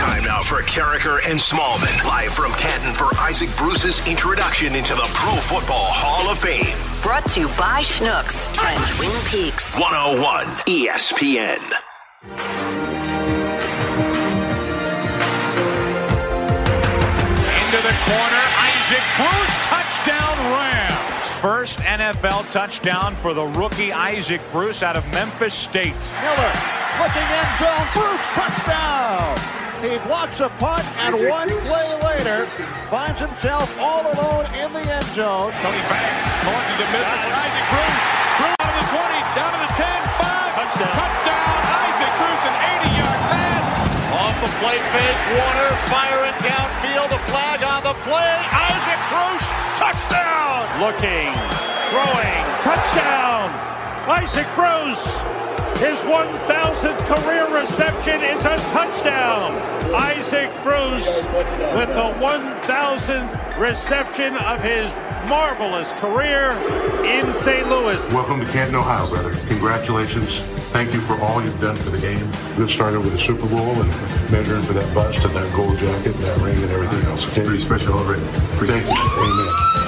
Time now for Karraker and Smallman, live from Canton for Isaac Bruce's introduction into the Pro Football Hall of Fame. Brought to you by Schnucks and Twin Peaks. 101 ESPN. Into the corner, Isaac Bruce, touchdown Rams. First NFL touchdown for the rookie Isaac Bruce out of Memphis State. Miller looking end zone, Bruce touchdown. He blocks a punt and one play later finds himself all alone in the end zone. Tony Banks launches a missile for Isaac Bruce. Bruce out of the 20, down to the 10, 5. Touchdown. Touchdown. Isaac Bruce, an 80-yard pass. Off the play fake, Warner firing downfield, the flag on the play. Isaac Bruce, touchdown. Looking, throwing, touchdown. Isaac Bruce. His 1,000th career reception is a touchdown. Isaac Bruce with the 1,000th reception of his marvelous career in St. Louis. Welcome to Canton, Ohio, brother. Congratulations. Thank you for all you've done for the game. Good started with the Super Bowl and measuring for that bust and that gold jacket and that ring and everything else. It's pretty special already. Thank you. Amen.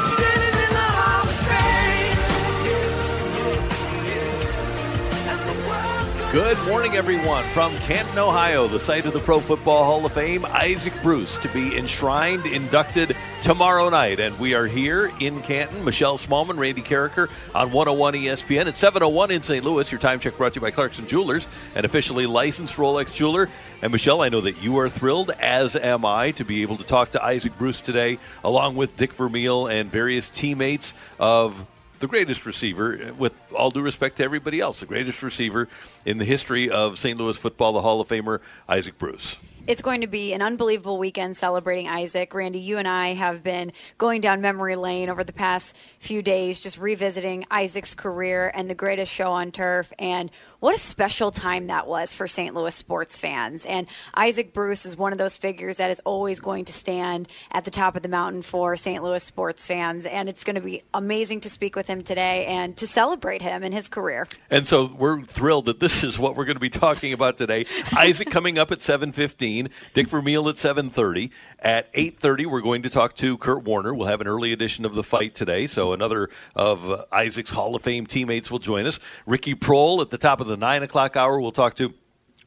Good morning, everyone. From Canton, Ohio, the site of the Pro Football Hall of Fame, Isaac Bruce to be enshrined, inducted tomorrow night. And we are here in Canton. Michelle Smallman, Randy Karraker on 101 ESPN at 701 in St. Louis. Your time check brought to you by Clarkson Jewelers, an officially licensed Rolex jeweler. And Michelle, I know that you are thrilled, as am I, to be able to talk to Isaac Bruce today, along with Dick Vermeil and various teammates of the greatest receiver, with all due respect to everybody else, the greatest receiver in the history of St. Louis football, the Hall of Famer, Isaac Bruce. It's going to be an unbelievable weekend celebrating Isaac. Randy, you and I have been going down memory lane over the past few days, just revisiting Isaac's career and the greatest show on turf. And what a special time that was for St. Louis sports fans. And Isaac Bruce is one of those figures that is always going to stand at the top of the mountain for St. Louis sports fans. And it's going to be amazing to speak with him today and to celebrate him and his career. And so we're thrilled that this is what we're going to be talking about today. Isaac coming up at 7:15, Dick Vermeil at 7:30. At 8:30, we're going to talk to Kurt Warner. We'll have an early edition of the fight today, so another of Isaac's Hall of Fame teammates will join us. Ricky Proehl at the top of the nine o'clock hour. We'll talk to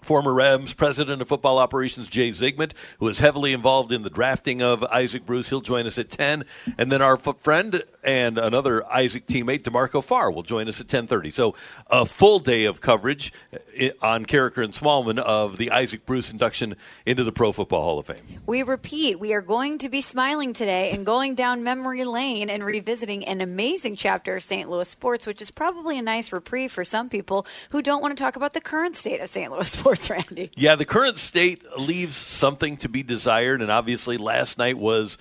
former Rams president of football operations Jay Zygmunt, who is heavily involved in the drafting of Isaac Bruce. He'll join us at 10. And then our f- friend and another Isaac teammate, DeMarco Farr, will join us at 10.30. So a full day of coverage eh, on Karraker and Smallman of the Isaac Bruce induction into the Pro Football Hall of Fame. We repeat, we are going to be smiling today and going down memory lane and revisiting an amazing chapter of St. Louis sports, which is probably a nice reprieve for some people who don't want to talk about the current state of St. Louis sports, Randy. Yeah, the current state leaves something to be desired, and obviously last night was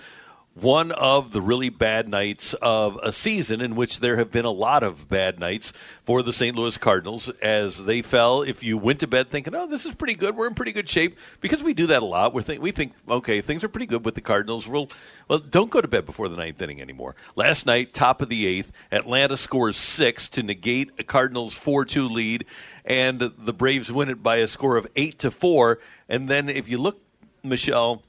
one of the really bad nights of a season in which there have been a lot of bad nights for the St. Louis Cardinals as they fell. If you went to bed thinking, "Oh, this is pretty good. We're in pretty good shape," because we do that a lot. We think we think, "Okay, things are pretty good with the Cardinals." We'll, well, don't go to bed before the ninth inning anymore. Last night, top of the eighth, Atlanta scores six to negate a Cardinals four-two lead, and the Braves win it by a score of eight to four. And then, if you look, Michelle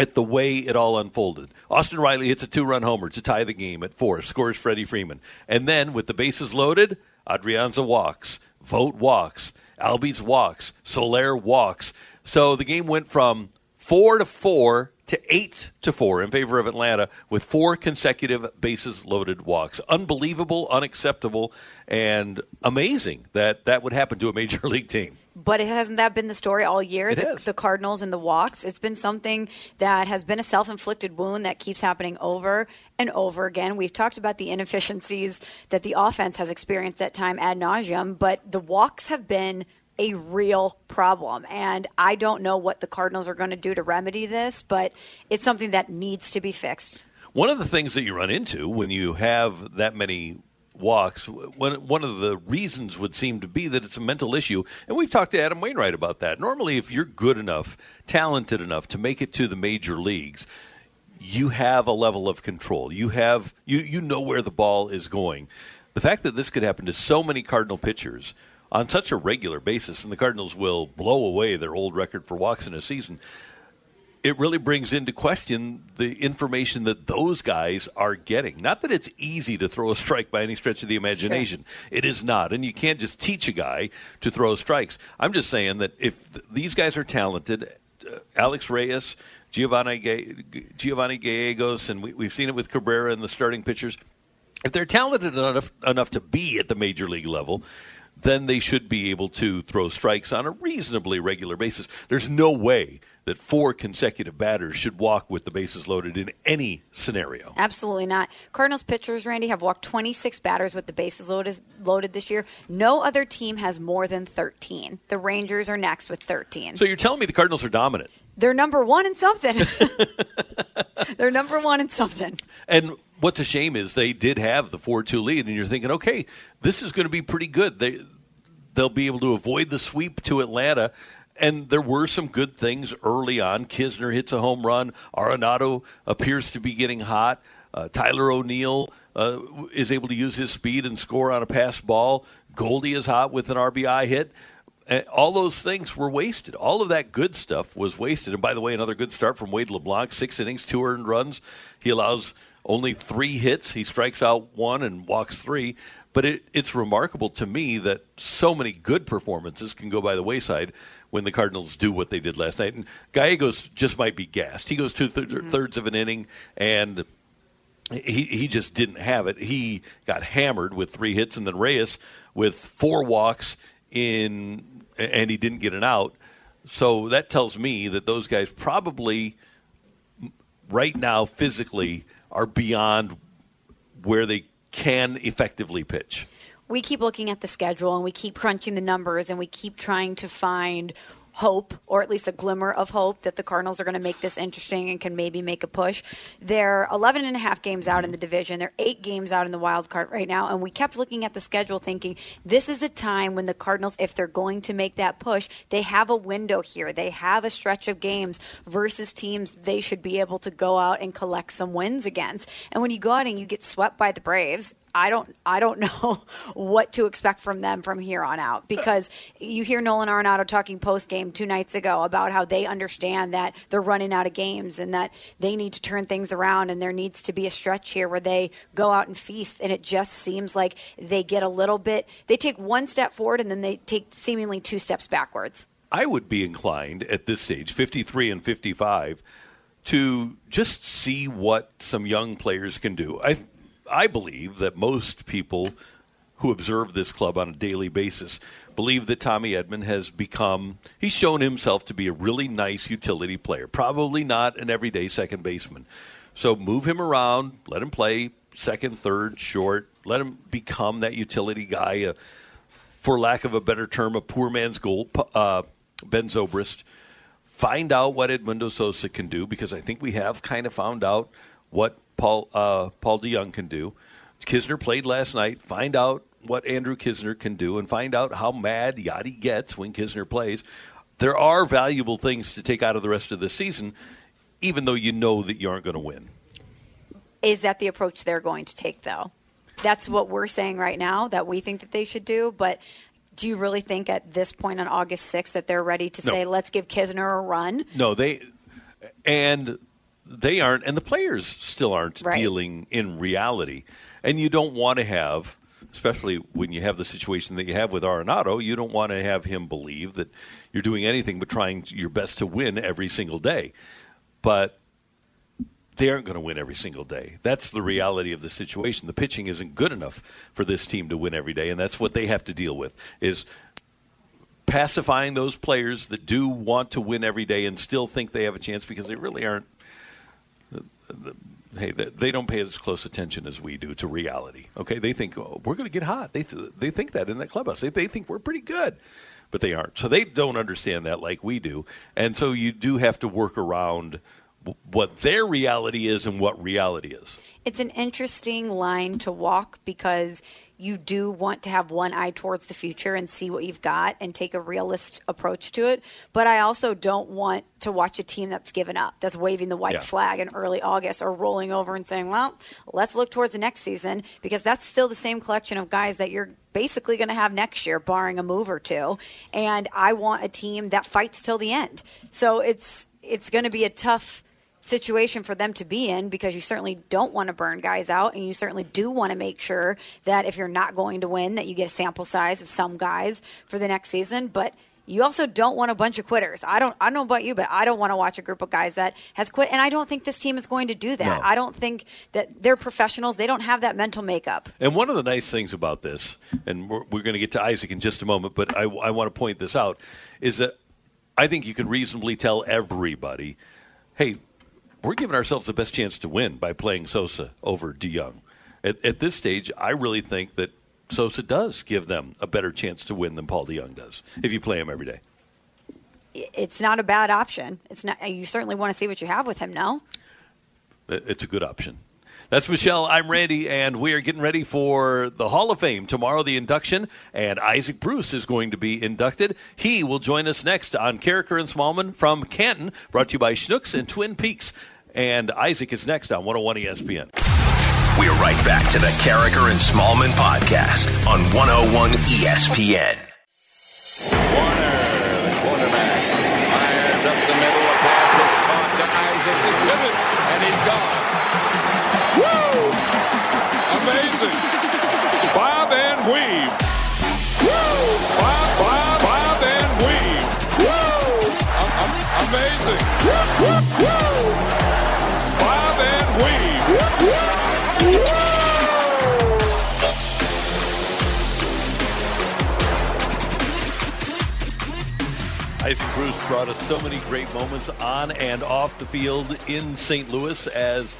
at the way it all unfolded. Austin Riley hits a two run homer to tie the game at four, scores Freddie Freeman. And then, with the bases loaded, Adrianza walks, Vogt walks, Albies walks, Soler walks. So the game went from four to four to eight to four in favor of Atlanta with four consecutive bases loaded walks. Unbelievable, unacceptable, and amazing that that would happen to a major league team. But hasn't that been the story all year? The, the Cardinals and the walks. It's been something that has been a self-inflicted wound that keeps happening over and over again. We've talked about the inefficiencies that the offense has experienced that time ad nauseum, but the walks have been a real problem. And I don't know what the Cardinals are going to do to remedy this, but it's something that needs to be fixed. One of the things that you run into when you have that many walks, one, of the reasons would seem to be that it's a mental issue. And we've talked to Adam Wainwright about that. Normally, if you're good enough, talented enough to make it to the major leagues, you have a level of control. You have you you know where the ball is going. The fact that this could happen to so many Cardinal pitchers on such a regular basis, and the Cardinals will blow away their old record for walks in a season. It really brings into question the information that those guys are getting. Not that it's easy to throw a strike by any stretch of the imagination. It is not. And you can't just teach a guy to throw strikes. I'm just saying that if th- these guys are talented, uh, Alex Reyes, Giovanni, Ga- Giovanni Gallegos, and we, we've seen it with Cabrera and the starting pitchers. If they're talented enough, enough to be at the major league level, then they should be able to throw strikes on a reasonably regular basis. There's no way that four consecutive batters should walk with the bases loaded in any scenario. Absolutely not. Cardinals pitchers, Randy, have walked 26 batters with the bases loaded, loaded this year. No other team has more than 13. The Rangers are next with 13. So you're telling me the Cardinals are dominant? They're number one in something. They're number one in something. And what's a shame is they did have the four-two lead, and you're thinking, okay, this is going to be pretty good. They they'll be able to avoid the sweep to Atlanta. And there were some good things early on. Knizner hits a home run. Arenado appears to be getting hot. Uh, Tyler O'Neill uh, is able to use his speed and score on a pass ball. Goldie is hot with an RBI hit. And all those things were wasted. All of that good stuff was wasted. And by the way, another good start from Wade LeBlanc. Six innings, two earned runs. He allows only three hits. He strikes out one and walks three. But it, it's remarkable to me that so many good performances can go by the wayside when the Cardinals do what they did last night. And Gallegos just might be gassed. He goes two th- mm-hmm. thirds of an inning and he he just didn't have it. He got hammered with three hits, and then Reyes with four walks in, and he didn't get an out. So that tells me that those guys probably right now physically are beyond where they can effectively pitch. we keep looking at the schedule and we keep crunching the numbers and we keep trying to find hope or at least a glimmer of hope that the Cardinals are going to make this interesting and can maybe make a push. They're 11 and a half games out in the division. They're 8 games out in the wild card right now and we kept looking at the schedule thinking this is the time when the Cardinals if they're going to make that push, they have a window here. They have a stretch of games versus teams they should be able to go out and collect some wins against. And when you go out and you get swept by the Braves, I don't I don't know what to expect from them from here on out because you hear Nolan Arenado talking post game two nights ago about how they understand that they're running out of games and that they need to turn things around and there needs to be a stretch here where they go out and feast and it just seems like they get a little bit they take one step forward and then they take seemingly two steps backwards. I would be inclined at this stage, 53 and 55, to just see what some young players can do. I I believe that most people who observe this club on a daily basis believe that Tommy Edman has become he's shown himself to be a really nice utility player. Probably not an everyday second baseman. So move him around, let him play second, third, short, let him become that utility guy. Uh, for lack of a better term, a poor man's goal. Uh, Ben Zobrist. Find out what Edmundo Sosa can do because I think we have kind of found out what Paul uh, Paul DeJong can do. Knizner played last night. Find out what Andrew Knizner can do and find out how mad Yadi gets when Knizner plays. There are valuable things to take out of the rest of the season, even though you know that you aren't going to win. Is that the approach they're going to take though? That's what we're saying right now that we think that they should do, but do you really think at this point on August 6th that they're ready to No. say let's give Knizner a run? No, they and they aren't, and the players still aren't Right. dealing in reality. And you don't want to have, especially when you have the situation that you have with Arenado, you don't want to have him believe that you're doing anything but trying your best to win every single day. But they aren't going to win every single day. That's the reality of the situation. The pitching isn't good enough for this team to win every day, and that's what they have to deal with. Is pacifying those players that do want to win every day and still think they have a chance because they really aren't. Hey, they don't pay as close attention as we do to reality. Okay, they think oh, we're going to get hot. They th- they think that in that clubhouse. They they think we're pretty good, but they aren't. So they don't understand that like we do, and so you do have to work around what their reality is and what reality is. It's an interesting line to walk because you do want to have one eye towards the future and see what you've got and take a realist approach to it. But I also don't want to watch a team that's given up, that's waving the white yeah. flag in early August or rolling over and saying, well, let's look towards the next season because that's still the same collection of guys that you're basically going to have next year, barring a move or two. And I want a team that fights till the end. So it's it's going to be a tough situation for them to be in because you certainly don't want to burn guys out and you certainly do want to make sure that if you're not going to win that you get a sample size of some guys for the next season but you also don't want a bunch of quitters. I don't I don't know about you, but I don't want to watch a group of guys that has quit and I don't think this team is going to do that. No. I don't think that they're professionals. They don't have that mental makeup. And one of the nice things about this, and we're, we're going to get to Isaac in just a moment, but I, I want to point this out, is that I think you can reasonably tell everybody, hey, we're giving ourselves the best chance to win by playing Sosa over DeJong. At, at this stage, I really think that Sosa does give them a better chance to win than Paul DeJong does if you play him every day. It's not a bad option. It's not. You certainly want to see what you have with him. No, it's a good option. That's Michelle. I'm Randy, and we are getting ready for the Hall of Fame tomorrow, the induction, and Isaac Bruce is going to be inducted. He will join us next on Karraker and Smallman from Canton, brought to you by Schnucks and Twin Peaks. And Isaac is next on 101 ESPN. We're right back to the Karraker and Smallman podcast on 101 ESPN. Warner, the quarterback, fires up the middle. A pass is caught to Isaac. He's it, and he's gone. Isaac Bruce brought us so many great moments on and off the field in St. Louis as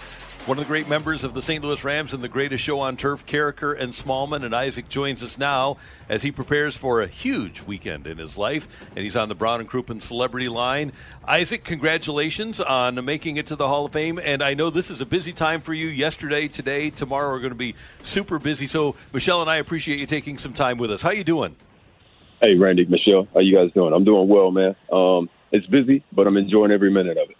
one of the great members of the St. Louis Rams and the greatest show on turf, Karraker and Smallman. And Isaac joins us now as he prepares for a huge weekend in his life. And he's on the Brown and Crouppen celebrity line. Isaac, congratulations on making it to the Hall of Fame. And I know this is a busy time for you. Yesterday, today, tomorrow are going to be super busy. So Michelle and I appreciate you taking some time with us. How are you doing? Hey, Randy, Michelle, how you guys doing? I'm doing well, man. Um, it's busy, but I'm enjoying every minute of it.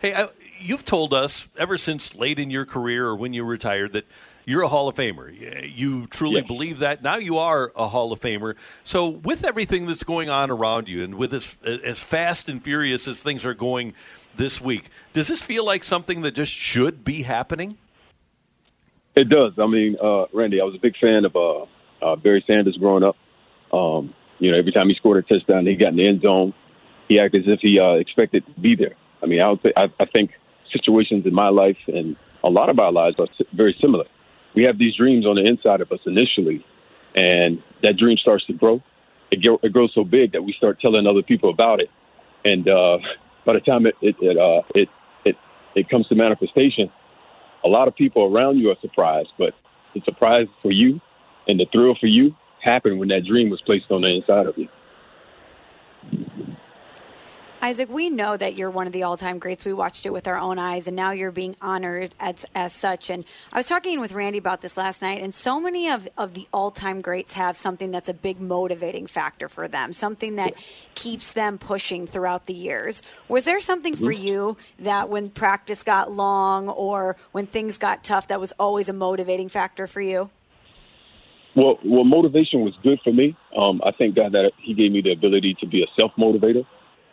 Hey, I, you've told us ever since late in your career or when you retired that you're a Hall of Famer. You truly yes. believe that. Now you are a Hall of Famer. So with everything that's going on around you, and with as as fast and furious as things are going this week, does this feel like something that just should be happening? It does. I mean, uh, Randy, I was a big fan of uh, uh, Barry Sanders growing up. Um, you know, every time he scored a touchdown, he got in the end zone. He acted as if he uh, expected to be there. I mean, I, would I, I think situations in my life and a lot of our lives are very similar. We have these dreams on the inside of us initially, and that dream starts to grow. It, it grows so big that we start telling other people about it, and uh, by the time it it it, uh, it it it comes to manifestation, a lot of people around you are surprised. But the surprise for you and the thrill for you happened when that dream was placed on the inside of you. Isaac, we know that you're one of the all-time greats. We watched it with our own eyes, and now you're being honored as, as such. And I was talking with Randy about this last night, and so many of, of the all-time greats have something that's a big motivating factor for them, something that keeps them pushing throughout the years. Was there something for mm-hmm. you that when practice got long or when things got tough that was always a motivating factor for you? Well, well, motivation was good for me. Um, I thank God that He gave me the ability to be a self motivator.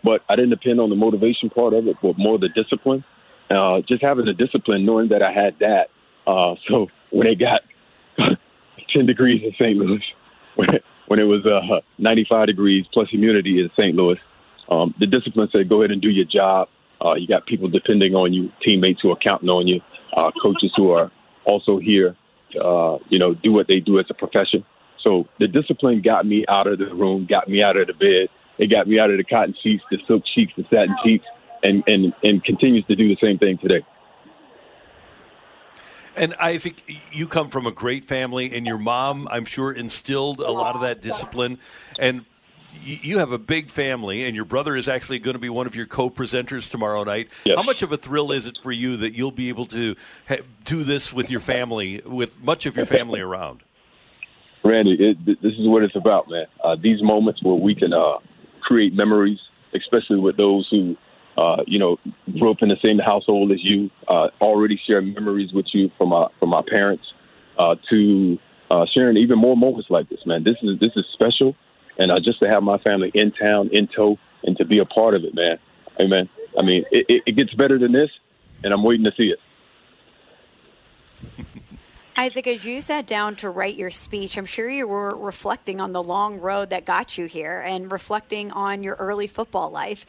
But I didn't depend on the motivation part of it, but more the discipline. Uh, just having the discipline, knowing that I had that. Uh, so when it got 10 degrees in St. Louis, when it, was uh, 95 degrees plus humidity in St. Louis, um, the discipline said, go ahead and do your job. Uh, you got people depending on you, teammates who are counting on you, uh, coaches who are also here, uh, you know, do what they do as a profession. So the discipline got me out of the room, got me out of the bed. It got me out of the cotton sheets, the silk sheets, the satin sheets, and, and, and continues to do the same thing today. And Isaac, you come from a great family, and your mom, I'm sure, instilled a lot of that discipline. And you have a big family, and your brother is actually going to be one of your co-presenters tomorrow night. Yes. How much of a thrill is it for you that you'll be able to ha- do this with your family, with much of your family around? Randy, it, this is what it's about, man. Uh, these moments where we can uh, create memories, especially with those who uh, you know, grew up in the same household as you, uh, already share memories with you from our from our parents, uh, to uh, sharing even more moments like this, man. This is this is special, and uh, just to have my family in town, in tow, and to be a part of it, man. Amen. I mean, it, it, it gets better than this, and I'm waiting to see it. Isaac, as you sat down to write your speech, I'm sure you were reflecting on the long road that got you here and reflecting on your early football life.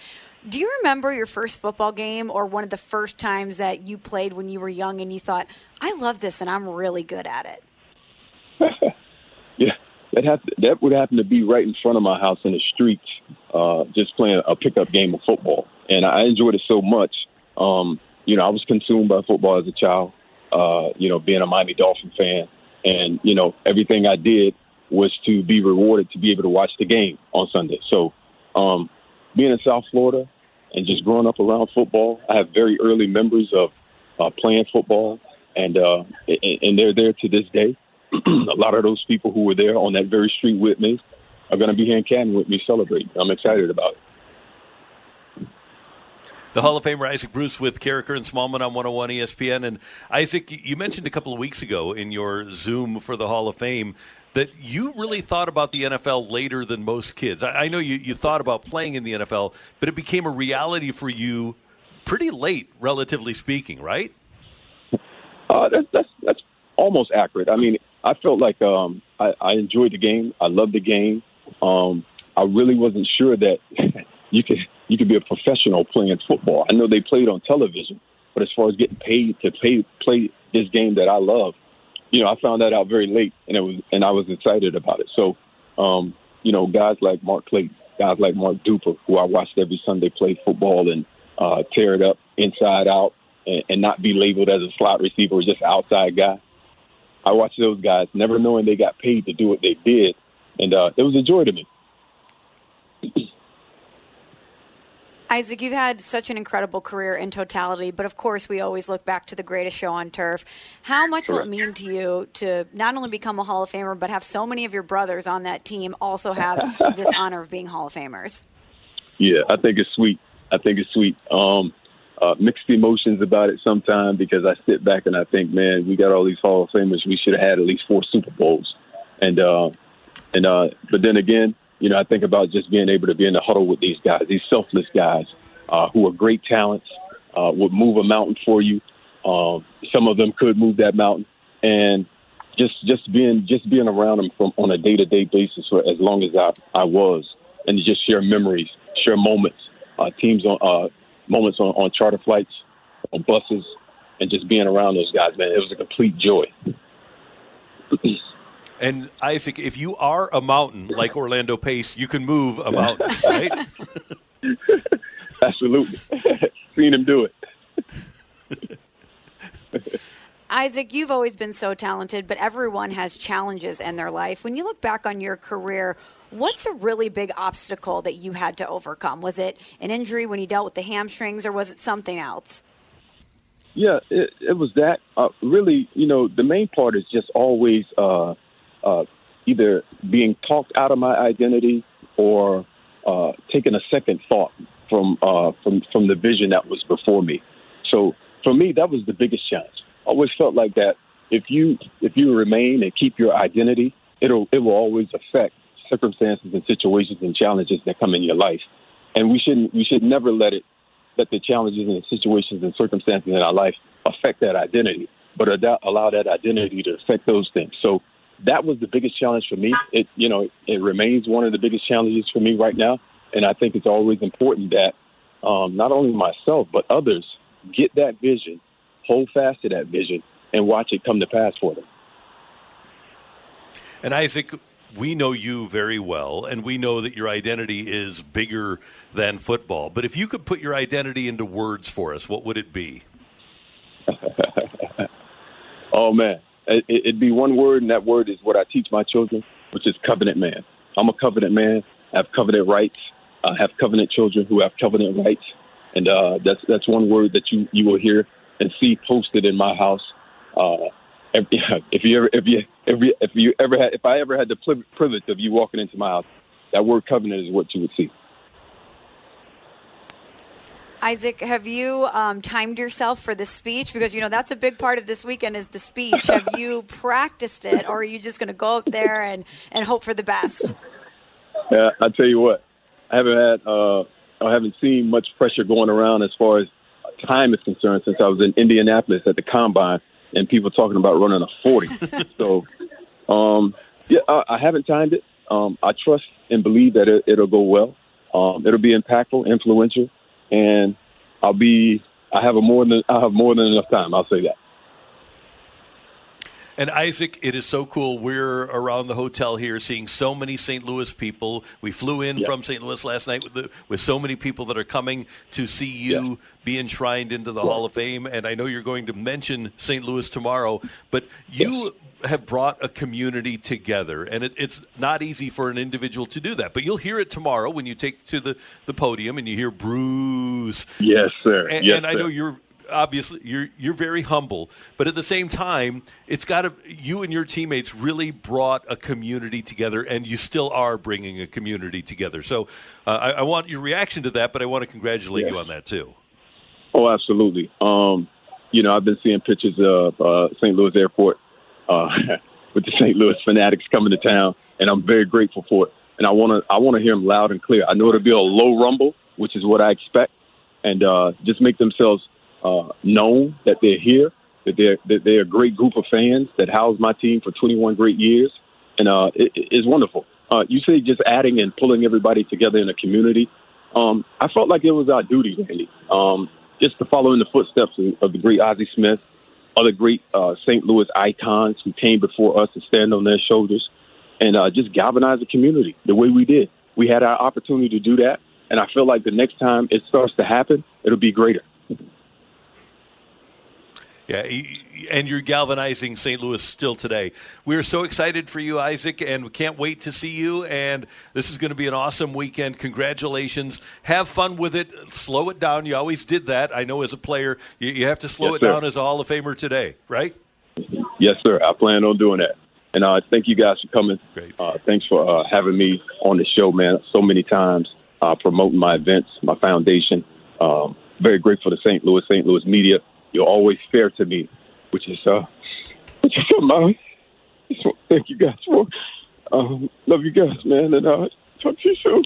Do you remember your first football game or one of the first times that you played when you were young and you thought, I love this and I'm really good at it? That have that would happen to be right in front of my house in the streets, uh, just playing a pickup game of football, and I enjoyed it so much. Um, you know, I was consumed by football as a child. Uh, you know, being a Miami Dolphin fan, and you know, everything I did was to be rewarded to be able to watch the game on Sunday. So, um, being in South Florida and just growing up around football, I have very early memories of uh, playing football, and uh, and they're there to this day. A lot of those people who were there on that very street with me are going to be here in Canton with me celebrating. I'm excited about it. The Hall of Famer Isaac Bruce with Karraker and Smallman on 101 ESPN. And Isaac, you mentioned a couple of weeks ago in your Zoom for the Hall of Fame that you really thought about the NFL later than most kids. I, I know you, you thought about playing in the NFL, but it became a reality for you pretty late, relatively speaking, right? Uh, that's, that's, that's almost accurate. I mean, I felt like um, I, I enjoyed the game. I loved the game. Um, I really wasn't sure that you could you could be a professional playing football. I know they played on television, but as far as getting paid to pay play this game that I love, you know, I found that out very late, and it was, and I was excited about it. So, um, you know, guys like Mark Clayton, guys like Mark Duper, who I watched every Sunday play football and uh, tear it up inside out, and, and not be labeled as a slot receiver or just outside guy. I watched those guys, never knowing they got paid to do what they did, and uh, it was a joy to me. Isaac, you've had such an incredible career in totality, but of course, we always look back to the greatest show on turf. How much will it mean to you to not only become a Hall of Famer, but have so many of your brothers on that team also have this honor of being Hall of Famers? Yeah, I think it's sweet. I think it's sweet. Um, uh, mixed emotions about it sometimes because I sit back and I think, man, we got all these Hall of Famers. We should have had at least four Super Bowls, and uh, and uh, but then again, you know, I think about just being able to be in the huddle with these guys, these selfless guys uh, who are great talents, uh, would move a mountain for you. Um, some of them could move that mountain, and just just being just being around them from on a day to day basis for as long as I I was, and just share memories, share moments, uh, teams on uh, moments on, on charter flights, on buses, and just being around those guys, man, it was a complete joy. And Isaac, if you are a mountain like Orlando Pace, you can move a mountain, right? Absolutely. Seen him do it. Isaac, you've always been so talented, but everyone has challenges in their life. When you look back on your career, what's a really big obstacle that you had to overcome? Was it an injury when you dealt with the hamstrings, or was it something else? Yeah, it, it was that. Uh, really, you know, the main part is just always uh, uh, either being talked out of my identity or uh, taking a second thought from uh, from from the vision that was before me. So for me, that was the biggest challenge. I always felt like that if you if you remain and keep your identity, it'll it will always affect circumstances and situations and challenges that come in your life. And we shouldn't we should never let it let the challenges and the situations and circumstances in our life affect that identity, but allow that identity to affect those things. So that was the biggest challenge for me. It you know it remains one of the biggest challenges for me right now, and I think it's always important that um, not only myself but others get that vision, hold fast to that vision, and watch it come to pass for them. And Isaac, we know you very well, and we know that your identity is bigger than football. But if you could put your identity into words for us, what would it be? oh man, it, would be one word, and that word is what I teach my children, which is covenant man. I'm a covenant man. I have covenant rights. I have covenant children who have covenant rights, and uh, that's that's one word that you you will hear and see posted in my house. Uh, if you ever if you if if you ever had if I ever had the privilege of you walking into my house, that word covenant is what you would see. Isaac, have you um, timed yourself for the speech? Because you know that's a big part of this weekend is the speech. have you practiced it, or are you just going to go up there and and hope for the best? Yeah, I tell you what, I haven't had uh, I haven't seen much pressure going around as far as time is concerned since I was in Indianapolis at the combine and people talking about running a 40. so, um, yeah, I, I haven't timed it. Um, I trust and believe that it, it'll go well. Um, it'll be impactful, influential, and I'll be. I have a more than I have more than enough time. I'll say that. And Isaac, it is so cool. We're around the hotel here seeing so many St. Louis people. We flew in from St. Louis last night with, the, with so many people that are coming to see you be enshrined into the Hall of Fame. And I know you're going to mention St. Louis tomorrow, but you have brought a community together, and it, it's not easy for an individual to do that. But you'll hear it tomorrow when you take to the, the podium and you hear Bruce. Yes, sir. And, yes, and I know you're obviously you're you're very humble, but at the same time, it's got to you and your teammates really brought a community together, and you still are bringing a community together. So uh, I, I, want your reaction to that, but I want to congratulate you on that too. Oh, absolutely. Um, you know, I've been seeing pictures of uh, St. Louis Airport uh, with the St. Louis Fanatics coming to town, and I'm very grateful for it. And I want to I want to hear them loud and clear. I know it'll be a low rumble, which is what I expect, and uh, just make themselves uh, known that they're here, that they're that they're a great group of fans that housed my team for 21 great years, and uh, it, it's wonderful. Uh, you say just adding and pulling everybody together in a community. Um, I felt like it was our duty, Randy, um, just to follow in the footsteps of, of the great Ozzie Smith, other great uh, St. Louis icons who came before us and stand on their shoulders, and uh, just galvanize the community the way we did. We had our opportunity to do that, and I feel like the next time it starts to happen, it'll be greater. Yeah, and you're galvanizing St. Louis still today. We're so excited for you, Isaac, and we can't wait to see you. And this is going to be an awesome weekend. Congratulations. Have fun with it. Slow it down. You always did that. I know as a player, you, have to slow yes, it sir. down as a Hall of Famer today, right? Yes, sir. I plan on doing that. And uh, thank you guys for coming. Great. Uh, thanks for uh, having me on the show, man. So many times uh, promoting my events, my foundation. Um, very grateful to St. Louis, St. Louis media you're always fair to me, which is uh, which is my. So thank you guys for. Um, love you guys, man, and uh, talk to you soon.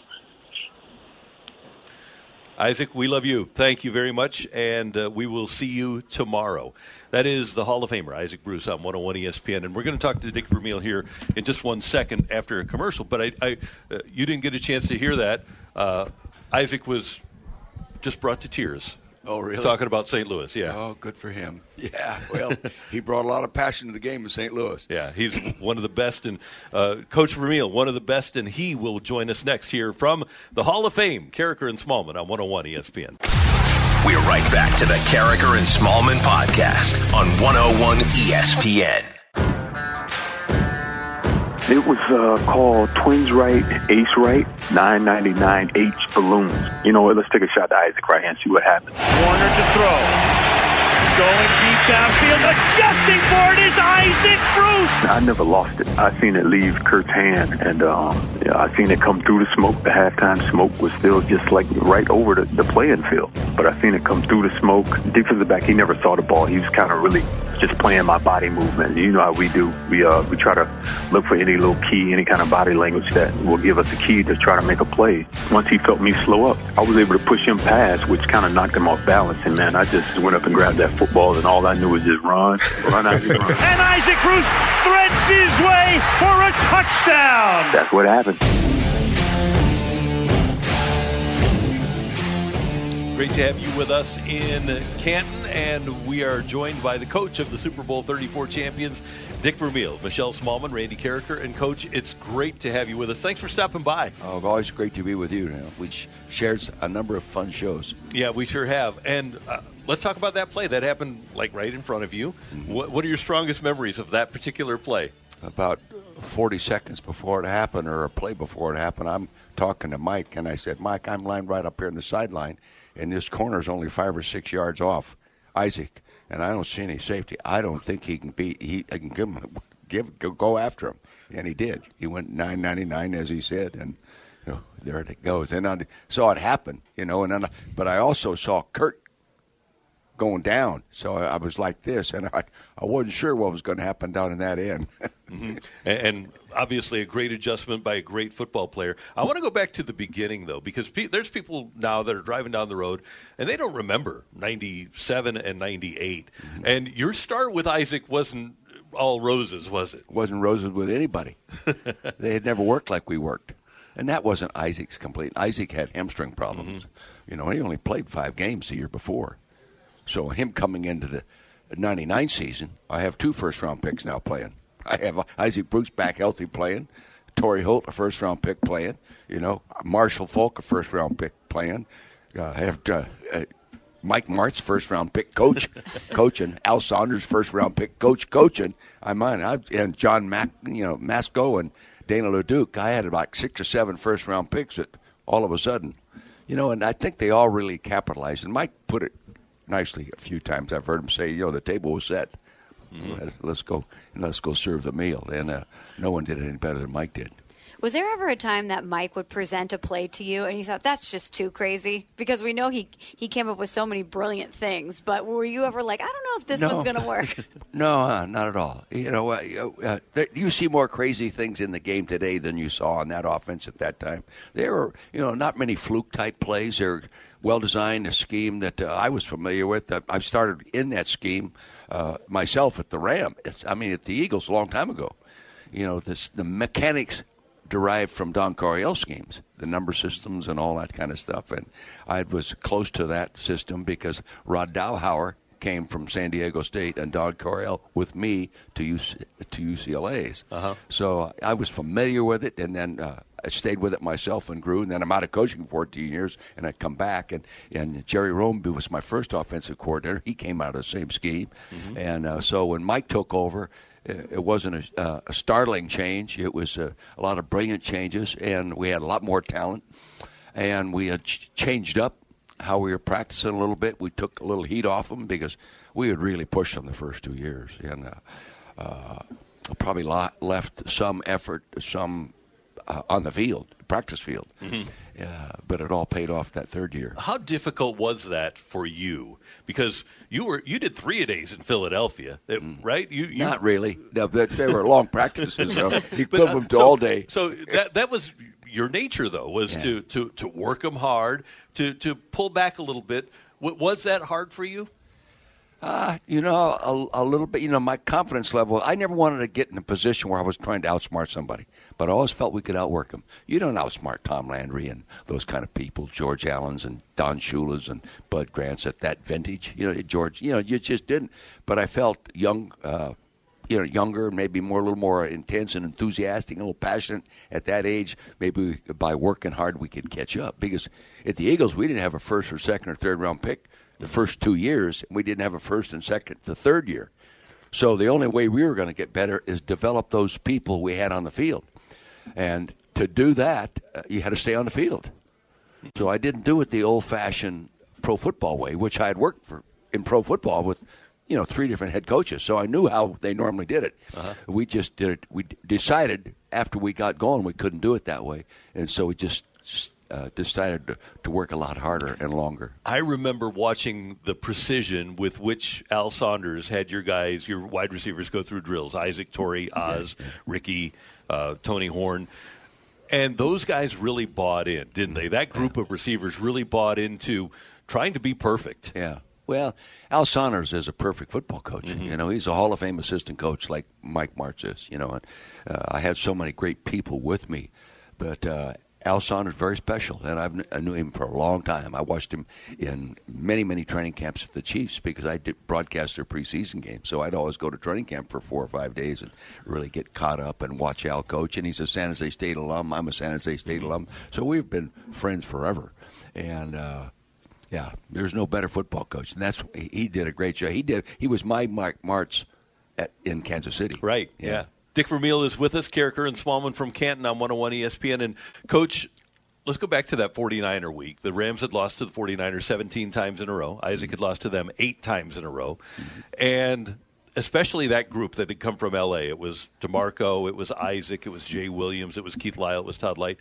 Isaac, we love you. Thank you very much, and uh, we will see you tomorrow. That is the Hall of Famer, Isaac Bruce, on 101 ESPN. And we're going to talk to Dick Vermeil here in just one second after a commercial. But I, I uh, you didn't get a chance to hear that. Uh, Isaac was just brought to tears Oh, really? Talking about St. Louis, yeah. Oh, good for him. Yeah, well, he brought a lot of passion to the game in St. Louis. Yeah, he's one of the best, and uh, Coach Vermeil, one of the best, and he will join us next here from the Hall of Fame, Karraker and Smallman on 101 ESPN. We're right back to the Karraker and Smallman podcast on 101 ESPN. It was uh, called Twins Right, Ace Right, 999H Balloons. You know what? Let's take a shot to Isaac right here and see what happens. Warner to throw. Going deep downfield, adjusting for it is Isaac Bruce. I never lost it. I seen it leave Kurt's hand, and um, yeah, I seen it come through the smoke. The halftime smoke was still just like right over the, the playing field, but I seen it come through the smoke. Defensive back, he never saw the ball. He was kind of really just playing my body movement. You know how we do. We uh, we try to look for any little key, any kind of body language that will give us a key to try to make a play. Once he felt me slow up, I was able to push him past, which kind of knocked him off balance. And man, I just went up and grabbed that football, and all I knew was just run, run, Isaac, run. and Isaac Bruce threads his way for a touchdown. That's what happened. Great to have you with us in Canton, and we are joined by the coach of the Super Bowl 34 champions, Dick Vermeil, Michelle Smallman, Randy Karraker, and Coach, it's great to have you with us. Thanks for stopping by. Oh, always great to be with you. you know. We shared a number of fun shows. Yeah, we sure have. And uh, let's talk about that play that happened like right in front of you. Mm-hmm. What, what are your strongest memories of that particular play? About 40 seconds before it happened, or a play before it happened, I'm talking to Mike, and I said, Mike, I'm lying right up here in the sideline and this corner is only five or six yards off Isaac, and I don't see any safety. I don't think he can beat. He I can give him give go after him, and he did. He went nine ninety nine as he said, and you know, there it goes. And I saw it happen, you know. And then, but I also saw Kurt going down. So I was like this, and I, I wasn't sure what was going to happen down in that end. mm-hmm. and, obviously, a great adjustment by a great football player. I want to go back to the beginning, though, because pe- there's people now that are driving down the road, and they don't remember 97 and 98. Mm-hmm. And your start with Isaac wasn't all roses, was it? Wasn't roses with anybody. they had never worked like we worked. And that wasn't Isaac's complete. Isaac had hamstring problems. Mm-hmm. You know, he only played five games the year before. So him coming into the 99 season, I have two first round picks now playing. I have Isaac Bruce back healthy playing, Torry Holt a first round pick playing, you know Marshall Faulk a first round pick playing. Uh, I have uh, uh, Mike Martz first round pick coach coaching, Al Saunders first round pick coach coaching. I mind I, and John Mac you know Matsko and Dana LeDuc. I had about six or seven first round picks that all of a sudden, you know, and I think they all really capitalized. And Mike put it nicely a few times. I've heard him say, you know, the table was set. Mm-hmm. Let's, let's, go let's go serve the meal. And uh, no one did it any better than Mike did. Was there ever a time that Mike would present a play to you and you thought that's just too crazy? Because we know he he came up with so many brilliant things, but were you ever like, I don't know if this no. one's going to work? no, uh, not at all. You know, uh, uh, you see more crazy things in the game today than you saw on that offense at that time. There were, you know, not many fluke type plays. There well designed, a scheme that uh, I was familiar with. Uh, I started in that scheme uh, myself at the Ram. It's, I mean, at the Eagles a long time ago. You know, this, the mechanics derived from Don Coryell schemes, the number systems and all that kind of stuff. And I was close to that system because Rod Dowhower came from San Diego State and Don Coryell with me to UC, to UCLA's. Uh-huh. So I was familiar with it, and then uh, I stayed with it myself and grew. And then I'm out of coaching for 14 years, and I come back. And, and Jerry Romby was my first offensive coordinator. He came out of the same scheme. Mm-hmm. And uh, so when Mike took over, it wasn't a, uh, a startling change. It was a, a, lot of brilliant changes, and we had a lot more talent. And we had ch- changed up how we were practicing a little bit. We took a little heat off them because we had really pushed them the first two years, and uh, uh, probably left some effort, some uh, on the field, practice field. Mm-hmm. but it all paid off that third year. How difficult was that for you? Because you were you did three a days in Philadelphia, it, mm. right? You, you, not really. No, but they were long practices. So you put them to so, all day. So that that was your nature though was yeah. to, to to work them hard, to to pull back a little bit. Was that hard for you? Uh, you know, a, a, little bit. You know, my confidence level. I never wanted to get in a position where I was trying to outsmart somebody, but I always felt we could outwork them. You don't outsmart Tom Landry and those kind of people, George Allen's and Don Shula's and Bud Grant's at that vintage. You know, George. You know, you just didn't. But I felt young. Uh, you know, younger, maybe more, a little more intense and enthusiastic, a little passionate at that age. Maybe by working hard, we could catch up. Because at the Eagles, we didn't have a first or second or third round pick the first two years, and we didn't have a first and second the third year. So the only way we were going to get better is develop those people we had on the field, and to do that, uh, you had to stay on the field. So I didn't do it the old-fashioned pro football way, which I had worked for in pro football with you know three different head coaches, so I knew how they normally did it. Uh-huh. We just did it. We decided after we got going we couldn't do it that way, and so we just uh, decided to, to, work a lot harder and longer. I remember watching the precision with which Al Saunders had your guys, your wide receivers, go through drills. Isaac, Torry, Oz, yeah. Ricky, uh, Tony Horne. And those guys really bought in, didn't they? That group of receivers really bought into trying to be perfect. Yeah. Well, Al Saunders is a perfect football coach. Mm-hmm. You know, he's a Hall of Fame assistant coach like Mike Martz is. You know, and uh, I had so many great people with me, but uh, Alshon is very special, and I've, I knew him for a long time. I watched him in many, many training camps at the Chiefs because I did broadcast their preseason games. So I'd always go to training camp for four or five days and really get caught up and watch Al coach. And he's a San Jose State alum. I'm a San Jose State alum. So we've been friends forever. And uh, yeah, there's no better football coach, and that's he, did a great job. He did. He was my Mark Martz at, in Kansas City. Right. Yeah. Dick Vermeil is with us, Karraker and Smallman from Canton on 101 ESPN. And, Coach, let's go back to that 49er week. The Rams had lost to the 49ers 17 times in a row. Isaac had lost to them eight times in a row. And especially that group that had come from L.A. It was D'Marco, it was Isaac, it was Jay Williams, it was Keith Lyle, it was Todd Lyght.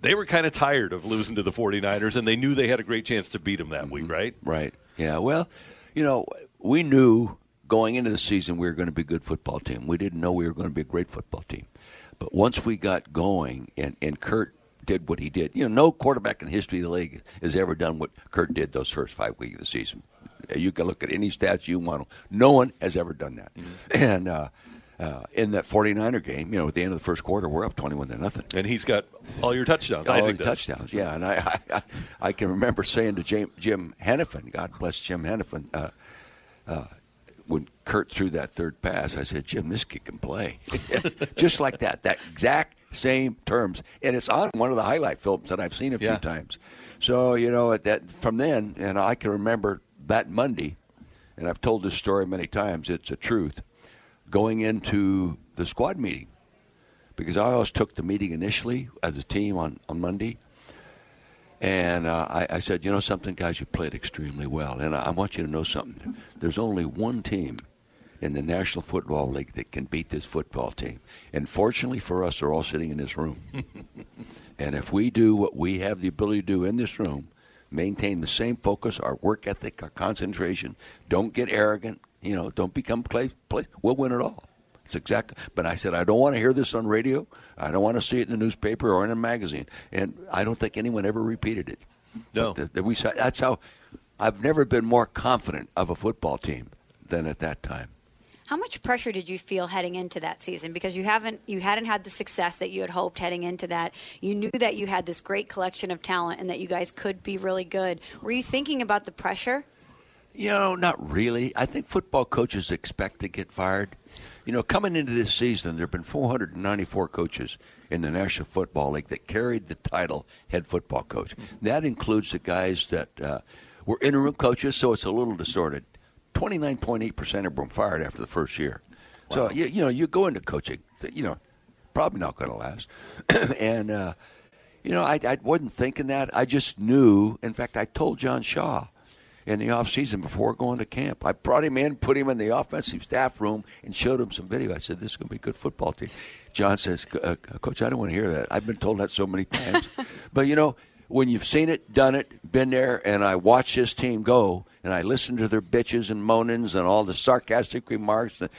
They were kind of tired of losing to the 49ers, and they knew they had a great chance to beat them that week, mm-hmm. right? Right. Yeah. Well, you know, we knew going into the season we were going to be a good football team. We didn't know we were going to be a great football team. But once we got going and, and Kurt did what he did, you know, no quarterback in the history of the league has ever done what Kurt did those first five weeks of the season. You can look at any stats you want. No one has ever done that. Mm-hmm. And uh, uh, in that 49er game, you know, at the end of the first quarter, we're up 21 to nothing. And he's got all your touchdowns. All Isaac your touchdowns, yeah. And I, I, I can remember saying to Jim, Jim Hanifan, God bless Jim Hanifan, uh, uh, when Kurt threw that third pass, I said, Jim, this kid can play. Just like that, that exact same terms. And it's on one of the highlight films that I've seen a few Yeah. times. So, you know, at that from then, and I can remember that Monday, and I've told this story many times, it's a truth, going into the squad meeting. Because I always took the meeting initially as a team on, on Monday. And uh, I, I said, you know something, guys, you played extremely well. And I, I want you to know something. There's only one team in the National Football League that can beat this football team. And fortunately for us, they're all sitting in this room. and if we do what we have the ability to do in this room, maintain the same focus, our work ethic, our concentration, don't get arrogant, you know, don't become play, play we'll win it all. It's exactly. But I said I don't want to hear this on radio. I don't want to see it in the newspaper or in a magazine. And I don't think anyone ever repeated it. No. That- that we said that's how. I've never been more confident of a football team than at that time. How much pressure did you feel heading into that season? Because you haven't you hadn't had the success that you had hoped heading into that. You knew that you had this great collection of talent and that you guys could be really good. Were you thinking about the pressure? You know, not really. I think football coaches expect to get fired. You know, coming into this season, there have been 494 coaches in the National Football League that carried the title head football coach. That includes the guys that uh, were interim coaches, so it's a little distorted. 29.8% of them fired after the first year. So, you, you know, you go into coaching, you know, probably not going to last. and, uh, you know, I, I wasn't thinking that. I just knew. In fact, I told John Shaw in the off season before going to camp. I brought him in, put him in the offensive staff room, and showed him some video. I said, "This is going to be a good football team." John says, uh, "Coach, I don't want to hear that. I've been told that so many times." but you know, when you've seen it, done it, been there, and I watch this team go, and I listen to their bitches and moanings and all the sarcastic remarks, and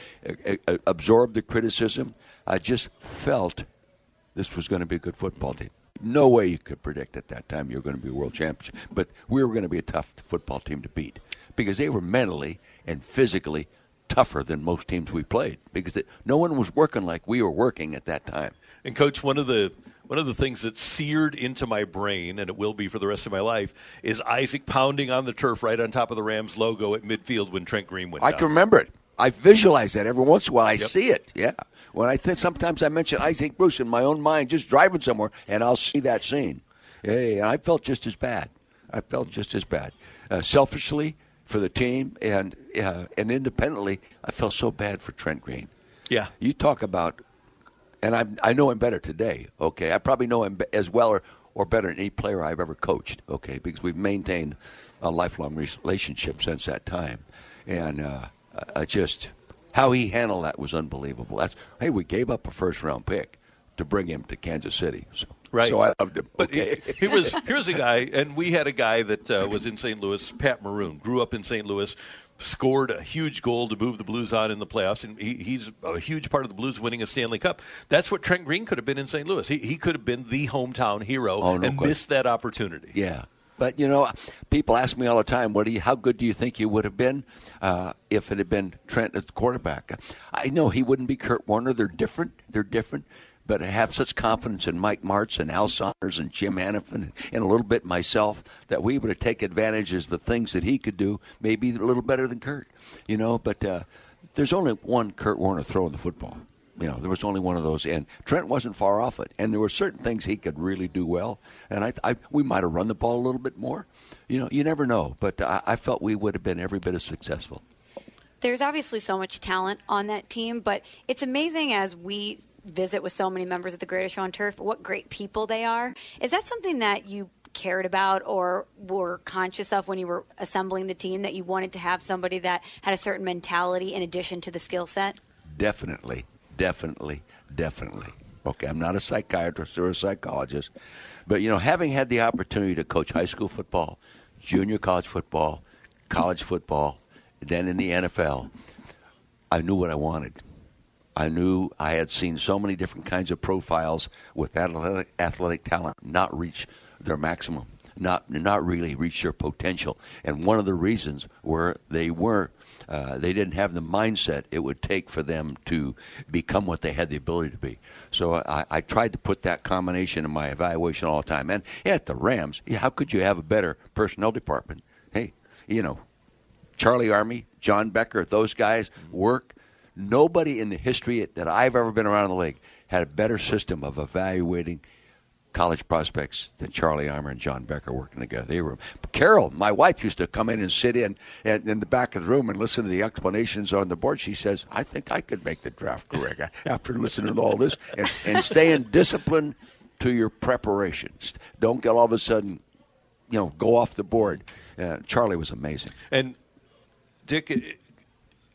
uh, uh, absorb the criticism, I just felt this was going to be a good football team. No way you could predict at that time you were going to be a world champion, but we were going to be a tough football team to beat because they were mentally and physically tougher than most teams we played because they, no one was working like we were working at that time. And coach, one of the one of the things that seared into my brain, and it will be for the rest of my life, is Isaac pounding on the turf right on top of the Rams logo at midfield when Trent Green went I down. can remember it. I visualize that every once in a while. I Yep. see it. Yeah. When I think sometimes I mention Isaac Bruce in my own mind, just driving somewhere, and I'll see that scene. Hey, and I felt just as bad. I felt just as bad. Uh, selfishly for the team, and uh, and independently, I felt so bad for Trent Green. Yeah. You talk about, and I I know him better today. Okay, I probably know him as well or or better than any player I've ever coached. Okay, because we've maintained a lifelong relationship since that time, and uh, I just how he handled that was unbelievable. That's hey, we gave up a first round pick to bring him to Kansas City. So, Right. So I loved him. But okay. he, he was here's a guy, and we had a guy that uh, was in St. Louis, Pat Maroon, grew up in St. Louis, scored a huge goal to move the Blues on in the playoffs, and he, he's a huge part of the Blues winning a Stanley Cup. That's what Trent Green could have been in St. Louis. He, he could have been the hometown hero Oh, no and question. missed that opportunity. Yeah. But you know, people ask me all the time, "What do you? How good do you think you would have been uh, if it had been Trent as the quarterback?" I know he wouldn't be Kurt Warner. They're different. They're different. but I have such confidence in Mike Martz and Al Saunders and Jim Hanifan and a little bit myself that we would have taken advantage of the things that he could do, maybe a little better than Kurt, you know. But uh, there's only one Kurt Warner throwing the football. You know, there was only one of those, and Trent wasn't far off it. And there were certain things he could really do well, and I, I we might have run the ball a little bit more. You know, you never know, but I, I felt we would have been every bit as successful. There's obviously so much talent on that team, but it's amazing as we visit with so many members of the Greatest Show on Turf what great people they are. Is that something that you cared about or were conscious of when you were assembling the team that you wanted to have somebody that had a certain mentality in addition to the skill set? Definitely, definitely, definitely. Okay, I'm not a psychiatrist or a psychologist, but you know, having had the opportunity to coach high school football, junior college football, college football, then in the NFL, I knew what I wanted. I knew I had seen so many different kinds of profiles with athletic, athletic talent not reach their maximum, not not really reach their potential. And one of the reasons were they were uh, they didn't have the mindset it would take for them to become what they had the ability to be. So I, I tried to put that combination in my evaluation all the time. And at the Rams, how could you have a better personnel department? Hey, you know, Charley Armey, John Becker, those guys work. Nobody in the history that I've ever been around the league had a better system of evaluating college prospects than Charley Armey and John Becker working together. They were Carol, my wife, used to come in and sit in in, in the back of the room and listen to the explanations on the board. She says, "I think I could make the draft correct after listening to all this and, and staying disciplined to your preparations. Don't get all of a sudden, you know, go off the board." Uh, Charlie was amazing. And Dick,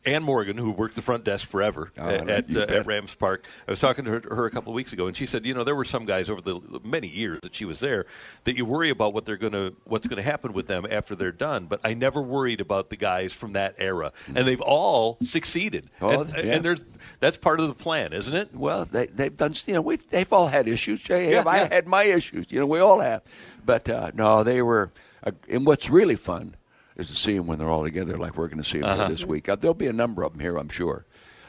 Ann Morgan, who worked the front desk forever Oh, at, at, uh, at Rams Park, I was talking to her, her a couple of weeks ago, and she said, you know, there were some guys over the many years that she was there that you worry about what they're going to, what's going to happen with them after they're done. But I never worried about the guys from that era, and they've all succeeded. Oh, and, yeah. and there's that's part of the plan, isn't it? Well, they, they've done. You know, we they've all had issues. Hey, Yeah, I yeah. had my issues. You know, we all have. But uh, no, they were. Uh, and what's really fun is to see them when they're all together, like we're going to see them Uh-huh. this week. Uh, there'll be a number of them here, I'm sure,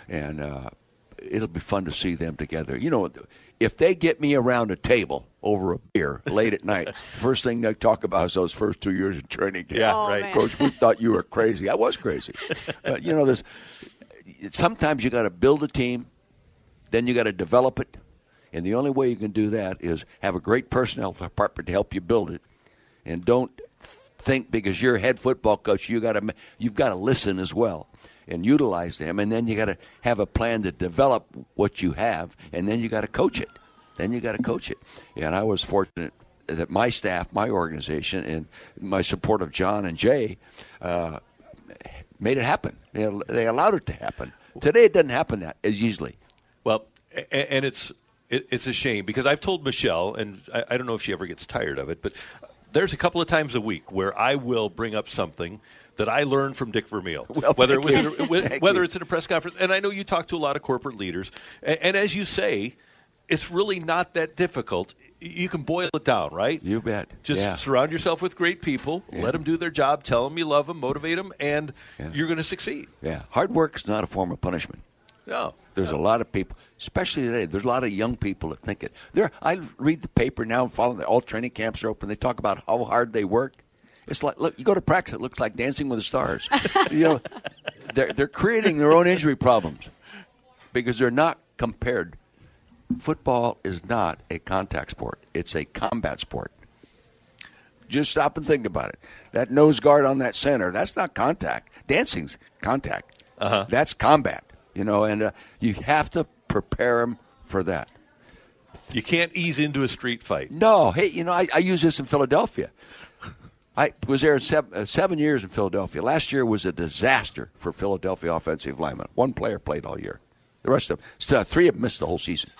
and uh, it'll be fun to see them together. You know, if they get me around a table over a beer late at night, first thing they talk about is those first two years of training camp. Yeah, Oh, right. man. Coach, we thought you were crazy. I was crazy. but you know, there's sometimes you got to build a team, then you got to develop it, and the only way you can do that is have a great personnel department to help you build it, and don't think because you're head football coach you got to you've got to listen as well and utilize them, and then you got to have a plan to develop what you have, and then you got to coach it. Then you got to coach it. And I was fortunate that my staff, my organization, and my support of John and Jay uh, made it happen. They, they allowed it to happen. Today it doesn't happen that as easily. Well, and it's it's a shame because I've told Michelle, and I don't know if she ever gets tired of it, but there's a couple of times a week where I will bring up something that I learned from Dick Vermeil, Well, whether it was whether it's in a press conference, and I know you talk to a lot of corporate leaders, and, and as you say, it's really not that difficult. You can boil it down, right? You bet. Just Yeah. surround yourself with great people, Yeah. let them do their job, tell them you love them, motivate them, and Yeah. you're going to succeed. Yeah, hard work is not a form of punishment. No. There's a lot of people, especially today. There's a lot of young people that think it. There, I read the paper now, and follow the all training camps are open. They talk about how hard they work. It's like look, you go to practice. It looks like Dancing with the Stars. you know, they're they're creating their own injury problems because they're not compared. Football is not a contact sport. It's a combat sport. Just stop and think about it. That nose guard on that center, that's not contact. Dancing's contact. Uh-huh. That's combat, you know, and uh, you have to prepare them for that. You can't ease into a street fight. No, hey, you know, I, I use this in Philadelphia. I was there seven, uh, seven years in Philadelphia. Last year was a disaster for Philadelphia offensive linemen. One player played all year. The rest of them, st- three of them missed the whole season.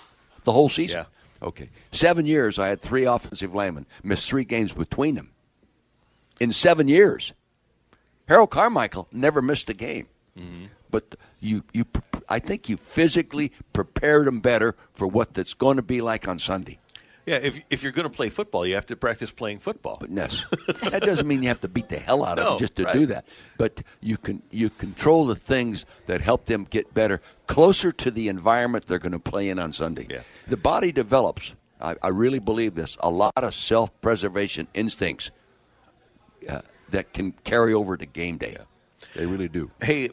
The whole season. Yeah. Okay. Seven years, I had three offensive linemen miss three games between them. In seven years, Harold Carmichael never missed a game. But you, you, I think you physically prepared them better for what that's going to be like on Sunday. Yeah, if if you're going to play football, you have to practice playing football. But yes, that doesn't mean you have to beat the hell out of No, them just to right. do that. But you can you control the things that help them get better, closer to the environment they're going to play in on Sunday. Yeah. The body develops. I, I really believe this. A lot of self-preservation instincts uh, that can carry over to game day. They really do. Hey,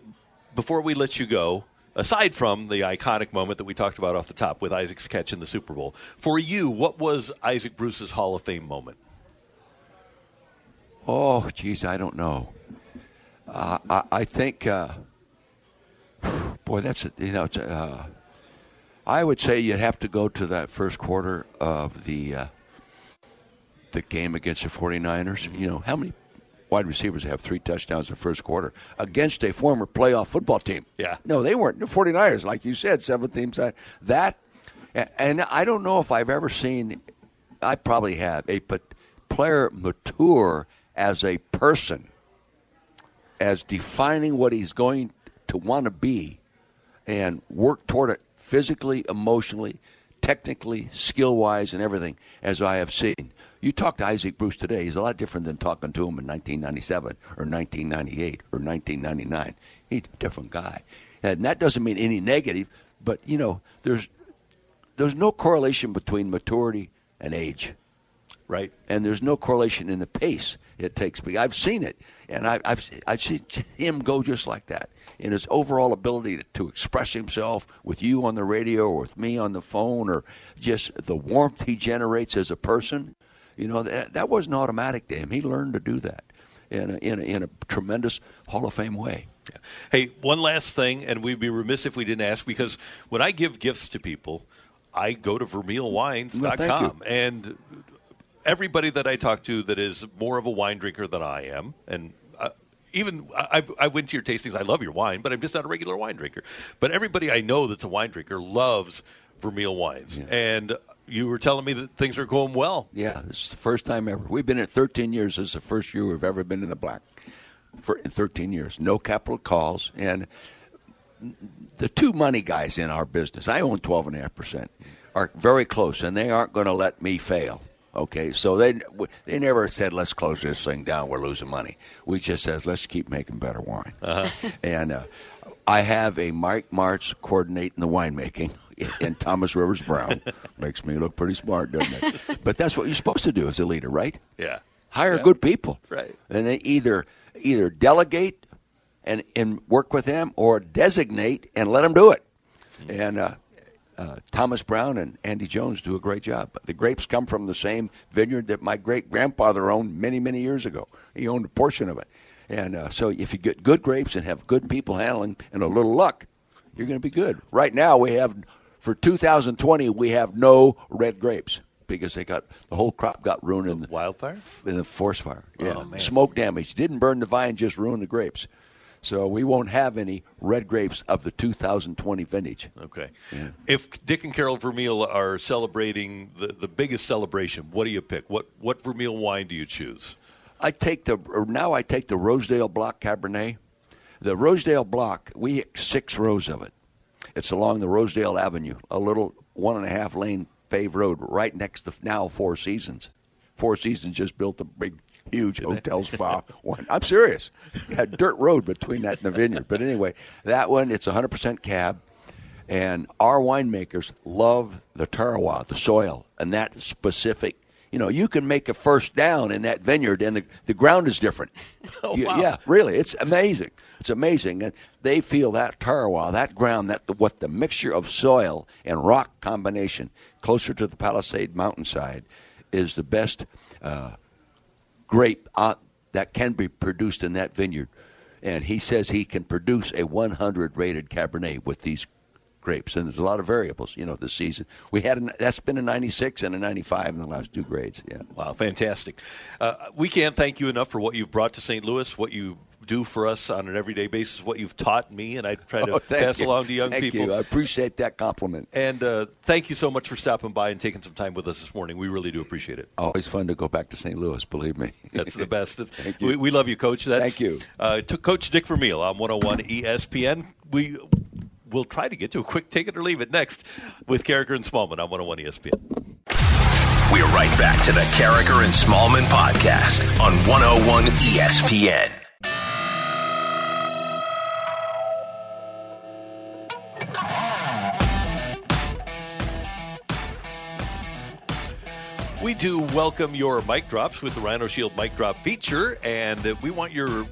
before we let you go, aside from the iconic moment that we talked about off the top with Isaac's catch in the Super Bowl, for you, what was Isaac Bruce's Hall of Fame moment? Oh, geez, I don't know. Uh, I, I think, uh, boy, that's a, you know, uh, I would say you'd have to go to that first quarter of the uh, the game against the 49ers. You know, how many wide receivers have three touchdowns in the first quarter against a former playoff football team? Yeah. No, they weren't. The 49ers, like you said, seven teams. That, and I don't know if I've ever seen, I probably have, a player mature as a person, as defining what he's going to want to be and work toward it physically, emotionally, technically, skill wise, and everything, as I have seen. You talk to Isaac Bruce today, he's a lot different than talking to him in 1997 or 1998 or 1999. He's a different guy. And that doesn't mean any negative, but, you know, there's, there's no correlation between maturity and age Right. and there's no correlation in the pace it takes. But I've seen it, and I, I've I've seen him go just like that in his overall ability to, to express himself with you on the radio or with me on the phone, or just the warmth he generates as a person. You know that that wasn't automatic to him. He learned to do that in a, in a, in a tremendous Hall of Fame way. Hey, one last thing, and we'd be remiss if we didn't ask because when I give gifts to people, I go to Well, vermeilwines.com. you. and everybody that I talk to that is more of a wine drinker than I am, and uh, even I, I went to your tastings. I love your wine, but I'm just not a regular wine drinker. But everybody I know that's a wine drinker loves Vermeil wines, and you were telling me that things are going well. Yeah, this is the first time ever. We've been in 13 years. This is the first year we've ever been in the black for in 13 years. No capital calls, and the two money guys in our business, I own 12.5 percent, are very close, and they aren't going to let me fail. Okay, so they they never said let's close this thing down. We're losing money. We just said let's keep making better wine. And uh, I have a Mike Martz coordinating the winemaking and Thomas Rivers Brown. Makes me look pretty smart, doesn't it? But that's what you're supposed to do as a leader, right? Yeah. Hire Yeah. good people. Right. And they either either delegate and and work with them or designate and let them do it. And uh, uh, Thomas Brown and Andy Jones do a great job. The grapes come from the same vineyard that my great grandfather owned many, many years ago. He owned a portion of it. And uh, so if you get good grapes and have good people handling and a little luck, you're going to be good. Right now, we have, for 2020, we have no red grapes because they got the whole crop got ruined in the Wildfire? in a forest fire. Oh, yeah, Oh, man. smoke damage. Didn't burn the vine, just ruined the grapes. So we won't have any red grapes of the 2020 vintage. Okay. If Dick and Carol Vermeil are celebrating the, the biggest celebration, what do you pick? What what Vermeil wine do you choose? I take the now I take the Rosedale Block Cabernet. The Rosedale Block, we six rows of it. It's along the Rosedale Avenue, a little one and a half lane paved road right next to now Four Seasons. Four Seasons just built a big, huge hotel spa. one. I'm serious. Had dirt road between that and the vineyard. But anyway, that one it's 100% cab, and our winemakers love the terroir, the soil, and that specific. You know, you can make a first down in that vineyard, and the, the ground is different. Oh, wow. Yeah, really, it's amazing. It's amazing, and they feel that terroir, that ground, that what the mixture of soil and rock combination closer to the Palisade mountainside is the best uh, grape uh, that can be produced in that vineyard. And he says he can produce a 100 rated Cabernet with these grapes. And there's a lot of variables, you know, this season. We had a, that's been a 96 and a 95 in the last two grades. Yeah. Wow, fantastic. Uh, we can't thank you enough for what you've brought to St. Louis, what you do for us on an everyday basis, what you've taught me, and I try to Oh, pass you. along to young Thank people. You. I appreciate that compliment. And uh, thank you so much for stopping by and taking some time with us this morning. We really do appreciate it. Always fun to go back to St. Louis, believe me. That's the best. Thank you. We, we love you, Coach. That's, Thank you. Uh, to Coach Dick Vermeil on 101 ESPN. We will try to get to a quick take it or leave it next with Karraker and Smallman on 101 ESPN. We're right back to the Karraker and Smallman podcast on 101 ESPN. We do welcome your mic drops with the Rhino Shield mic drop feature, and uh, we want your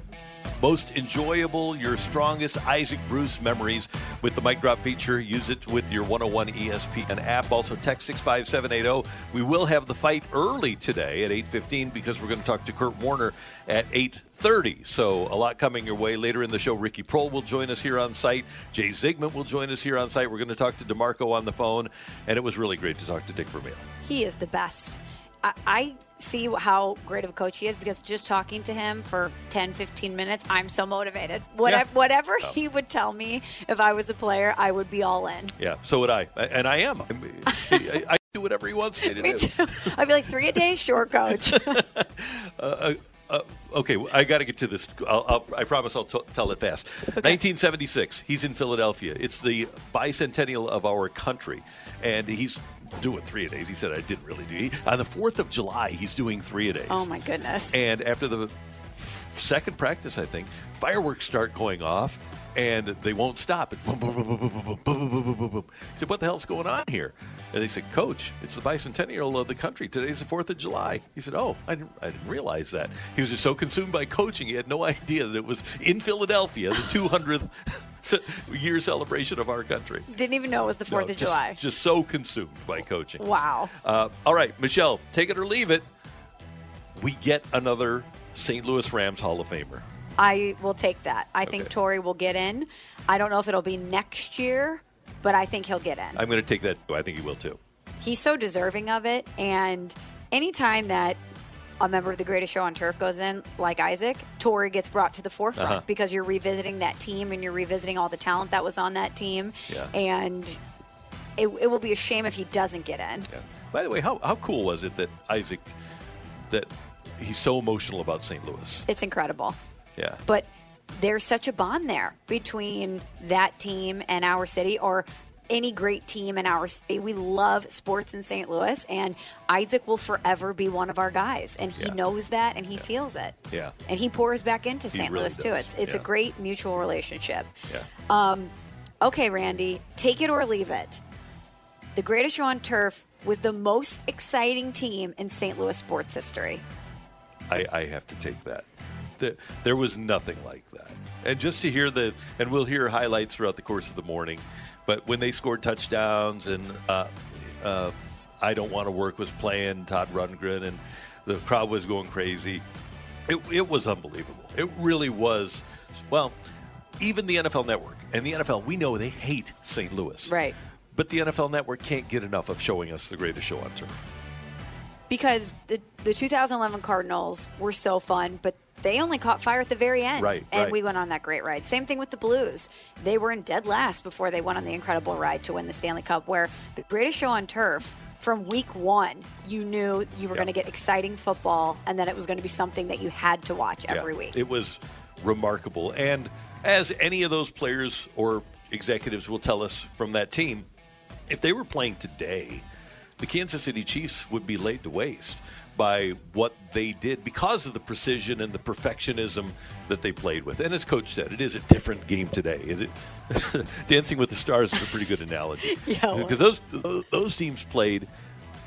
most enjoyable, your strongest Isaac Bruce memories with the mic drop feature. Use it with your 101 ESPN app. Also, text 65780. We will have the fight early today at 8.15 because we're going to talk to Kurt Warner at 8.30. So a lot coming your way. Later in the show, Ricky Proehl will join us here on site. Jay Zygmunt will join us here on site. We're going to talk to D'Marco on the phone, and it was really great to talk to Dick Vermeil. He is the best. I, I see how great of a coach he is because just talking to him for 10, 15 minutes, I'm so motivated. Whatever, Yeah. whatever Oh. he would tell me if I was a player, I would be all in. Yeah, so would I, and I am. I, I do whatever he wants me to Me do. too. I'd be like, three a day, sure, coach. Uh, uh, okay, I got to get to this. I'll, I'll, I promise I'll t- tell it fast. 1976. He's in Philadelphia. It's the bicentennial of our country, and he's doing three a days. He said I didn't really do. He, on the Fourth of July, he's doing three a days. oh, my goodness. And after the second practice, I think fireworks start going off, and they won't stop. It boom, boom, boom, boom, boom, boom, boom, boom, boom, boom, boom, boom. He said, "What the hell's going on here?" And they said, "Coach, it's the bicentennial of the country. Today's the Fourth of July." He said, "Oh, I didn't, I didn't realize that." He was just so consumed by coaching, he had no idea that it was in Philadelphia, the 200th year celebration of our country. Didn't even know it was the 4th No, of just- July. Just so consumed by coaching. Wow. Uh, all right, Michelle, take it or leave it. We get another St. Louis Rams Hall of Famer. I will take that. I think Torry will get in. I don't know if it'll be next year, but I think he'll get in. I'm going to take that. I think he will too. He's so deserving of it. And anytime that a member of the greatest show on turf goes in, like Isaac, Torry gets brought to the forefront Uh-huh. because you're revisiting that team and you're revisiting all the talent that was on that team. Yeah. And it, it will be a shame if he doesn't get in. Yeah. By the way, how, how cool was it that Isaac, that he's so emotional about St. Louis? It's incredible. Yeah. But there's such a bond there between that team and our city or any great team in our city. We love sports in St. Louis, and Isaac will forever be one of our guys. And he Yeah. knows that and he feels it. Yeah. And he pours back into St. really Louis, too. It's, it's Yeah. a great mutual relationship. Yeah. Um, okay, Randy, take it or leave it. The greatest show on turf was the most exciting team in St. Louis sports history. I, I have to take that. The, there was nothing like that. And just to hear the, and we'll hear highlights throughout the course of the morning, but when they scored touchdowns and uh, uh, I Don't Want to Work was playing, Todd Rundgren, and the crowd was going crazy, it, it was unbelievable. It really was. Well, even the NFL Network and the NFL, we know they hate St. Louis. Right. But the NFL Network can't get enough of showing us the greatest show on turf. because the the 2011 Cardinals were so fun, but they only caught fire at the very end, Right, and right. we went on that great ride. Same thing with the Blues; they were in dead last before they went on the incredible ride to win the Stanley Cup. Where the greatest show on turf. From week one, you knew you were Yeah. going to get exciting football, and that it was going to be something that you had to watch every Yeah, week. It was remarkable. And as any of those players or executives will tell us from that team, if they were playing today, the Kansas City Chiefs would be laid to waste by what they did because of the precision and the perfectionism that they played with. And as coach said, it is a different game today. Is it? Dancing with the Stars is a pretty good analogy. Yeah, because those those teams played.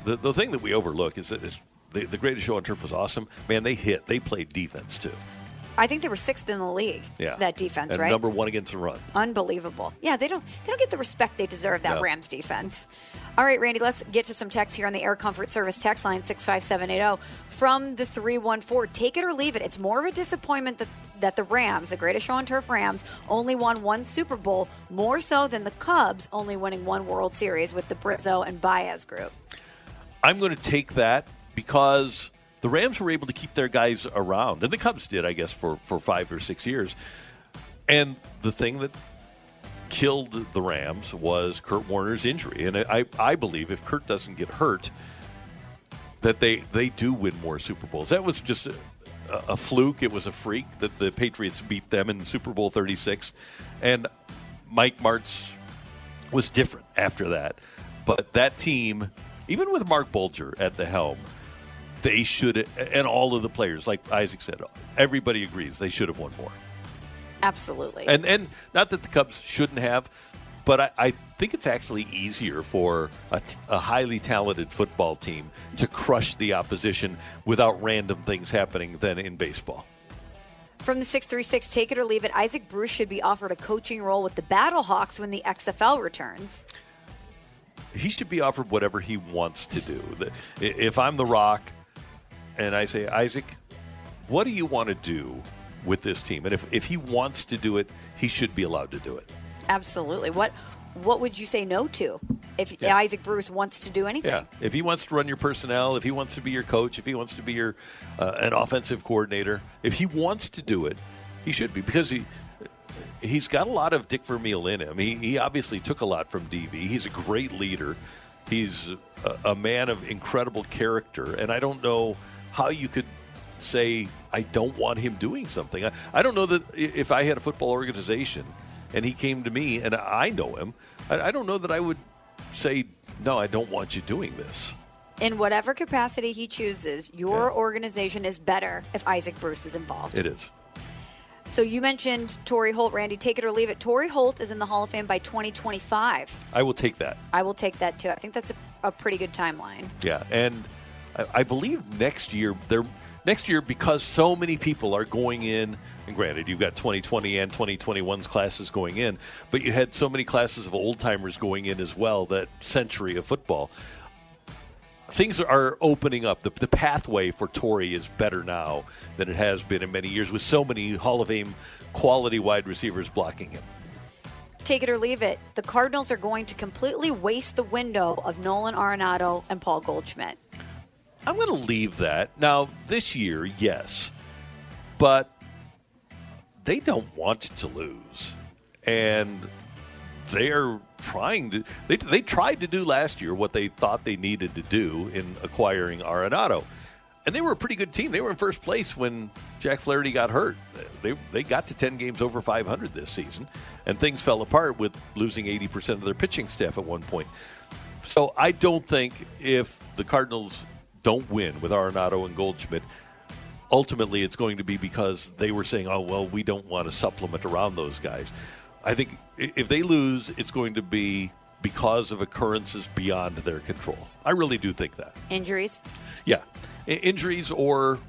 The, the thing that we overlook is that the, the greatest show on turf was awesome. Man, they hit. They played defense too. I think they were sixth in the league. Yeah, that defense, and right? Number one against the run. Unbelievable. Yeah, they don't they don't get the respect they deserve that No. Rams defense. All right, Randy, let's get to some text here on the Air Comfort Service text line 65780 from the 314. Take it or leave it. It's more of a disappointment that that the Rams, the greatest show on turf Rams, only won one Super Bowl, more so than the Cubs only winning one World Series with the Bryzzo and Baez group. I'm going to take that because the Rams were able to keep their guys around, and the Cubs did, I guess, for, for five or six years. And the thing that killed the Rams was Kurt Warner's injury. And I, I believe if Kurt doesn't get hurt, that they, they do win more Super Bowls. That was just a, a fluke. It was a freak that the Patriots beat them in Super Bowl 36. And Mike Martz was different after that. But that team even with Marc Bulger at the helm, they should, and all of the players, like Isaac said, everybody agrees they should have won more. Absolutely. And and not that the Cubs shouldn't have, but I, I think it's actually easier for a, t- a highly talented football team to crush the opposition without random things happening than in baseball. From the 636, take it or leave it, Isaac Bruce should be offered a coaching role with the Battlehawks when the XFL returns. He should be offered whatever he wants to do. If I'm The Rock and I say, Isaac, what do you want to do with this team? And if, if he wants to do it, he should be allowed to do it. Absolutely. What what would you say no to if Yeah. Isaac Bruce wants to do anything? Yeah, if he wants to run your personnel, if he wants to be your coach, if he wants to be your uh, an offensive coordinator, if he wants to do it, he should be because he he's got a lot of Dick Vermeil in him. He, he obviously took a lot from DV. He's a great leader. He's a, a man of incredible character, and I don't know how you could say I don't want him doing something. I, I don't know that if I had a football organization and he came to me and I know him, I, I don't know that I would say no. I don't want you doing this. In whatever capacity he chooses, your organization is better if Isaac Bruce is involved. It is. So you mentioned Torry Holt, Randy. Take it or leave it. Torry Holt is in the Hall of Fame by 2025. I will take that. I will take that too. I think that's a, a pretty good timeline. Yeah, and I, I believe next year they're next year because so many people are going in. And granted, you've got 2020 and 2021's classes going in, but you had so many classes of old timers going in as well. That century of football. Things are opening up. The, the pathway for Torry is better now than it has been in many years, with so many Hall of Fame quality wide receivers blocking him. Take it or leave it. The Cardinals are going to completely waste the window of Nolan Arenado and Paul Goldschmidt. I'm going to leave that. Now, this year, yes. But they don't want to lose. And they're trying to they, they tried to do last year what they thought they needed to do in acquiring Arenado. And they were a pretty good team. They were in first place when Jack Flaherty got hurt. They they got to 10 games over 500 this season and things fell apart with losing 80% of their pitching staff at one point. So I don't think if the Cardinals don't win with Arenado and Goldschmidt, ultimately it's going to be because they were saying, "Oh well, we don't want to supplement around those guys." I think if they lose, it's going to be because of occurrences beyond their control. I really do think that. Injuries? Yeah, I- injuries or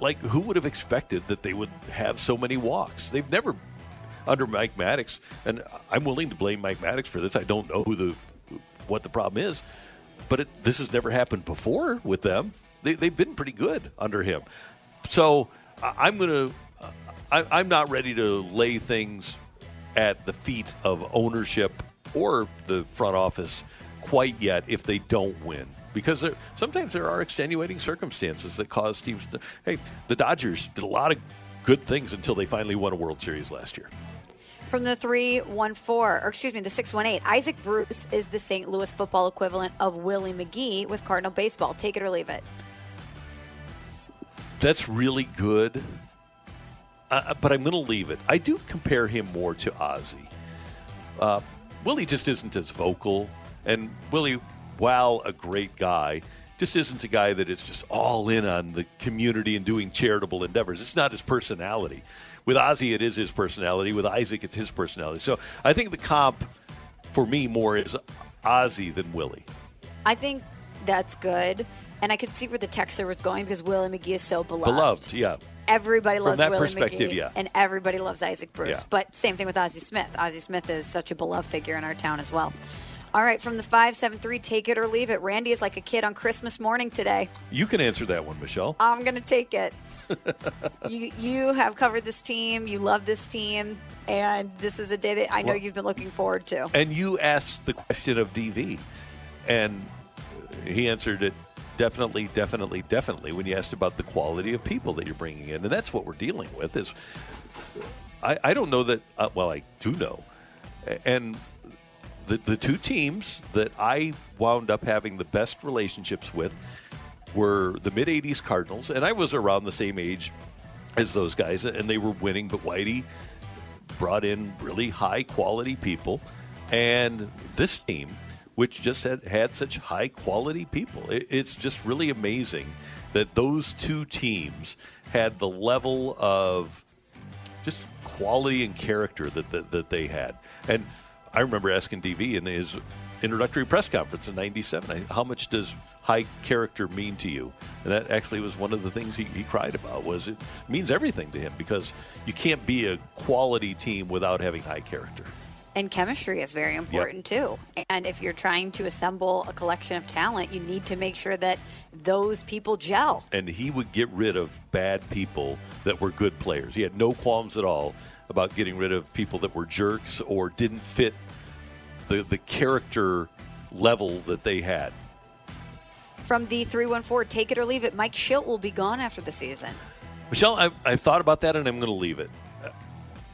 like who would have expected that they would have so many walks? They've never under Mike Maddux, and I'm willing to blame Mike Maddux for this. I don't know who the what the problem is, but it, this has never happened before with them. They, they've been pretty good under him, so I'm gonna. I, I'm not ready to lay things at the feet of ownership or the front office quite yet if they don't win. Because there, sometimes there are extenuating circumstances that cause teams to. Hey, the Dodgers did a lot of good things until they finally won a World Series last year. From the 314, or excuse me, the 618, Isaac Bruce is the St. Louis football equivalent of Willie McGee with Cardinal baseball. Take it or leave it. That's really good, uh, but I'm going to leave it. I do compare him more to Ozzie. Uh, Willie just isn't as vocal, and Willie, while a great guy, just isn't a guy that is just all in on the community and doing charitable endeavors. It's not his personality. With Ozzie, it is his personality. With Isaac, it's his personality. So I think the comp for me more is Ozzie than Willie. I think that's good. And I could see where the texter was going because Willie McGee is so beloved. Beloved, yeah. Everybody From loves that Willie perspective, McGee, yeah. and everybody loves Isaac Bruce. Yeah. But same thing with Ozzie Smith. Ozzie Smith is such a beloved figure in our town as well. All right, from the five seven three, take it or leave it. Randy is like a kid on Christmas morning today. You can answer that one, Michelle. I'm going to take it. You you have covered this team. You love this team, and this is a day that I know Well- you've been looking forward to. And you asked the question of DV, and he answered it definitely, definitely, definitely when you asked about the quality of people that you're bringing in, and that's what we're dealing with. Is I, I don't know that. Uh, well, I do know, and the the two teams that I wound up having the best relationships with were the mid '80s Cardinals, and I was around the same age as those guys, and they were winning. But Whitey brought in really high quality people, and this team which just had, had such high quality people. It, it's just really amazing that those two teams had the level of just quality and character that, that, that they had. And I remember asking DV in his introductory press conference in 97 how much does high character mean to you and that actually was one of the things he, he cried about was it means everything to him because you can't be a quality team without having high character and chemistry is very important yep. too. And if you're trying to assemble a collection of talent, you need to make sure that those people gel. And he would get rid of bad people that were good players. He had no qualms at all about getting rid of people that were jerks or didn't fit the, the character level that they had. From the 314, take it or leave it, Mike Shildt will be gone after the season. Michelle, I've, I've thought about that and I'm going to leave it. Uh,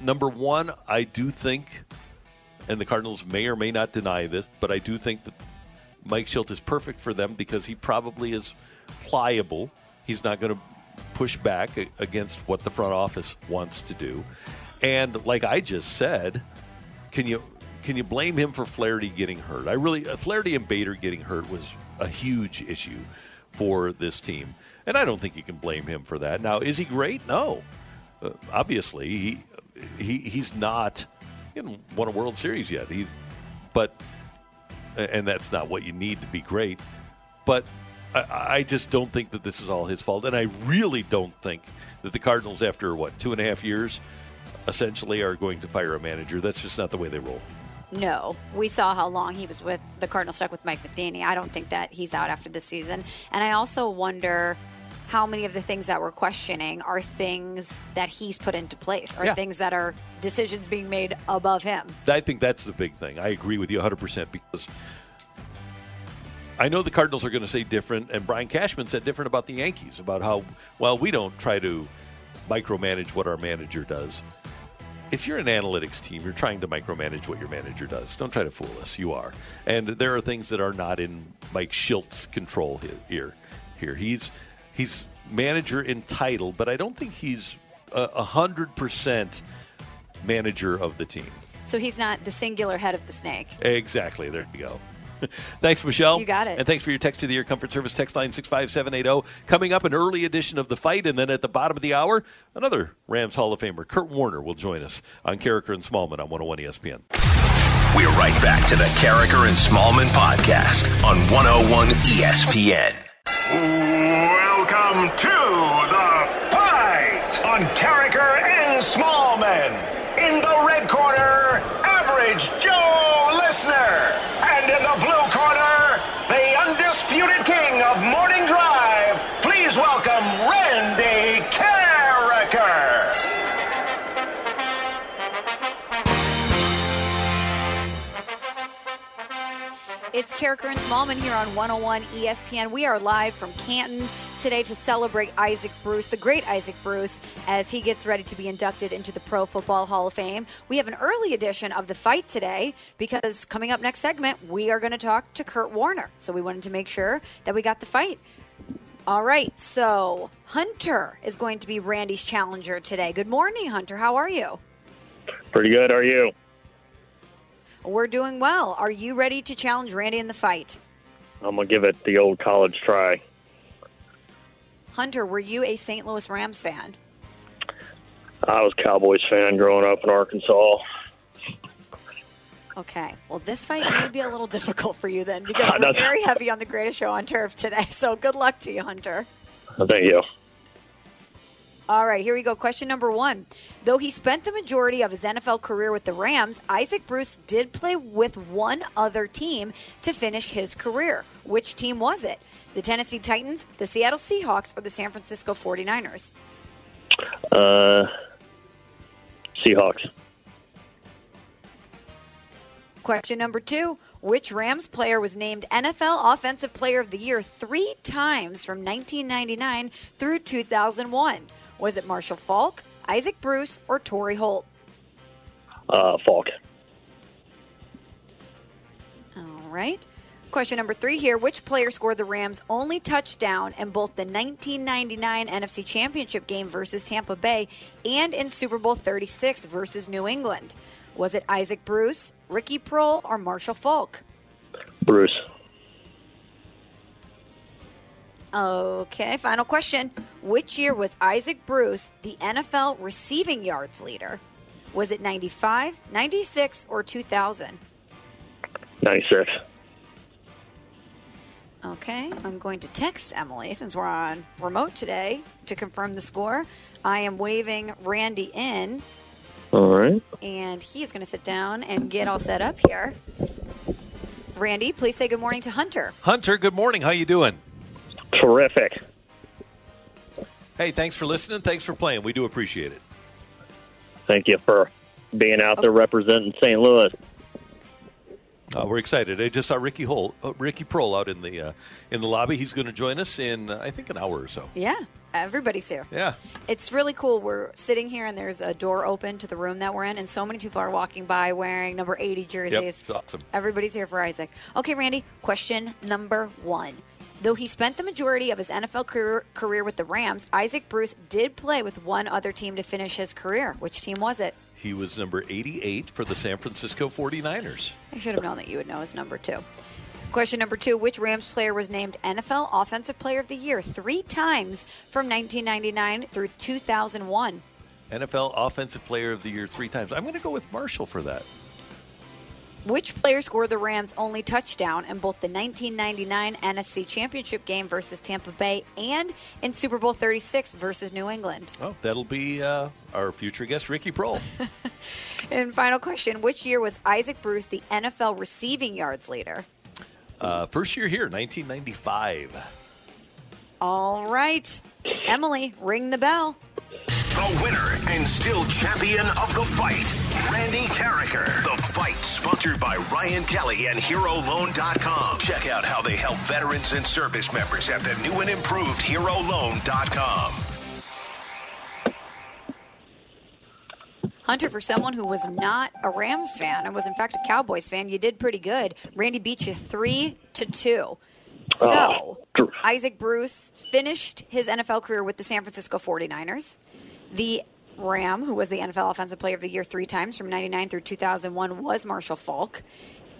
number one, I do think, and the Cardinals may or may not deny this, but I do think that Mike Shildt is perfect for them because he probably is pliable. He's not going to push back against what the front office wants to do. And like I just said, can you can you blame him for Flaherty getting hurt? I really uh, Flaherty and Bader getting hurt was a huge issue for this team, and I don't think you can blame him for that. Now, is he great? No, uh, obviously he he he's not he hasn't won a World Series yet. He's but and that's not what you need to be great. But I, I just don't think that this is all his fault, and I really don't think that the Cardinals, after what two and a half years, essentially are going to fire a manager. That's just not the way they roll. No, we saw how long he was with the Cardinals stuck with Mike Matheny. I don't think that he's out after this season. And I also wonder how many of the things that we're questioning are things that he's put into place or yeah. things that are decisions being made above him. I think that's the big thing. I agree with you 100% because I know the Cardinals are going to say different, and Brian Cashman said different about the Yankees, about how, well, we don't try to micromanage what our manager does if you're an analytics team, you're trying to micromanage what your manager does. Don't try to fool us. You are, and there are things that are not in Mike Shildt's control here. Here, he's he's manager in title, but I don't think he's a hundred percent manager of the team. So he's not the singular head of the snake. Exactly. There you go. thanks, Michelle. You got it. And thanks for your text to the Air Comfort Service text line 65780. Coming up, an early edition of The Fight, and then at the bottom of the hour, another Rams Hall of Famer, Kurt Warner, will join us on Karraker and Smallman on 101 ESPN. We're right back to the Karraker and Smallman podcast on 101 ESPN. Welcome to The Fight on Karraker and Smallman. In the red corner, Average Joe Listener. And in the blue corner, the undisputed king of morning drive, please welcome Randy Karraker. It's Karraker and Smallman here on 101 ESPN. We are live from Canton today to celebrate Isaac Bruce, the great Isaac Bruce, as he gets ready to be inducted into the Pro Football Hall of Fame. We have an early edition of the fight today because coming up next segment, we are going to talk to Kurt Warner. So we wanted to make sure that we got the fight. All right, so Hunter is going to be Randy's challenger today. Good morning, Hunter. How are you? Pretty good. How are you? We're doing well. Are you ready to challenge Randy in the fight? I'm going to give it the old college try. Hunter, were you a St. Louis Rams fan? I was Cowboys fan growing up in Arkansas. Okay. Well, this fight may be a little difficult for you then because we're very heavy on the greatest show on turf today. So good luck to you, Hunter. Thank you. All right, here we go. Question number one. Though he spent the majority of his NFL career with the Rams, Isaac Bruce did play with one other team to finish his career. Which team was it? The Tennessee Titans, the Seattle Seahawks, or the San Francisco 49ers? Uh, Seahawks. Question number two. Which Rams player was named NFL Offensive Player of the Year three times from 1999 through 2001? Was it Marshall Faulk, Isaac Bruce, or Torry Holt? Uh, Faulk. All right. Question number three here. Which player scored the Rams' only touchdown in both the 1999 NFC Championship game versus Tampa Bay and in Super Bowl 36 versus New England? Was it Isaac Bruce, Ricky Proehl, or Marshall Faulk? Bruce. Okay, final question. Which year was Isaac Bruce the NFL receiving yards leader? Was it 95, 96, or 2000? 96. Okay, I'm going to text Emily since we're on remote today to confirm the score. I am waving Randy in, All right. and he is going to sit down and get all set up here. Randy, please say good morning to Hunter. Hunter, good morning. How you doing? Terrific. Hey, thanks for listening. Thanks for playing. We do appreciate it. Thank you for being out there representing St. Louis. Uh, we're excited. I just saw Ricky Hole, uh, Ricky Proehl out in the uh, in the lobby. He's going to join us in uh, I think an hour or so. Yeah, everybody's here. Yeah. It's really cool. We're sitting here and there's a door open to the room that we're in, and so many people are walking by wearing number 80 jerseys. Yep, it's awesome. Everybody's here for Isaac. Okay, Randy, question number one. Though he spent the majority of his NFL career, career with the Rams, Isaac Bruce did play with one other team to finish his career. Which team was it? He was number 88 for the San Francisco 49ers. I should have known that you would know his number two. Question number two Which Rams player was named NFL Offensive Player of the Year three times from 1999 through 2001? NFL Offensive Player of the Year three times. I'm going to go with Marshall for that. Which player scored the Rams' only touchdown in both the 1999 NFC Championship game versus Tampa Bay and in Super Bowl 36 versus New England? Oh, that'll be uh, our future guest, Ricky Proehl. And final question Which year was Isaac Bruce the NFL receiving yards leader? uh, first year here, 1995. All right. Emily, ring the bell. The winner and still champion of the fight, Randy Karraker. The fight sponsored by Ryan Kelly and HeroLoan.com. Check out how they help veterans and service members at the new and improved HeroLoan.com. Hunter, for someone who was not a Rams fan and was in fact a Cowboys fan, you did pretty good. Randy beat you three to two. So oh. Isaac Bruce finished his NFL career with the San Francisco 49ers. The Ram, who was the NFL Offensive Player of the Year three times from 99 through 2001, was Marshall Faulk.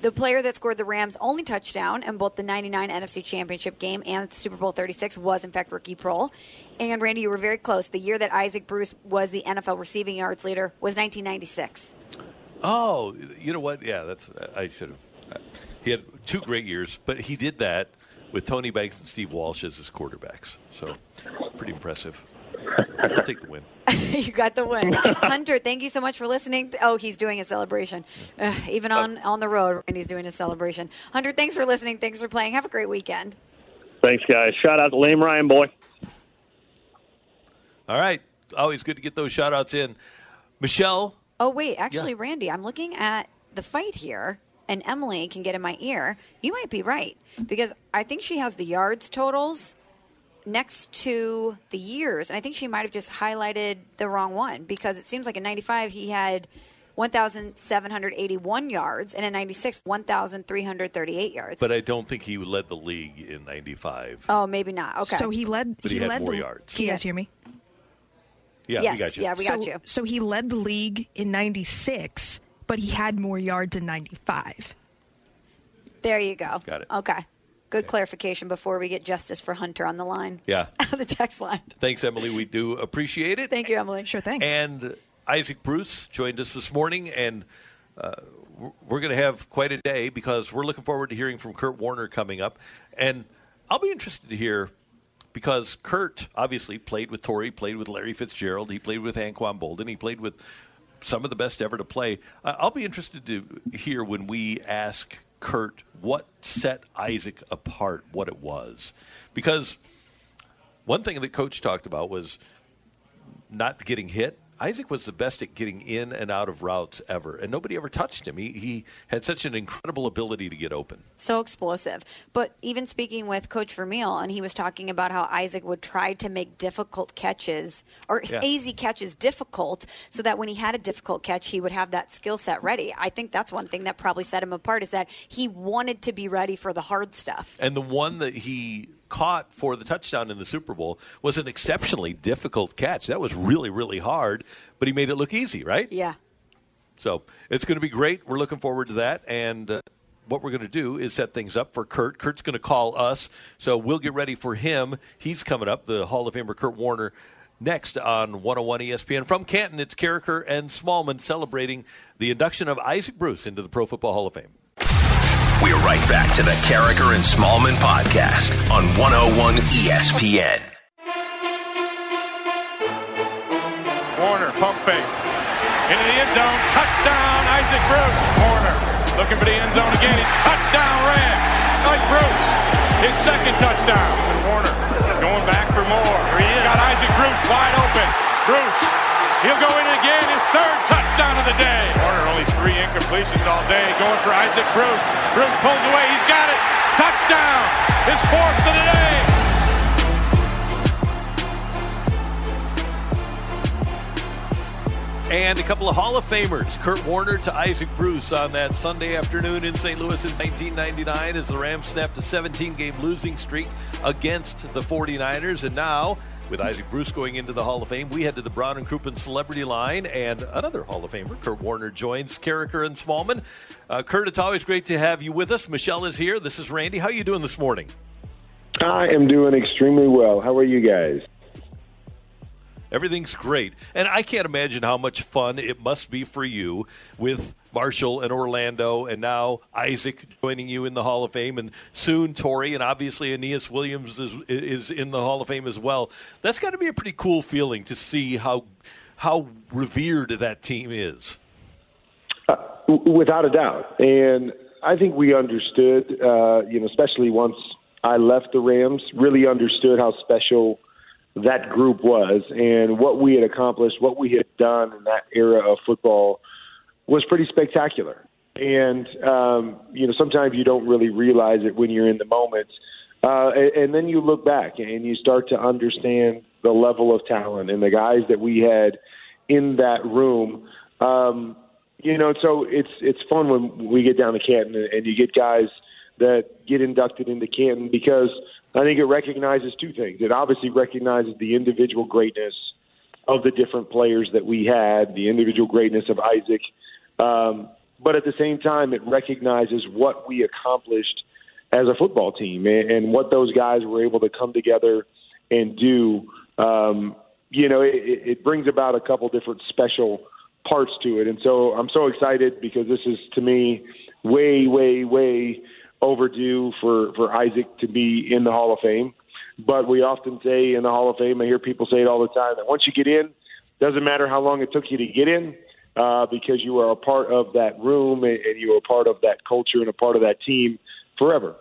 The player that scored the Rams' only touchdown in both the 99 NFC Championship game and Super Bowl 36 was, in fact, Ricky Proehl. And Randy, you were very close. The year that Isaac Bruce was the NFL receiving yards leader was 1996. Oh, you know what? Yeah, that's I should have. He had two great years, but he did that with Tony Banks and Steve Walsh as his quarterbacks. So, pretty impressive. I'll take the win. you got the win. Hunter, thank you so much for listening. Oh, he's doing a celebration. Uh, even on, on the road, and he's doing a celebration. Hunter, thanks for listening. Thanks for playing. Have a great weekend. Thanks, guys. Shout out to Lame Ryan, boy. All right, always good to get those shout outs in. Michelle, Oh, wait. Actually, Randy, I'm looking at the fight here, and Emily can get in my ear. You might be right, because I think she has the yards totals next to the years. And I think she might have just highlighted the wrong one, because it seems like in 95 he had 1,781 yards, and in 96, 1,338 yards. but I don't think he led the league in '95. oh, maybe not. Okay. So he led. But he had led more the, yards. Can you guys hear me? Yeah, Yes, we got you. yeah, we so, got you. So he led the league in '96, but he had more yards in '95. There you go. Got it. Okay. Good clarification before we get justice for Hunter on the line. Yeah. the text line. Thanks, Emily. We do appreciate it. Thank you, Emily. Sure thing. And Isaac Bruce joined us this morning, and uh, we're- we're going to have quite a day because we're looking forward to hearing from Kurt Warner coming up. And I'll be interested to hear because Kurt obviously played with Torry, played with Larry Fitzgerald, he played with Anquan Boldin, he played with some of the best ever to play. Uh, I'll be interested to hear when we ask Kurt what set Isaac apart, what it was. Because one thing that coach talked about was not getting hit. Isaac was the best at getting in and out of routes ever, and nobody ever touched him. He, he had such an incredible ability to get open. So explosive. But even speaking with Coach Vermeil, and he was talking about how Isaac would try to make difficult catches or Yeah. easy catches difficult so that when he had a difficult catch, he would have that skill set ready. I think that's one thing that probably set him apart is that he wanted to be ready for the hard stuff. And the one that he caught for the touchdown in the Super Bowl was an exceptionally difficult catch. That was really, really hard, but he made it look easy, right? Yeah. So it's going to be great. We're looking forward to that. And uh, what we're going to do is set things up for Kurt. Kurt's going to call us, so we'll get ready for him. He's coming up, the Hall of Famer Kurt Warner. Next on 101 ESPN from Canton, it's Karraker and Smallman celebrating the induction of Isaac Bruce into the Pro Football Hall of Fame. We're right back to the Karraker and Smallman podcast on 101 ESPN. Warner, pump fake. Into the end zone. Touchdown, Isaac Bruce. Warner looking for the end zone again. Touchdown, Rams. Isaac Bruce. His second touchdown. Warner going back for more. He is. Got Isaac Bruce wide open. Bruce. He'll go in again. His third touchdown of the day. Warner only three incompletions all day. Going for Isaac Bruce. Bruce pulls away. He's got it. Touchdown. His fourth of the day. And a couple of Hall of Famers, Kurt Warner to Isaac Bruce on that Sunday afternoon in St. Louis in 1999 as the Rams snapped a 17 game losing streak against the 49ers. And now, with Isaac Bruce going into the Hall of Fame, we head to the Brown and Crouppen Celebrity Line, and another Hall of Famer, Kurt Warner, joins Karraker and Smallman. Uh, Kurt, it's always great to have you with us. Michelle is here. This is Randy. How are you doing this morning? I am doing extremely well. How are you guys? Everything's great. And I can't imagine how much fun it must be for you with Marshall and Orlando, and now Isaac joining you in the Hall of Fame, and soon Torry, and obviously Aeneas Williams is, is in the Hall of Fame as well. That's got to be a pretty cool feeling to see how how revered that team is. Uh, without a doubt, and I think we understood, uh, you know, especially once I left the Rams, really understood how special that group was and what we had accomplished, what we had done in that era of football was pretty spectacular. And um, you know, sometimes you don't really realize it when you're in the moment, uh, and, and then you look back and you start to understand the level of talent and the guys that we had in that room. Um, you know, so it's it's fun when we get down to Canton and, and you get guys that get inducted into Canton because I think it recognizes two things. It obviously recognizes the individual greatness of the different players that we had, the individual greatness of Isaac, um, but at the same time, it recognizes what we accomplished as a football team and, and what those guys were able to come together and do. Um, you know, it, it brings about a couple different special parts to it, and so I'm so excited because this is to me way, way, way overdue for for Isaac to be in the Hall of Fame. But we often say in the Hall of Fame, I hear people say it all the time that once you get in, doesn't matter how long it took you to get in, uh, because you are a part of that room and, and you are a part of that culture and a part of that team forever.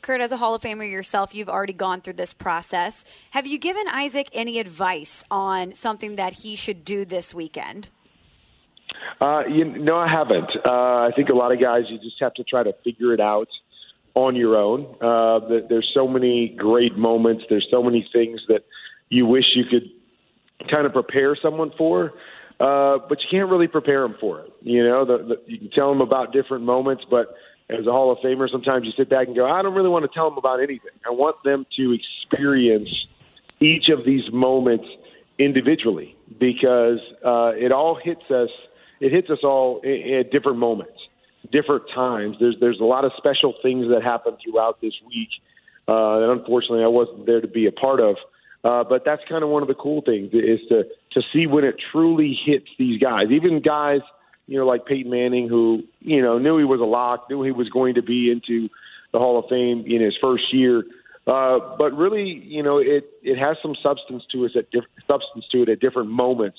Kurt, as a Hall of Famer yourself, you've already gone through this process. Have you given Isaac any advice on something that he should do this weekend? Uh, you, no, I haven't. Uh, I think a lot of guys, you just have to try to figure it out on your own. Uh, there's so many great moments. There's so many things that you wish you could kind of prepare someone for, uh, but you can't really prepare them for it. You know, the, the, you can tell them about different moments, but as a Hall of Famer, sometimes you sit back and go, I don't really want to tell them about anything. I want them to experience each of these moments individually because uh, it all hits us – it hits us all at different moments, different times. There's there's a lot of special things that happen throughout this week uh, that unfortunately I wasn't there to be a part of. Uh, but that's kind of one of the cool things is to to see when it truly hits these guys, even guys you know like Peyton Manning, who you know knew he was a lock, knew he was going to be into the Hall of Fame in his first year. Uh, but really, you know, it it has some substance to us at diff- substance to it at different moments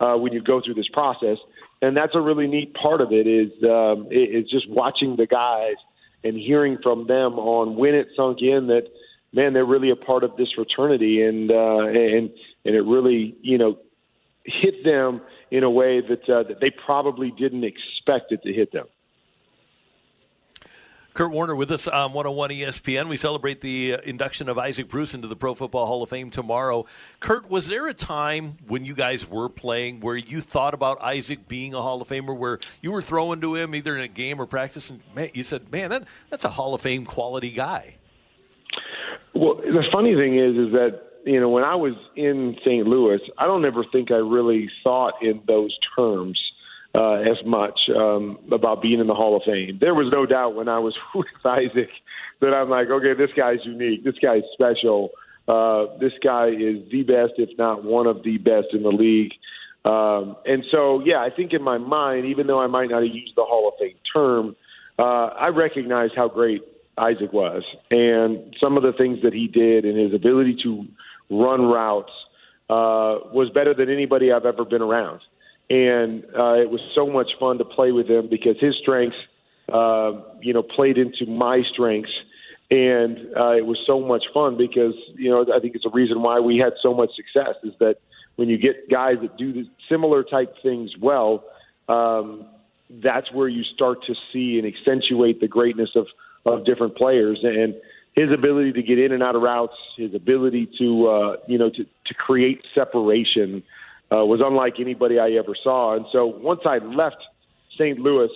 uh, when you go through this process and that's a really neat part of it is um, is just watching the guys and hearing from them on when it sunk in that man they're really a part of this fraternity and uh, and and it really you know hit them in a way that uh, that they probably didn't expect it to hit them. Kurt Warner with us on 101 ESPN. We celebrate the uh, induction of Isaac Bruce into the Pro Football Hall of Fame tomorrow. Kurt, was there a time when you guys were playing where you thought about Isaac being a Hall of Famer, where you were throwing to him either in a game or practice, and man, you said, "Man, that, that's a Hall of Fame quality guy." Well, the funny thing is, is that you know when I was in St. Louis, I don't ever think I really thought in those terms uh, as much um, about being in the Hall of Fame. There was no doubt when I was with Isaac that I'm like, okay, this guy's unique. This guy's special. Uh, this guy is the best, if not one of the best in the league. Um, and so, yeah, I think in my mind, even though I might not have used the Hall of Fame term, uh, I recognize how great Isaac was and some of the things that he did and his ability to run routes uh, was better than anybody I've ever been around. And uh, it was so much fun to play with him because his strengths, uh, you know, played into my strengths. And uh, it was so much fun because, you know, I think it's a reason why we had so much success is that when you get guys that do similar type things well, um, that's where you start to see and accentuate the greatness of, of different players. And his ability to get in and out of routes, his ability to, uh, you know, to, to create separation uh, was unlike anybody I ever saw. And so once I left St. Louis,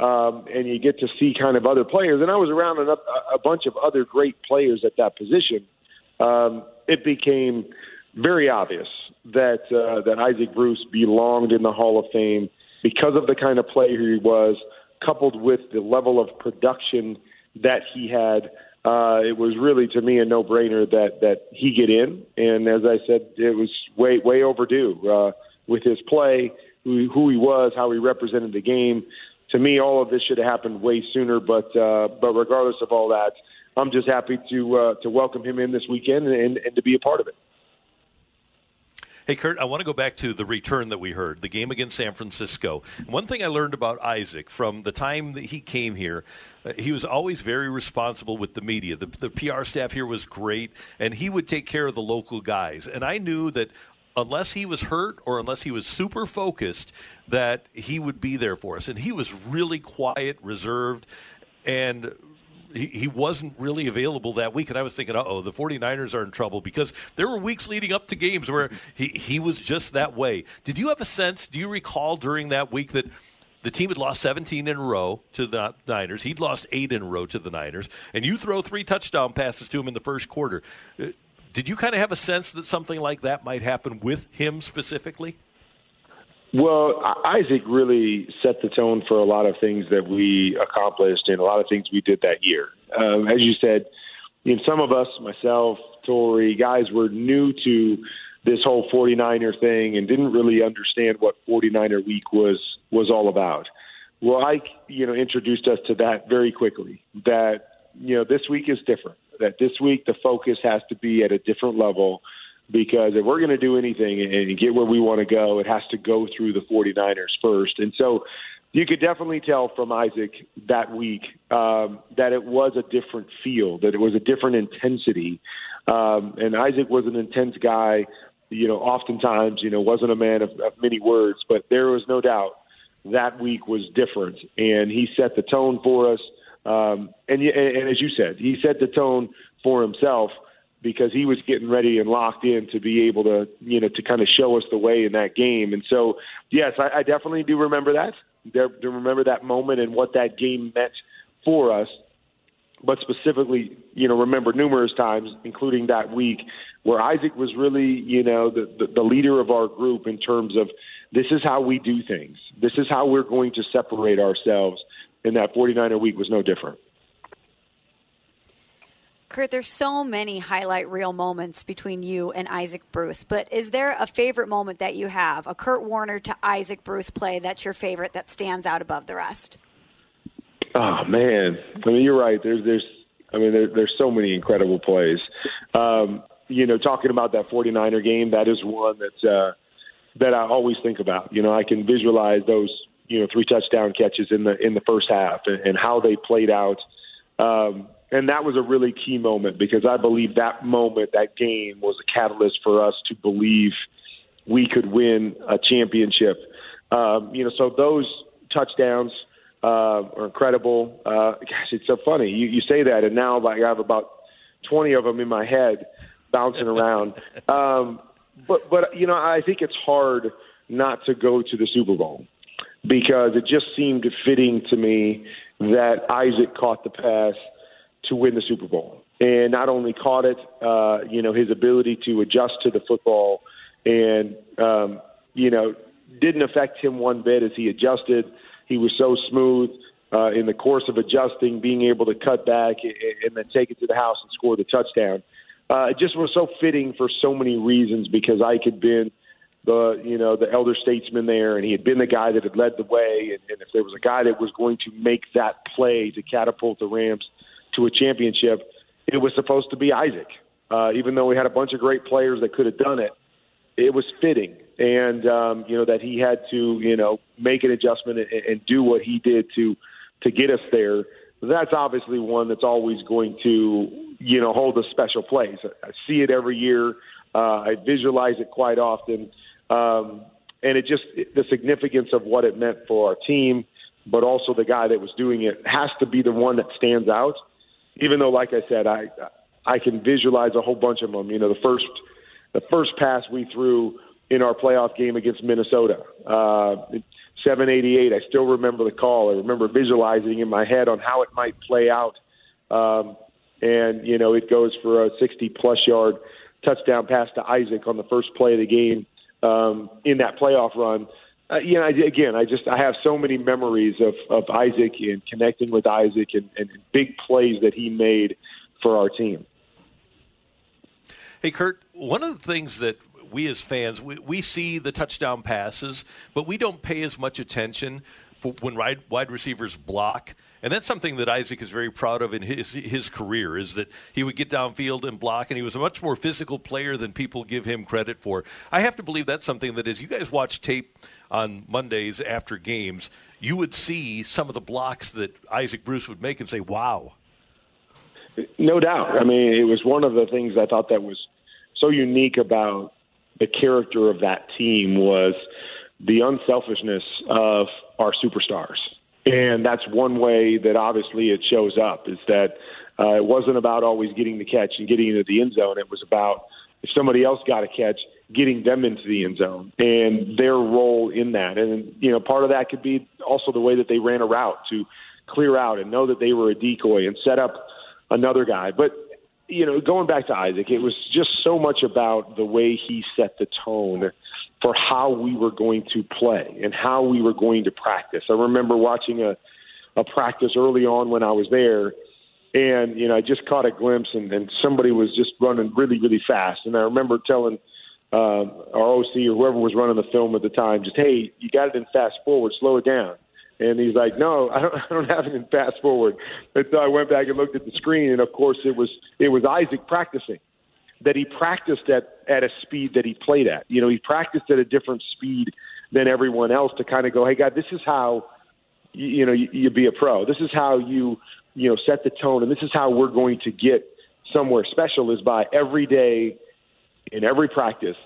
um, and you get to see kind of other players, and I was around a, a bunch of other great players at that position. Um, it became very obvious that uh, that Isaac Bruce belonged in the Hall of Fame because of the kind of player he was, coupled with the level of production that he had. Uh, it was really to me a no-brainer that that he get in, and as I said, it was way way overdue uh, with his play, who, who he was, how he represented the game. To me, all of this should have happened way sooner. But uh, but regardless of all that, I'm just happy to uh, to welcome him in this weekend and, and to be a part of it. Hey, Kurt, I want to go back to the return that we heard, the game against San Francisco. One thing I learned about Isaac from the time that he came here, uh, he was always very responsible with the media. The, the PR staff here was great, and he would take care of the local guys. And I knew that unless he was hurt or unless he was super focused, that he would be there for us. And he was really quiet, reserved, and he, he wasn't really available that week. And I was thinking, uh oh, the 49ers are in trouble because there were weeks leading up to games where he, he was just that way. Did you have a sense, do you recall during that week that the team had lost 17 in a row to the Niners. He'd lost eight in a row to the Niners. And you throw three touchdown passes to him in the first quarter. Uh, did you kind of have a sense that something like that might happen with him specifically? Well, Isaac really set the tone for a lot of things that we accomplished and a lot of things we did that year. Um, as you said, you know, some of us, myself, Torry, guys were new to this whole 49er thing and didn't really understand what 49er week was was all about. Well, Ike, you know, introduced us to that very quickly. That you know, this week is different. That this week the focus has to be at a different level because if we're going to do anything and get where we want to go, it has to go through the 49ers first. And so you could definitely tell from Isaac that week um, that it was a different feel, that it was a different intensity. Um, and Isaac was an intense guy, you know, oftentimes, you know, wasn't a man of, of many words, but there was no doubt that week was different. And he set the tone for us. Um, and, and as you said, he set the tone for himself because he was getting ready and locked in to be able to, you know, to kind of show us the way in that game. And so, yes, I, I definitely do remember that. There, to remember that moment and what that game meant for us. But specifically, you know, remember numerous times, including that week, where Isaac was really, you know, the, the, the leader of our group in terms of this is how we do things. This is how we're going to separate ourselves. And that 49er week was no different. Kurt, there's so many highlight reel moments between you and Isaac Bruce, but is there a favorite moment that you have, a Kurt Warner to Isaac Bruce play that's your favorite that stands out above the rest? Oh man, I mean you're right. There's there's I mean there, there's so many incredible plays. Um, you know, talking about that 49er game, that is one that uh, that I always think about. You know, I can visualize those you know three touchdown catches in the in the first half and, and how they played out. Um, and that was a really key moment because I believe that moment, that game, was a catalyst for us to believe we could win a championship. Um, you know, so those touchdowns uh, are incredible. Uh, gosh, it's so funny. You, you say that, and now like I have about twenty of them in my head bouncing around. Um, but but you know, I think it's hard not to go to the Super Bowl because it just seemed fitting to me that Isaac caught the pass to win the Super Bowl. And not only caught it, uh, you know, his ability to adjust to the football and, um, you know, didn't affect him one bit as he adjusted. He was so smooth uh, in the course of adjusting, being able to cut back and, and then take it to the house and score the touchdown. Uh, it just was so fitting for so many reasons because Ike had been the you know the elder statesman there, and he had been the guy that had led the way. And, and if there was a guy that was going to make that play to catapult the Rams to a championship, it was supposed to be Isaac. Uh, even though we had a bunch of great players that could have done it, it was fitting, and um, you know that he had to you know make an adjustment and, and do what he did to to get us there. That's obviously one that's always going to you know hold a special place. I see it every year. Uh, I visualize it quite often, um, and it just the significance of what it meant for our team, but also the guy that was doing it has to be the one that stands out. Even though, like I said, I I can visualize a whole bunch of them. You know, the first the first pass we threw in our playoff game against Minnesota. Uh, 788. I still remember the call. I remember visualizing in my head on how it might play out. Um, and, you know, it goes for a 60 plus yard touchdown pass to Isaac on the first play of the game um, in that playoff run. Uh, you know, again, I just I have so many memories of, of Isaac and connecting with Isaac and, and big plays that he made for our team. Hey, Kurt, one of the things that we as fans, we, we see the touchdown passes, but we don't pay as much attention when wide, wide receivers block. And that's something that Isaac is very proud of in his his career is that he would get downfield and block, and he was a much more physical player than people give him credit for. I have to believe that's something that as you guys watch tape on Mondays after games, you would see some of the blocks that Isaac Bruce would make and say, "Wow." No doubt. I mean, it was one of the things I thought that was so unique about the character of that team was the unselfishness of our superstars. And that's one way that obviously it shows up is that uh, it wasn't about always getting the catch and getting into the end zone. It was about if somebody else got a catch, getting them into the end zone and their role in that. And, you know, part of that could be also the way that they ran a route to clear out and know that they were a decoy and set up another guy. But you know, going back to Isaac, it was just so much about the way he set the tone for how we were going to play and how we were going to practice. I remember watching a, a practice early on when I was there, and you know, I just caught a glimpse, and, and somebody was just running really, really fast. And I remember telling uh, our OC or whoever was running the film at the time, just hey, you got it in fast forward, slow it down. And he's like, "No, I don't. I don't have it in fast forward." And so I went back and looked at the screen, and of course, it was it was Isaac practicing. That he practiced at at a speed that he played at. You know, he practiced at a different speed than everyone else to kind of go, "Hey, God, this is how you, you know you, you be a pro. This is how you you know set the tone, and this is how we're going to get somewhere special is by every day in every practice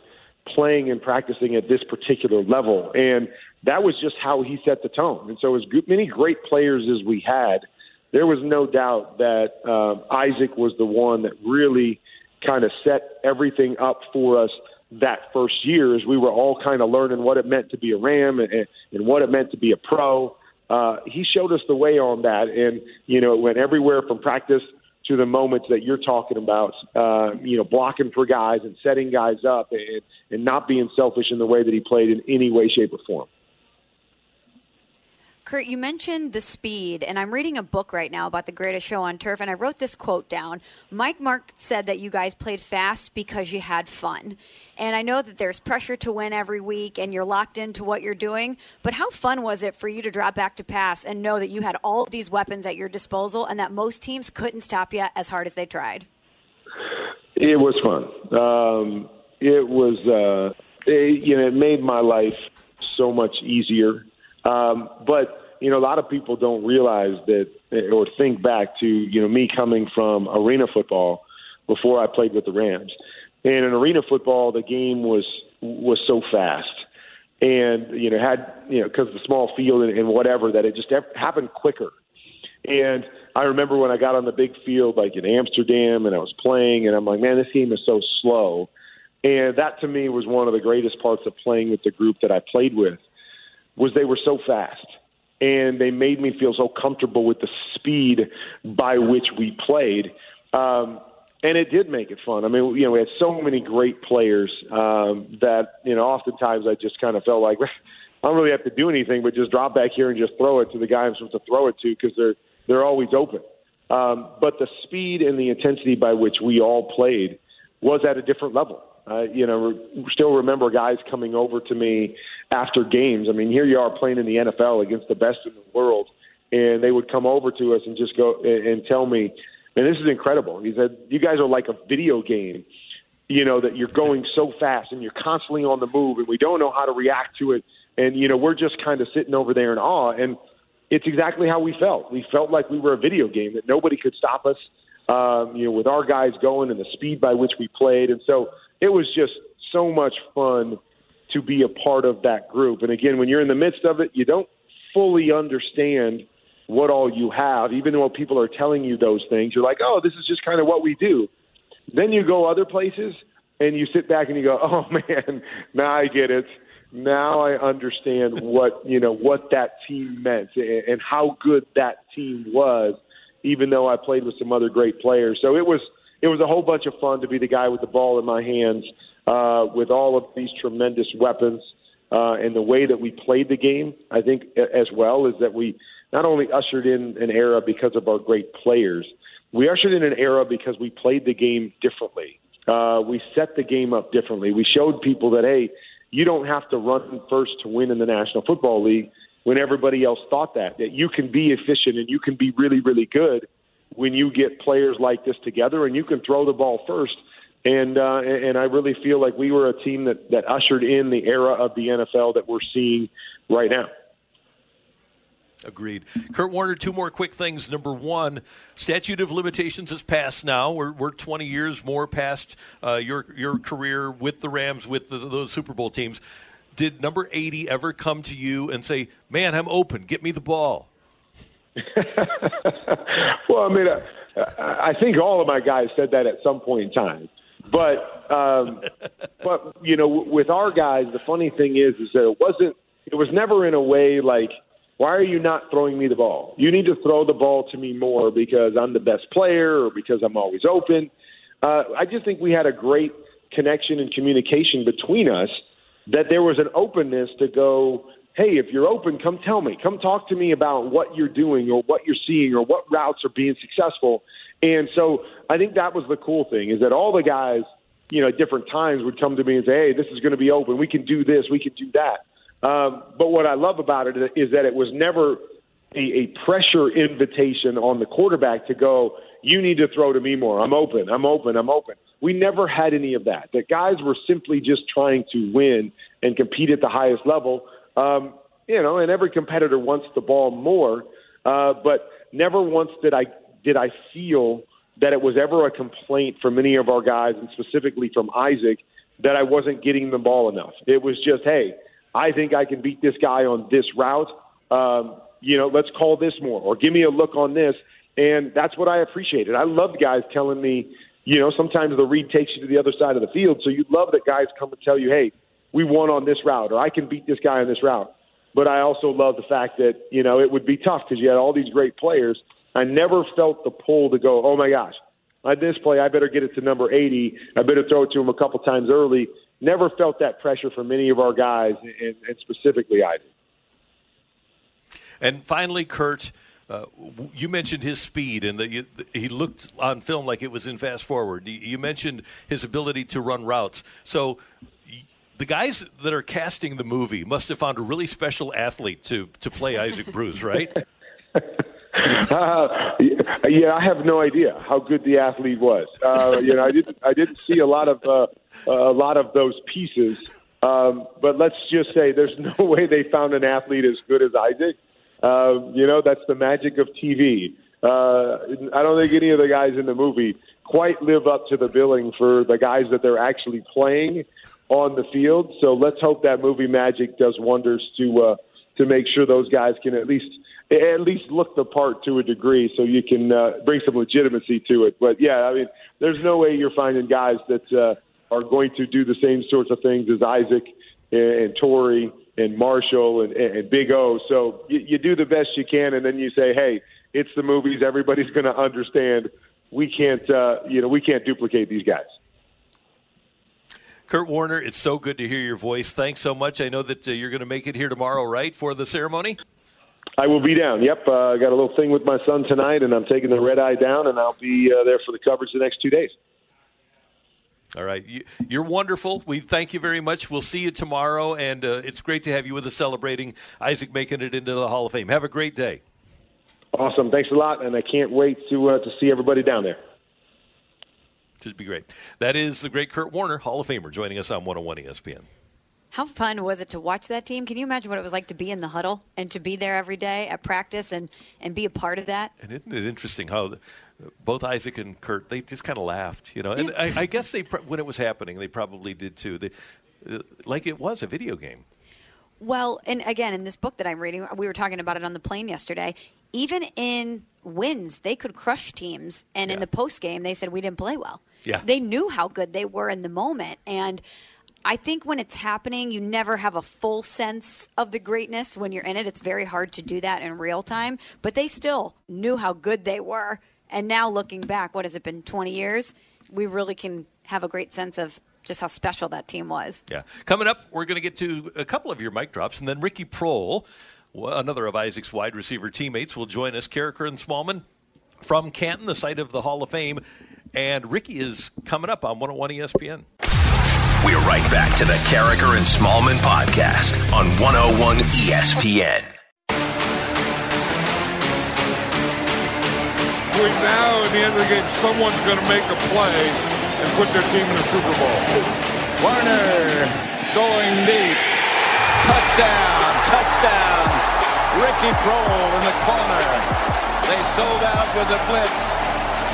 playing and practicing at this particular level. And that was just how he set the tone. And so, as many great players as we had, there was no doubt that um, Isaac was the one that really kind of set everything up for us that first year as we were all kind of learning what it meant to be a Ram and, and what it meant to be a pro. Uh, he showed us the way on that, and you know, it went everywhere from practice to the moments that you're talking about, uh, you know, blocking for guys and setting guys up and, and not being selfish in the way that he played in any way, shape, or form. Kurt, you mentioned the speed, and I'm reading a book right now about the greatest show on turf, and I wrote this quote down. Mike Martz said that you guys played fast because you had fun. And I know that there's pressure to win every week and you're locked into what you're doing, but how fun was it for you to drop back to pass and know that you had all these weapons at your disposal and that most teams couldn't stop you as hard as they tried? It was fun. Um, it was, uh, it, you know, it made my life so much easier um, but you know, a lot of people don't realize that or think back to you know me coming from arena football before I played with the Rams. And in arena football, the game was was so fast, and you know had you know because the small field and, and whatever that it just happened quicker. And I remember when I got on the big field, like in Amsterdam, and I was playing, and I'm like, man, this game is so slow. And that to me was one of the greatest parts of playing with the group that I played with was they were so fast and they made me feel so comfortable with the speed by which we played. Um, and it did make it fun. I mean, you know, we had so many great players um, that you know, oftentimes I just kind of felt like I don't really have to do anything, but just drop back here and just throw it to the guy I'm supposed to throw it to because they're they're always open. Um, but the speed and the intensity by which we all played was at a different level. Uh, you know, still remember guys coming over to me after games. I mean, here you are playing in the NFL against the best in the world, and they would come over to us and just go and, and tell me, "Man, this is incredible." He said, "You guys are like a video game." You know that you're going so fast and you're constantly on the move, and we don't know how to react to it. And you know, we're just kind of sitting over there in awe. And it's exactly how we felt. We felt like we were a video game that nobody could stop us. Um, you know, with our guys going and the speed by which we played, and so it was just so much fun to be a part of that group. And again, when you're in the midst of it, you don't fully understand what all you have, even though people are telling you those things. You're like, oh, this is just kind of what we do. Then you go other places and you sit back and you go, oh man, now I get it. Now I understand what you know what that team meant and how good that team was. Even though I played with some other great players, so it was it was a whole bunch of fun to be the guy with the ball in my hands uh, with all of these tremendous weapons uh, and the way that we played the game. I think as well is that we not only ushered in an era because of our great players, we ushered in an era because we played the game differently. Uh, we set the game up differently. We showed people that hey, you don't have to run first to win in the National Football League when everybody else thought that that you can be efficient and you can be really really good when you get players like this together and you can throw the ball first. And uh, and I really feel like we were a team that that ushered in the era of the NFL that we're seeing right now. Agreed. Kurt Warner, two more quick things. Number one, statute of limitations has passed now. We're, we're 20 years more past uh, your, your career with the Rams, with the, those Super Bowl teams. Did number 80 ever come to you and say, man, I'm open, get me the ball? well, I mean, uh, I think all of my guys said that at some point in time. But um, but you know, with our guys, the funny thing is, is that it wasn't. It was never in a way like, why are you not throwing me the ball? You need to throw the ball to me more because I'm the best player or because I'm always open. Uh, I just think we had a great connection and communication between us. That there was an openness to go hey, if you're open, come tell me. Come talk to me about what you're doing or what you're seeing or what routes are being successful. And so I think that was the cool thing is that all the guys, you know, at different times would come to me and say, hey, this is going to be open. We can do this. We can do that. Um, but what I love about it is that it was never a, a pressure invitation on the quarterback to go, you need to throw to me more. I'm open. I'm open. I'm open. We never had any of that. The guys were simply just trying to win and compete at the highest level. Um, you know, and every competitor wants the ball more, uh, but never once did I did I feel that it was ever a complaint from many of our guys, and specifically from Isaac, that I wasn't getting the ball enough. It was just, hey, I think I can beat this guy on this route. Um, you know, let's call this more, or give me a look on this. And that's what I appreciated. I loved guys telling me, you know, sometimes the read takes you to the other side of the field. So you love that guys come and tell you, hey, we won on this route, or I can beat this guy on this route. But I also love the fact that you know it would be tough because you had all these great players. I never felt the pull to go, oh my gosh, on this play I better get it to number 80. I better throw it to him a couple times early. Never felt that pressure from any of our guys, and, and specifically I did. And finally, Kurt. Uh, you mentioned his speed and that he looked on film like it was in fast forward. You mentioned his ability to run routes. So the guys that are casting the movie must have found a really special athlete to to play Isaac Bruce, right? Uh, yeah, I have no idea how good the athlete was. Uh, you know, I didn't I didn't see a lot of uh, a lot of those pieces. Um, but let's just say there's no way they found an athlete as good as Isaac. Uh, you know, that's the magic of TV. Uh, I don't think any of the guys in the movie quite live up to the billing for the guys that they're actually playing on the field. So let's hope that movie magic does wonders to uh, to make sure those guys can at least at least look the part to a degree, so you can uh, bring some legitimacy to it. But yeah, I mean, there's no way you're finding guys that uh, are going to do the same sorts of things as Isaac and, Torry and Marshall and, and Big O. So you, you do the best you can, and then you say, hey, it's the movies. Everybody's going to understand we can't, uh, you know, we can't duplicate these guys. Kurt Warner, it's so good to hear your voice. Thanks so much. I know that uh, you're going to make it here tomorrow, right, for the ceremony? I will be down. Yep, uh, I got a little thing with my son tonight, and I'm taking the red eye down, and I'll be uh, there for the coverage the next two days. All right, you, are wonderful. We thank you very much. We'll see you tomorrow, and uh, it's great to have you with us celebrating Isaac making it into the Hall of Fame. Have a great day. Awesome. Thanks a lot, and I can't wait to uh, to see everybody down there. Should be great. That is the great Kurt Warner, Hall of Famer, joining us on 101 ESPN. How fun was it to watch that team? Can you imagine what it was like to be in the huddle and to be there every day at practice and, and be a part of that? And isn't it interesting how the, both Isaac and Kurt they just kind of laughed, you know? And I, I, guess they when it was happening, they probably did too. They, uh, like it was a video game. Well, and again, in this book that I'm reading, we were talking about it on the plane yesterday. Even in wins, they could crush teams, and yeah. in the post game, they said we didn't play well. Yeah. They knew how good they were in the moment. And I think when it's happening, you never have a full sense of the greatness when you're in it. It's very hard to do that in real time. But they still knew how good they were. And now looking back, what has it been, 20 years? We really can have a great sense of just how special that team was. Yeah. Coming up, we're going to get to a couple of your mic drops, and then Ricky Proehl, another of Isaac's wide receiver teammates, will join us. Karraker and Smallman from Canton, the site of the Hall of Fame. And Ricky is coming up on 101 ESPN. We're right back to the Karraker and Smallman podcast on 101 ESPN. Between now and the end of the game, someone's going to make a play and put their team in the Super Bowl. Warner going deep. Touchdown, touchdown. Ricky Proehl in the corner. They sold out with the blitz.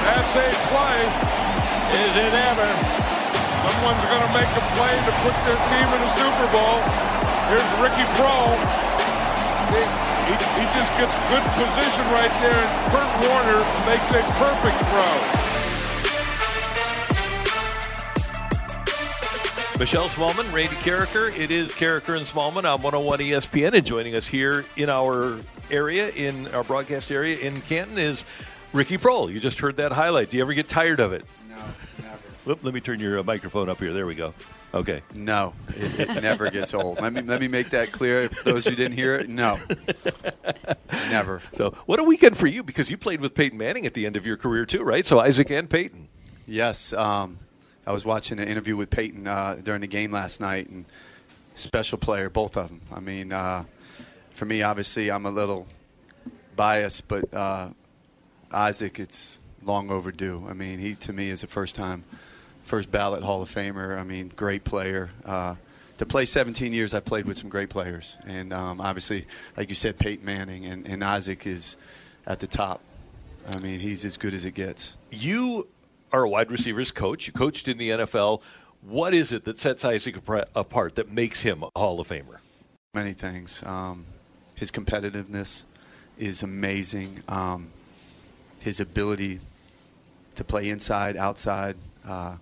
That's a play. Is it ever? Someone's going to make a play to put their team in the Super Bowl. Here's Ricky Proehl. He, he, he just gets good position right there, and Kurt Warner makes a perfect throw. Michelle Smallman, Randy Karraker. It is Karraker and Smallman on 101 ESPN. And joining us here in our area, in our broadcast area in Canton, is Ricky Proehl, you just heard that highlight. Do you ever get tired of it? No, never. Let, let me turn your uh, microphone up here. There we go. Okay. No, it, it never gets old. Let me let me make that clear. Those who didn't hear it, no, never. So, what a weekend for you because you played with Peyton Manning at the end of your career too, right? So Isaac and Peyton. Yes, um, I was watching an interview with Peyton uh, during the game last night, and special player, both of them. I mean, uh, for me, obviously, I'm a little biased, but uh, Isaac, it's long overdue. I mean, he to me is a first time, first ballot Hall of Famer. I mean, great player. Uh, to play 17 years, I played with some great players, and um, obviously, like you said, Peyton Manning and, and Isaac is at the top. I mean, he's as good as it gets. You are a wide receivers coach. You coached in the NFL. What is it that sets Isaac apart that makes him a Hall of Famer? Many things. Um, his competitiveness is amazing. Um, his ability to play inside, outside, uh,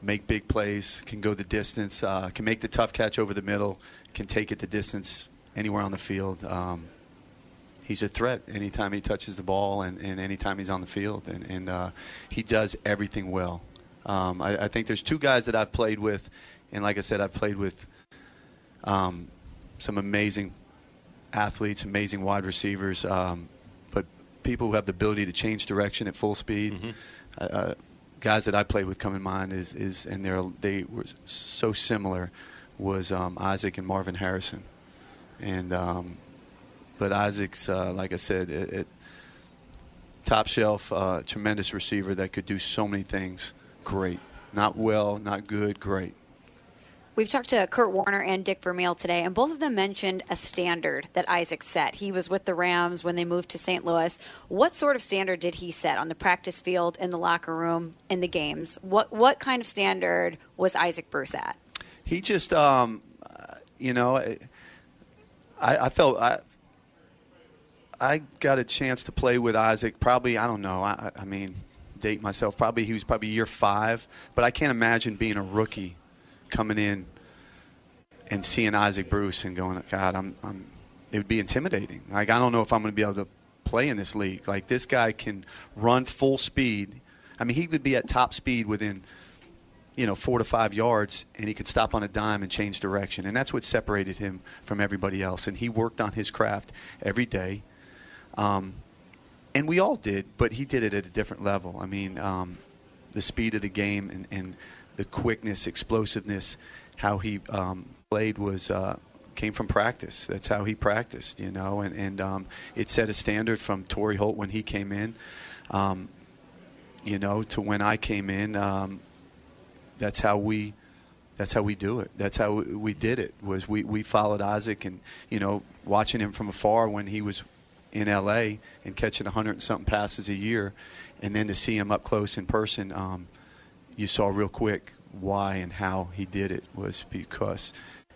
make big plays, can go the distance, uh, can make the tough catch over the middle, can take it the distance anywhere on the field. Um, he's a threat anytime he touches the ball and, and anytime he's on the field, and, and uh, he does everything well. Um, I, I, think there's two guys that I've played with, and like I said, I've played with um, some amazing athletes, amazing wide receivers. Um, but people who have the ability to change direction at full speed. Mm-hmm. Uh, uh, guys that I played with come in mind is, is and they they were so similar was um, Isaac and Marvin Harrison, and um, but Isaac's uh, like I said, it, it, top shelf, uh, tremendous receiver that could do so many things. Great, not well, not good, great. We've talked to Kurt Warner and Dick Vermeil today, and both of them mentioned a standard that Isaac set. He was with the Rams when they moved to St. Louis. What sort of standard did he set on the practice field, in the locker room, in the games? What what kind of standard was Isaac Bruce at? He just, um, you know, I, I felt I, I got a chance to play with Isaac. Probably, I don't know. I, I mean, date myself. Probably he was probably year five, but I can't imagine being a rookie coming in and seeing Isaac Bruce and going, God, I'm, I'm, it would be intimidating. Like I don't know if I'm going to be able to play in this league. Like this guy can run full speed. I mean, he would be at top speed within you know four to five yards, and he could stop on a dime and change direction. And that's what separated him from everybody else. And he worked on his craft every day. Um, and we all did, but he did it at a different level. I mean, um, the speed of the game and, and the quickness, explosiveness, how he um, played was uh, came from practice. That's how he practiced, you know, and and um, it set a standard from Torry Holt when he came in, um, you know, to when I came in. Um, that's how we. That's how we do it. That's how we did it. Was we, we followed Isaac and you know watching him from afar when he was in L.A. and catching 100 and something passes a year, and then to see him up close in person, um, you saw real quick why and how he did it was because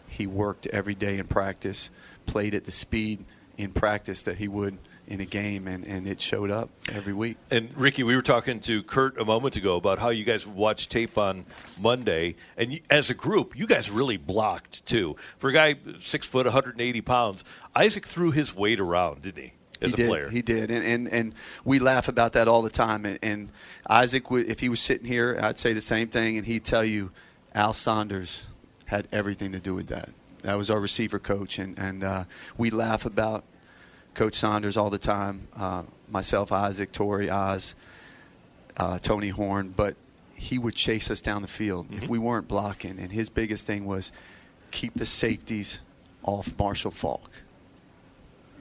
he worked every day in practice, played at the speed in practice that he would in a game, and, and it showed up every week. And Ricky, we were talking to Kurt a moment ago about how you guys watched tape on Monday, and you, as a group, you guys really blocked too. For a guy six foot, 180 pounds, Isaac threw his weight around, didn't he? As he a did. player, He did, and, and and we laugh about that all the time. And, and Isaac, would, if he was sitting here, I'd say the same thing, and he'd tell you, Al Saunders had everything to do with that. That was our receiver coach, and and uh, we laugh about Coach Saunders all the time. Uh, myself, Isaac, Torry, Oz, uh, Tony Horne, but he would chase us down the field if we weren't blocking. And his biggest thing was keep the safeties off Marshall Faulk.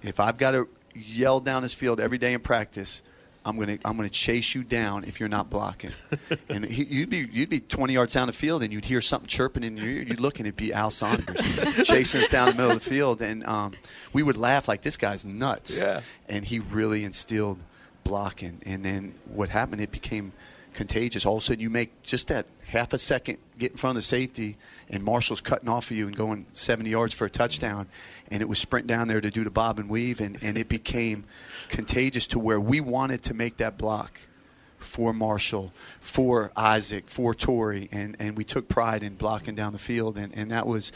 If I've got to yell down his field every day in practice, I'm gonna I'm gonna chase you down if you're not blocking. and he, you'd be you'd be 20 yards down the field and you'd hear something chirping in your ear. You'd look and it'd be Al Saunders chasing us down the middle of the field, and um, we would laugh like this guy's nuts. Yeah. And he really instilled blocking. And then what happened? It became contagious. All of a sudden, you make just that half a second get in front of the safety, and Marshall's cutting off of you and going 70 yards for a touchdown. And it was sprint down there to do the bob and weave, and, and it became contagious to where we wanted to make that block for Marshall, for Isaac, for Torry, and, and we took pride in blocking down the field, and, and that was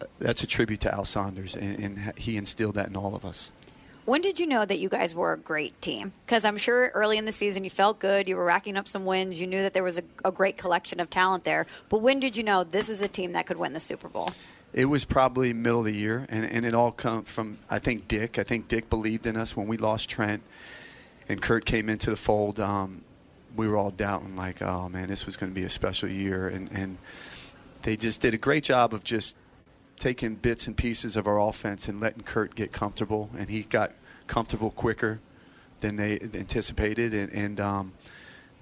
uh, that's a tribute to Al Saunders, and, and he instilled that in all of us. When did you know that you guys were a great team? Because I'm sure early in the season you felt good, you were racking up some wins, you knew that there was a, a great collection of talent there. But when did you know this is a team that could win the Super Bowl? It was probably middle of the year, and, and it all come from I think Dick. I think Dick believed in us when we lost Trent, and Kurt came into the fold. Um, we were all doubting, like, oh man, this was going to be a special year, and and they just did a great job of just taking bits and pieces of our offense and letting Kurt get comfortable, and he got comfortable quicker than they anticipated, and, and um,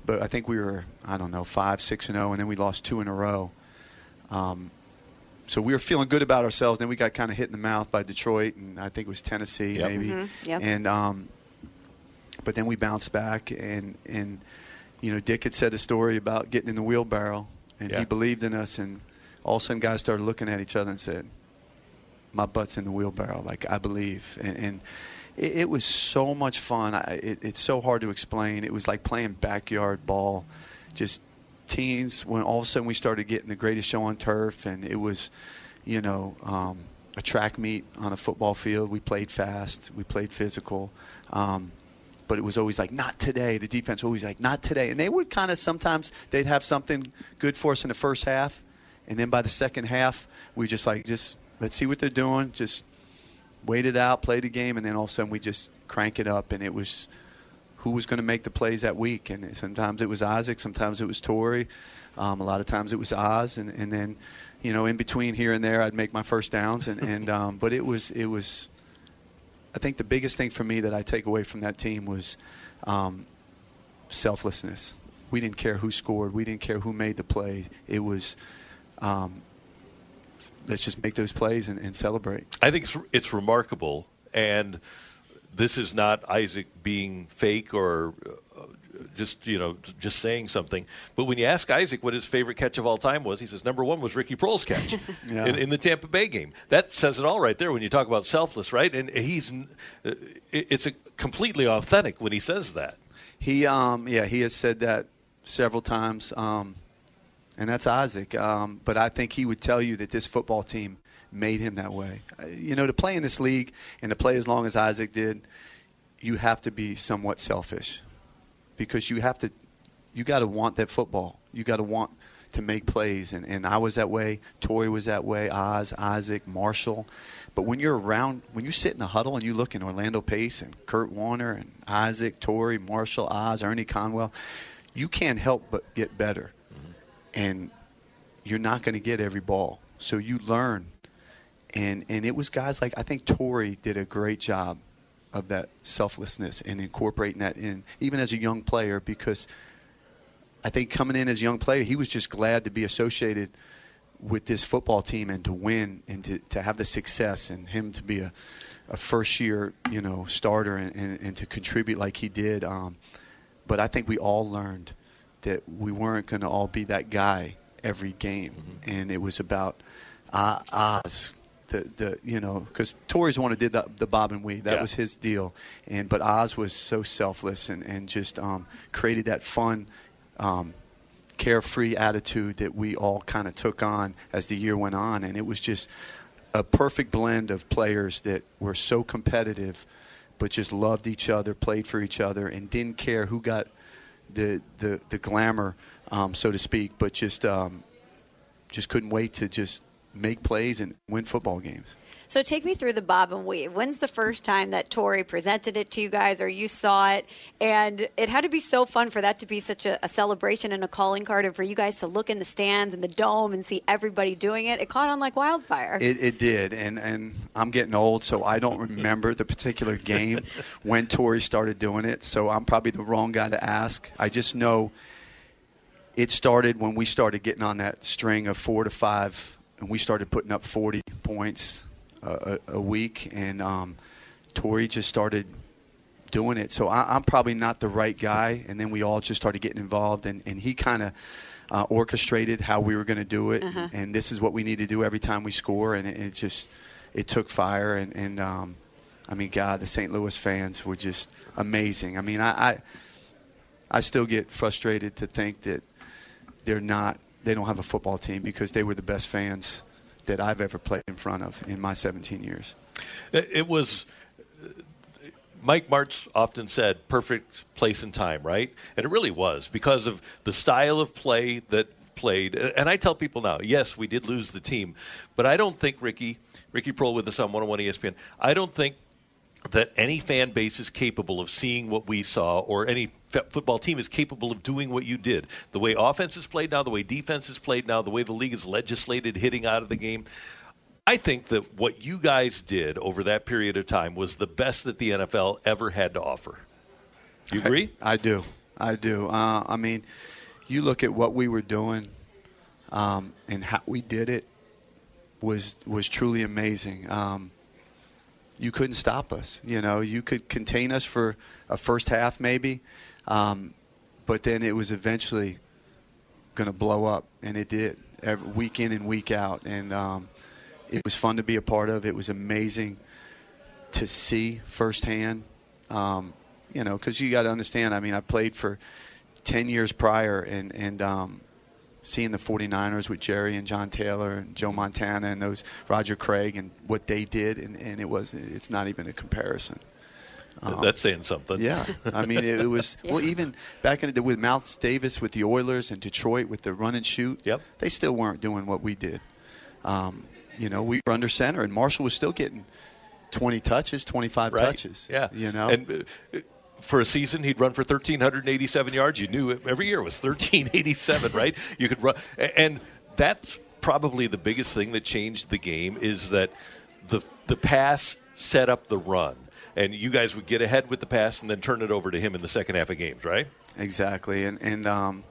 but I think we were I don't know five, six and zero, and then we lost two in a row. Um, so we were feeling good about ourselves. Then we got kind of hit in the mouth by Detroit, and I think it was Tennessee, Yep. maybe. Mhm, yep. And um, but then we bounced back, and and you know Dick had said a story about getting in the wheelbarrow, and Yeah. he believed in us, and all of a sudden guys started looking at each other and said, "My butt's in the wheelbarrow." Like I believe, and. and it, it was so much fun. I, it, it's so hard to explain. It was like playing backyard ball, just teens. When all of a sudden we started getting the greatest show on turf, and it was, you know, um, a track meet on a football field. We played fast. We played physical. Um, but it was always like, not today. The defense was always like, not today. And they would kind of sometimes they'd have something good for us in the first half, and then by the second half, we just like just let's see what they're doing. Just wait it out, play the game, and then all of a sudden we just crank it up, and it was who was going to make the plays that week. And sometimes it was Isaac, sometimes it was Torry, um, a lot of times it was Oz, and, and then you know in between here and there I'd make my first downs, and, and um, but it was it was. I think the biggest thing for me that I take away from that team was um, selflessness. We didn't care who scored. We didn't care who made the play. It was um, let's just make those plays and, and celebrate. I think it's, it's remarkable, and this is not Isaac being fake or uh, just you know just saying something. But when you ask Isaac what his favorite catch of all time was, he says number one was Ricky Proehl's catch Yeah. in, in the Tampa Bay game. That says it all right there when you talk about selfless, right? And he's uh, it's a completely authentic when he says that. He, um, yeah, he has said that several times, um, and that's Isaac. Um, but I think he would tell you that this football team made him that way. Uh, You know, to play in this league and to play as long as Isaac did, you have to be somewhat selfish because you have to you got to want that football. You got to want to make plays, and, and I was that way. Torry was that way. Oz, Isaac, Marshall. But when you're around, when you sit in the huddle and you look in Orlando Pace and Kurt Warner and Isaac, Torry, Marshall, Oz, Ernie Conwell, you can't help but get better, and you're not going to get every ball. So you learn, and and it was guys like I think Torry did a great job of that selflessness and incorporating that in, even as a young player, because I think coming in as a young player, he was just glad to be associated with this football team and to win and to, to have the success and him to be a, a first year, you know, starter and, and, and to contribute like he did. Um, but I think we all learned that we weren't going to all be that guy every game, mm-hmm. and it was about uh, Oz the, the you know because Torry's the one who did the, the bob and weave that Yeah. was his deal and but Oz was so selfless and, and just um, created that fun um, carefree attitude that we all kind of took on as the year went on and it was just a perfect blend of players that were so competitive but just loved each other played for each other and didn't care who got the the, the glamour um, so to speak but just um, just couldn't wait to just make plays and win football games. So take me through the bob and weave. When's the first time that Torry presented it to you guys or you saw it? And it had to be so fun for that to be such a, a celebration and a calling card and for you guys to look in the stands and the dome and see everybody doing it. It caught on like wildfire. It, it did, and and I'm getting old, so I don't remember the particular game when Torry started doing it. So I'm probably the wrong guy to ask. I just know it started when we started getting on that string of four to five, and we started putting up 40 points a, a, week, and um, Torry just started doing it. So I, I'm probably not the right guy, and then we all just started getting involved, and, and he kind of uh, orchestrated how we were going to do it, Uh-huh. and this is what we need to do every time we score, and it, it just it took fire, and, and um, I mean, God, the St. Louis fans were just amazing. I mean, I, I I still get frustrated to think that they're not they don't have a football team because they were the best fans that I've ever played in front of in my 17 years. It was. Mike Martz often said perfect place and time, right? And it really was because of the style of play that played. And I tell people now, yes, we did lose the team, but I don't think Ricky, Ricky Proehl with us on 101 ESPN, I don't think that any fan base is capable of seeing what we saw or any f- football team is capable of doing what you did. The way offense is played now, the way defense is played now, the way the league has legislated hitting out of the game. I think that what you guys did over that period of time was the best that the NFL ever had to offer. You agree? I, I do. I do. Uh, I mean, you look at what we were doing um, and how we did it was was truly amazing. Um, you couldn't stop us. You know, you could contain us for a first half maybe, um, but then it was eventually going to blow up, and it did. Every, week in and week out, and um, it was fun to be a part of. It was amazing to see firsthand. Um, you know, because you got to understand. I mean, I played for ten years prior, and and um, seeing the 49ers with Jerry and John Taylor and Joe Montana and those Roger Craig and what they did, and, and it was it's not even a comparison. Um, That's saying something. Yeah, I mean it, it was well even back in the with Mouse Davis with the Oilers and Detroit with the run and shoot. Yep. they still weren't doing what we did. Um, you know, we were under center, and Marshall was still getting 20 touches, 25 Right. touches. Yeah. you know, And uh, for a season, he'd run for 1,387 yards. You knew every year was 1,387, right? You could run. And that's probably the biggest thing that changed the game is that the, the pass set up the run. And you guys would get ahead with the pass and then turn it over to him in the second half of games, right? Exactly, and and um,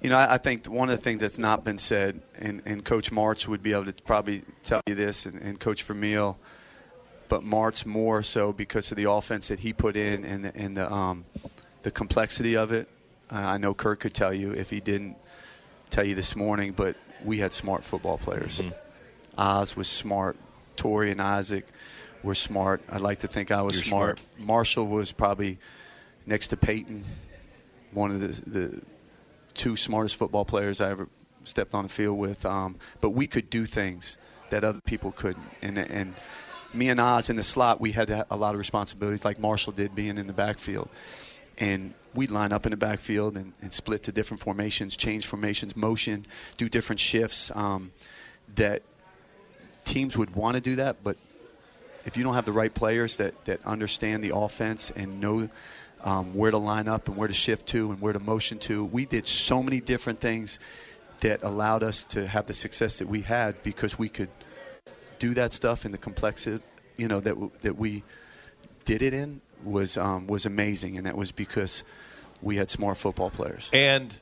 you know, I, I think one of the things that's not been said, and, and Coach Martz would be able to probably tell you this, and, and Coach Vermeil, but Martz more so because of the offense that he put in and the, and the um, the complexity of it. Uh, I know Kurt could tell you if he didn't tell you this morning, but we had smart football players. Oz was smart. Torry and Isaac were smart. I'd like to think I was You're smart. Marshall was probably next to Peyton, one of the, the two smartest football players I ever stepped on the field with. Um, but we could do things that other people couldn't, and and me and Oz in the slot, we had a lot of responsibilities, like Marshall did, being in the backfield, and we'd line up in the backfield and, and split to different formations, change formations, motion, do different shifts. Um, that teams would want to do that, but if you don't have the right players that, that understand the offense and know um, where to line up and where to shift to and where to motion to, we did so many different things that allowed us to have the success that we had because we could do that stuff in the complexity, you know, that that we did it in was um, was amazing, and that was because we had smart football players. And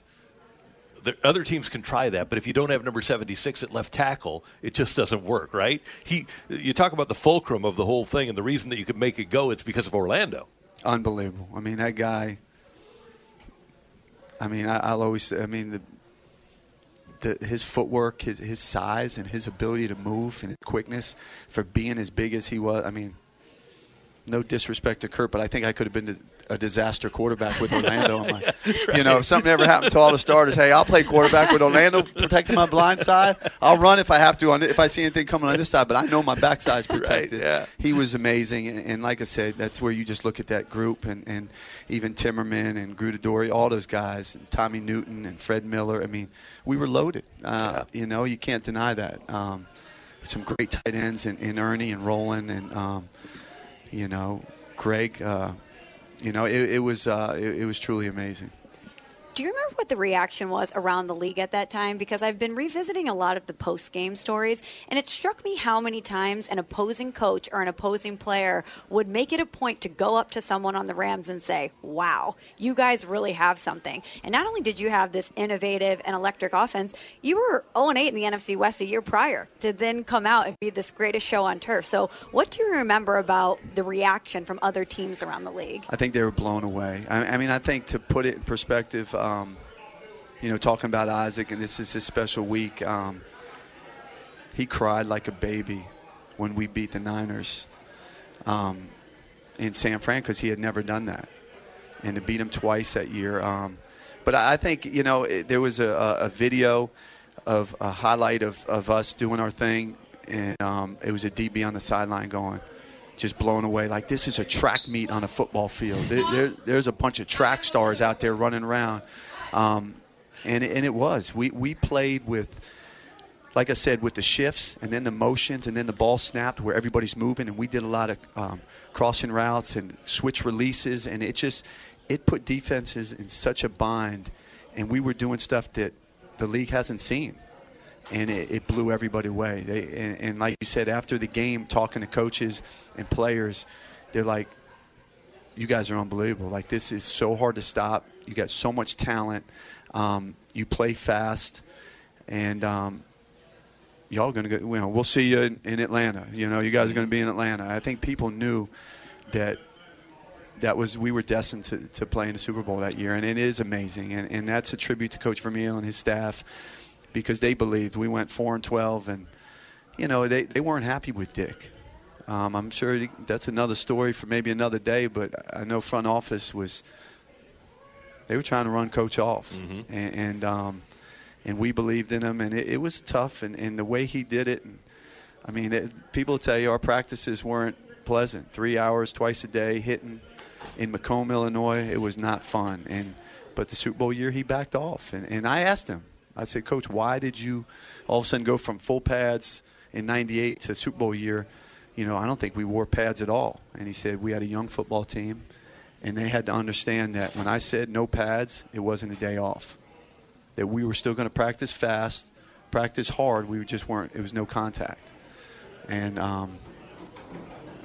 the other teams can try that, but if you don't have number 76 at left tackle, it just doesn't work, right? He, you talk about the fulcrum of the whole thing, and the reason that you could make it go, it's because of Orlando. Unbelievable. I mean, that guy. I mean, I, will always. I mean, the, the, his footwork, his his size, and his ability to move and his quickness for being as big as he was. I mean, no disrespect to Kurt, but I think I could have been a disaster quarterback with Orlando. like, you know, if something ever happened to all the starters, hey, I'll play quarterback with Orlando, protecting my blind side. I'll run if I have to on if I see anything coming on this side, but I know my backside's protected. Right, yeah. He was amazing, and, and, like I said, that's where you just look at that group, and, and even Timmerman and Gruttadauria, all those guys, and Tommy Newton and Fred Miller. I mean, we were loaded. Uh, yeah. You know, you can't deny that. Um, some great tight ends in, in Ernie and Roland and. Um, you know, Greg. Uh, you know, it, it was uh, it, it was truly amazing. Do you remember what the reaction was around the league at that time? Because I've been revisiting a lot of the post game stories, and it struck me how many times an opposing coach or an opposing player would make it a point to go up to someone on the Rams and say, Wow, you guys really have something. And not only did you have this innovative and electric offense, you were 0 8 in the NFC West a year prior to then come out and be this greatest show on turf. So, what do you remember about the reaction from other teams around the league? I think they were blown away. I, mean, I think to put it in perspective, um, you know, talking about Isaac, and this is his special week. Um, he cried like a baby when we beat the Niners um, in San Fran because he had never done that, and to beat him twice that year. Um, but I think you know it, there was a, a, video of a highlight of, of us doing our thing, and um, it was a DB on the sideline going just blown away. Like this is a track meet on a football field. There, there, there's a bunch of track stars out there running around, um, and and it was. We we played with. Like I said, with the shifts and then the motions and then the ball snapped where everybody's moving, and we did a lot of um, crossing routes and switch releases, and it just it put defenses in such a bind, and we were doing stuff that the league hasn't seen and it, it, blew everybody away. They, and, and, like you said, after the game, talking to coaches and players, they're like, "You guys are unbelievable. Like this is so hard to stop. You got so much talent. Um, you play fast, and um, y'all to go. You know, we'll see you in, in Atlanta. You know, you guys are to be in Atlanta. I think people knew that." That was we were destined to, to play in the Super Bowl that year, and it is amazing, and, and that's a tribute to Coach Vermeil and his staff because they believed we went four and twelve, and you know they, they weren't happy with Dick. Um, I'm sure that's another story for maybe another day, but I know front office was they were trying to run coach off, mm-hmm. and and, um, and, we believed in him, and it, it was tough, and, and, the way he did it. And, I mean, it, people tell you our practices weren't pleasant. Three hours twice a day hitting in Macomb, Illinois, it was not fun. And but the Super Bowl year, he backed off, and, and I asked him. I said, Coach, why did you all of a sudden go from full pads in '98 to Super Bowl year? You know, I don't think we wore pads at all. And he said we had a young football team, and they had to understand that when I said no pads, it wasn't a day off. That we were still going to practice fast, practice hard. We just weren't. It was no contact. And um,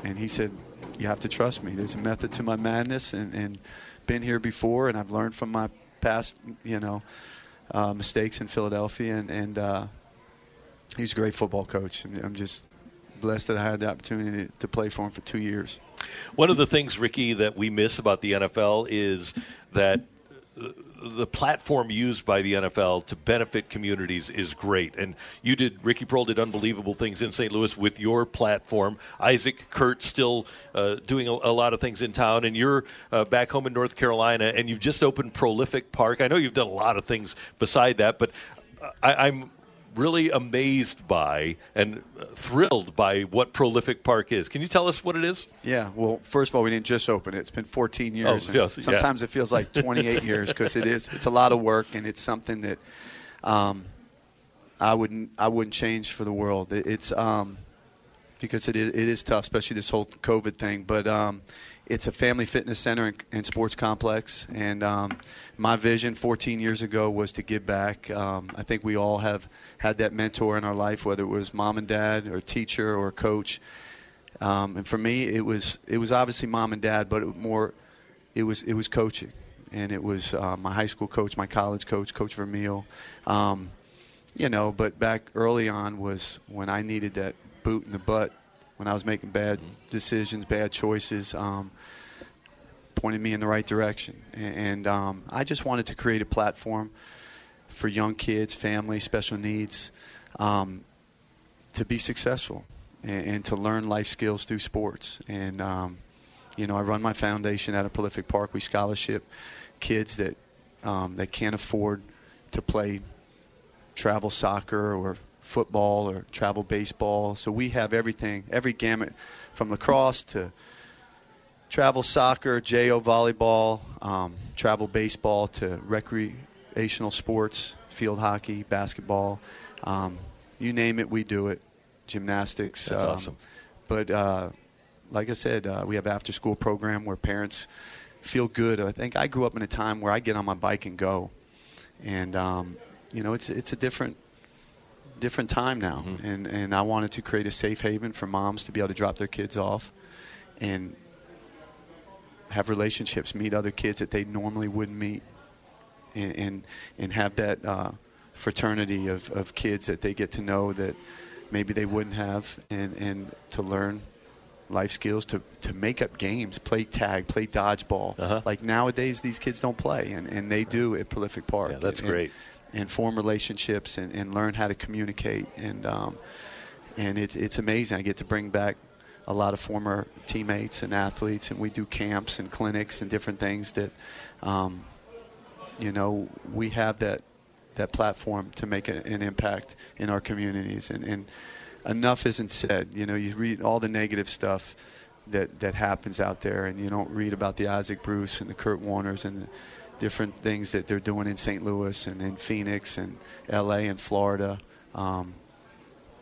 and he said, you have to trust me. There's a method to my madness, and, and been here before, and I've learned from my past, you know, uh, mistakes in Philadelphia, and, and uh, he's a great football coach. I'm just blessed that I had the opportunity to play for him for two years. One of the things, Ricky, that we miss about the NFL is that the platform used by the NFL to benefit communities is great. And you did, Ricky Proehl did unbelievable things in St. Louis with your platform. Isaac Kurt still uh, doing a, a, lot of things in town, and you're uh, back home in North Carolina, and you've just opened Proehlific Park. I know you've done a lot of things beside that, but I, I'm really amazed by and uh, thrilled by what Proehlific Park is. Can you tell us what it is? Yeah, well, first of all, we didn't just open it. It's been 14 years. Oh, yes, yeah. sometimes it feels like 28 years because it is. It's a lot of work, and it's something that um, I wouldn't I wouldn't change for the world. It, it's um, because it is it is tough, especially this whole COVID thing. But um, it's a family fitness center and, and sports complex, and um, my vision 14 years ago was to give back. Um, I think we all have had that mentor in our life, whether it was mom and dad, or teacher, or coach. Um, and for me, it was it was obviously mom and dad, but it more it was it was coaching, and it was uh, my high school coach, my college coach, Coach Vermeil. Um, you know, but back early on was when I needed that boot in the butt when I was making bad decisions, bad choices. Um, pointed me in the right direction, and, and um, I just wanted to create a platform for young kids, families, special needs, um, to be successful and, and, to learn life skills through sports. And um, you know, I run my foundation out of Proehlific Park. We scholarship kids that um, that can't afford to play travel soccer or football or travel baseball. So we have everything, every gamut from lacrosse to travel soccer, JO volleyball, um, travel baseball to recreational sports, field hockey, basketball. Um, you name it, we do it. Gymnastics. That's um, awesome. But uh, like I said, uh, we have after school program where parents feel good. I think I grew up in a time where I get on my bike and go, and um, you know it's it's a different different time now, Mm-hmm. and and I wanted to create a safe haven for moms to be able to drop their kids off, and have relationships, meet other kids that they normally wouldn't meet, and and, and have that uh, fraternity of, of kids that they get to know that maybe they wouldn't have, and and to learn life skills to, to make up games, play tag, play dodgeball. Uh-huh. Like nowadays, these kids don't play, and, and they do at Proehlific Park. Yeah, that's And- great. And form relationships and, and learn how to communicate. And um, and it's it's amazing. I get to bring back a lot of former teammates and athletes, and we do camps and clinics and different things that, um, you know, we have that that platform to make a, an impact in our communities. And, and enough isn't said. You know, you read all the negative stuff that that happens out there, and you don't read about the Isaac Bruce and the Kurt Warners and the different things that they're doing in St. Louis and in Phoenix and L.A. and Florida. Um,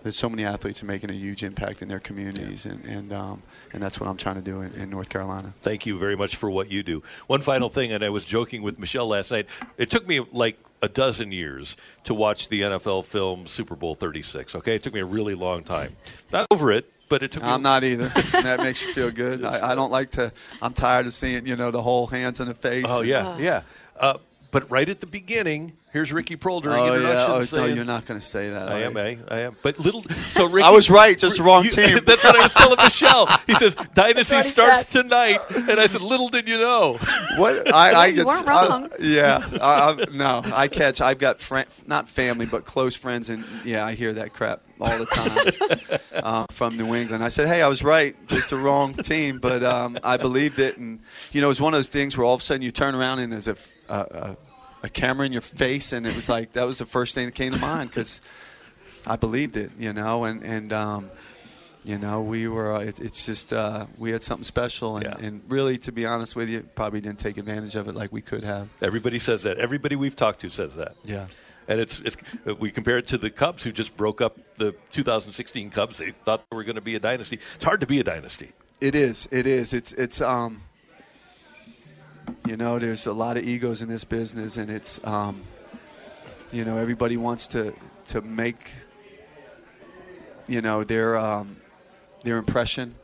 there's so many athletes are making a huge impact in their communities, and and um, and that's what I'm trying to do in, in North Carolina. Thank you very much for what you do. One final thing, and I was joking with Michelle last night. It took me like a dozen years to watch the NFL film Super Bowl 36. Okay, it took me a really long time. Not over it, but it took. me I'm not either. that makes you feel good. I, I don't like to. I'm tired of seeing you know the whole hands in the face. Oh and- yeah, yeah. Uh, but right at the beginning, here's Ricky Proehl during Oh, yeah. introduction Oh, no, you're not going to say that. I are am, you? eh? I am. But little. So Ricky, I was right, just the wrong You- team. That's what I was telling Michelle. He says Dynasty what he starts tonight, and I said, "Little did you know." What I, I You get, weren't I- wrong. yeah, I, I, no, I catch. I've got friend, not family, but close friends, and yeah, I hear that crap all the time uh, from New England. I said, hey, I was right, just the wrong team, but um, I believed it, and you know, it was one of those things where all of a sudden you turn around and there's a, a, a, a camera in your face, and it was like that was the first thing that came to mind because I believed it, you know, and and. Um, you know, we were. Uh, it, it's just uh, we had something special, and, and really, to be honest with you, probably didn't take advantage of it like we could have. Everybody says that. Everybody we've talked to says that. Yeah. And it's, it's we compare it to the Cubs who just broke up the 2016 Cubs. They thought they were going to be a dynasty. It's hard to be a dynasty. It is. It is. It's. It's. Um. You know, there's a lot of egos in this business, and it's. Um. You know, everybody wants to to make. You know their um, their impression.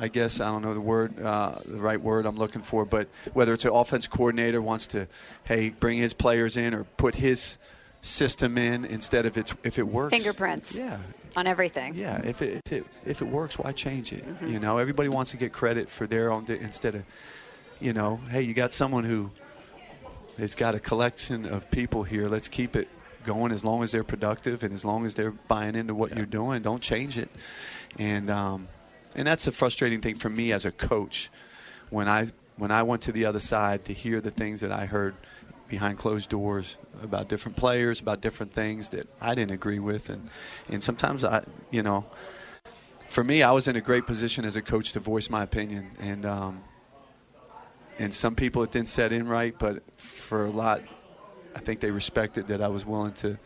I guess I don't know the word, uh, the right word I'm looking for, but whether it's an offense coordinator wants to, hey, bring his players in or put his system in instead of it's if it works. Fingerprints. Yeah. On everything. Yeah, if it, if it if it works, why change it? Mhm. You know, everybody wants to get credit for their own di- instead of, you know, hey, you got someone who has got a collection of people here. Let's keep it going as long as they're productive and as long as they're buying into what you're doing. Don't change it. And um, and that's a frustrating thing for me as a coach when I when I went to the other side to hear the things that I heard behind closed doors about different players, about different things that I didn't agree with, and and sometimes I, you know, for me, I was in a great position as a coach to voice my opinion, and um, and some people it didn't set in right, but for a lot, I think they respected that I was willing to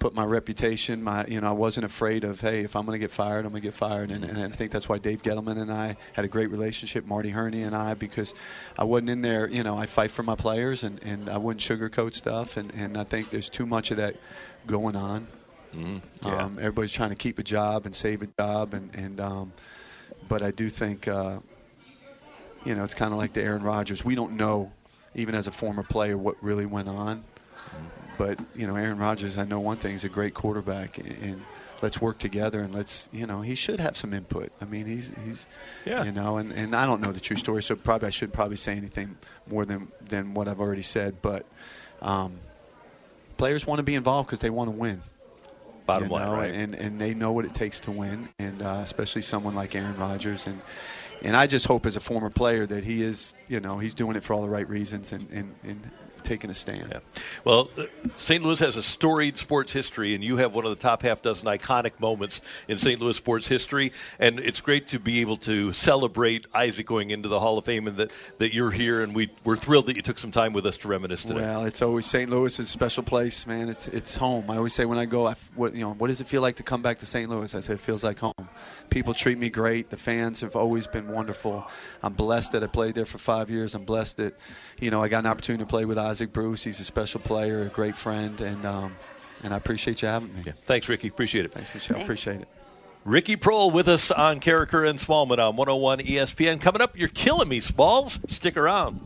put my reputation, my you know, I wasn't afraid of hey, if I'm going to get fired, I'm going to get fired, and, and I think that's why Dave Gettleman and I had a great relationship, Marty Hurney and I, because I wasn't in there, you know, I fight for my players, and, and I wouldn't sugarcoat stuff, and, and I think there's too much of that going on. Mm, yeah. um, everybody's trying to keep a job and save a job, and and um, but I do think, uh, you know, it's kind of like the Aaron Rodgers. We don't know, even as a former player, what really went on. But you know, Aaron Rodgers, I know one thing: he's a great quarterback, and let's work together and let's you know he should have some input. I mean, he's he's yeah. you know, and, and I don't know the true story, so probably I shouldn't probably say anything more than than what I've already said. But um, players want to be involved because they want to win. Bottom line, know, right? And and they know what it takes to win, and uh, especially someone like Aaron Rodgers and. And I just hope, as a former player, that he is, you know, he's doing it for all the right reasons and, and, and taking a stand. Yeah. Well, uh, St. Louis has a storied sports history, and you have one of the top half dozen iconic moments in St. Louis sports history. And it's great to be able to celebrate Isaac going into the Hall of Fame, and that, that you're here. And we we're thrilled that you took some time with us to reminisce today. Well, it's always St. Louis is a special place, man. It's it's home. I always say when I go, I, what you know, what does it feel like to come back to St. Louis? I say it feels like home. People treat me great. The fans have always been wonderful. I'm blessed that I played there for five years. I'm blessed that, you know, I got an opportunity to play with Isaac Bruce. He's a special player, a great friend, and um, and I appreciate you having me. Yeah. Thanks, Ricky. Appreciate it. Thanks, Michelle. Appreciate it. Ricky Proehl with us on Karraker and Smallman on 101 ESPN. Coming up, you're killing me, Smalls. Stick around.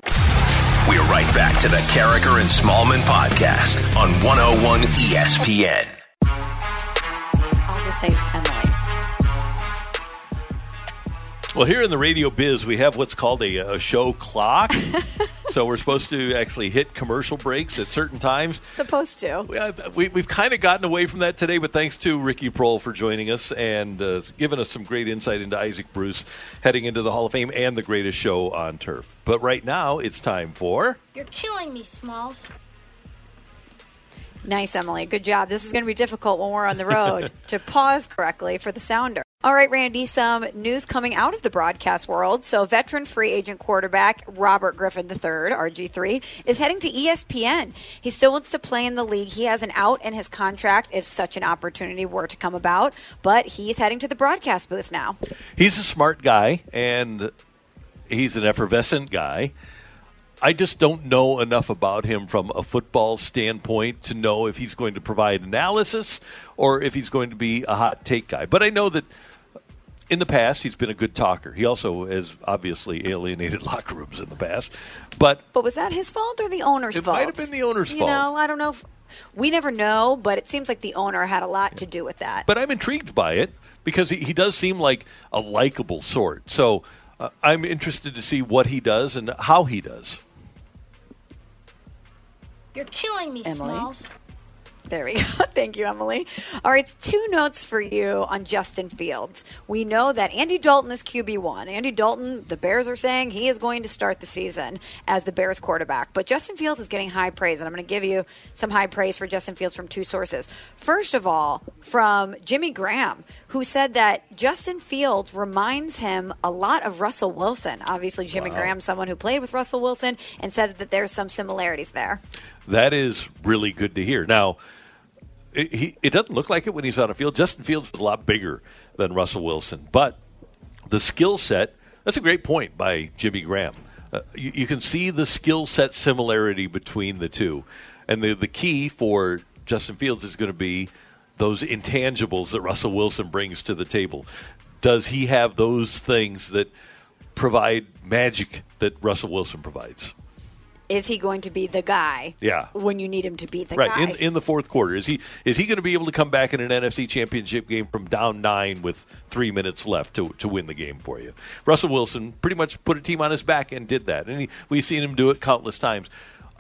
We're right back to the Karraker and Smallman podcast on 101 ESPN. I'll just say Emily. Well, here in the radio biz, we have what's called a, a show clock. so we're supposed to actually hit commercial breaks at certain times. Supposed to. We, we, have kind of gotten away from that today, but thanks to Ricky Proehl for joining us and uh, giving us some great insight into Isaac Bruce heading into the Hall of Fame and the greatest show on turf. But right now, it's time for. You're killing me, Smalls. Nice, Emily. Good job. This is going to be difficult when we're on the road to pause correctly for the sounder. All right, Randy, some news coming out of the broadcast world. So, veteran free agent quarterback Robert Griffin III, RG3, is heading to ESPN. He still wants to play in the league. He has an out in his contract if such an opportunity were to come about, but he's heading to the broadcast booth now. He's a smart guy, and he's an effervescent guy. I just don't know enough about him from a football standpoint to know if he's going to provide analysis or if he's going to be a hot take guy. But I know that in the past he's been a good talker. He also has obviously alienated locker rooms in the past. But But was that his fault or the owner's It fault? might have been the owner's you fault. know, I don't know. If, we never know, but it seems like the owner had a lot to do with that. but I'm intrigued by it because he, he does seem like a likable sort. So uh, I'm interested to see what he does and how he does. You're killing me, Emily? Smalls. There we go. Thank you, Emily. All right, two notes for you on Justin Fields. We know that Andy Dalton is QB1. Andy Dalton, the Bears are saying he is going to start the season as the Bears quarterback. But Justin Fields is getting high praise, and I'm going to give you some high praise for Justin Fields from two sources. First of all, from Jimmy Graham, who said that Justin Fields reminds him a lot of Russell Wilson. Obviously, Jimmy Wow. Graham, someone who played with Russell Wilson, and said that there's some similarities there. That is really good to hear. Now, it, he, it doesn't look like it when he's on a field. Justin Fields is a lot bigger than Russell Wilson, but the skill set, that's a great point by Jimmy Graham. Uh, you, you can see the skill set similarity between the two. And the, the key for Justin Fields is going to be those intangibles that Russell Wilson brings to the table. Does he have those things that provide magic that Russell Wilson provides? Is he going to be the guy Yeah. when you need him to be the right guy? in in the fourth quarter. Is he is he going to be able to come back in an NFC Championship game from down nine with three minutes left to to win the game for you? Russell Wilson pretty much put a team on his back and did that, and he, we've seen him do it countless times.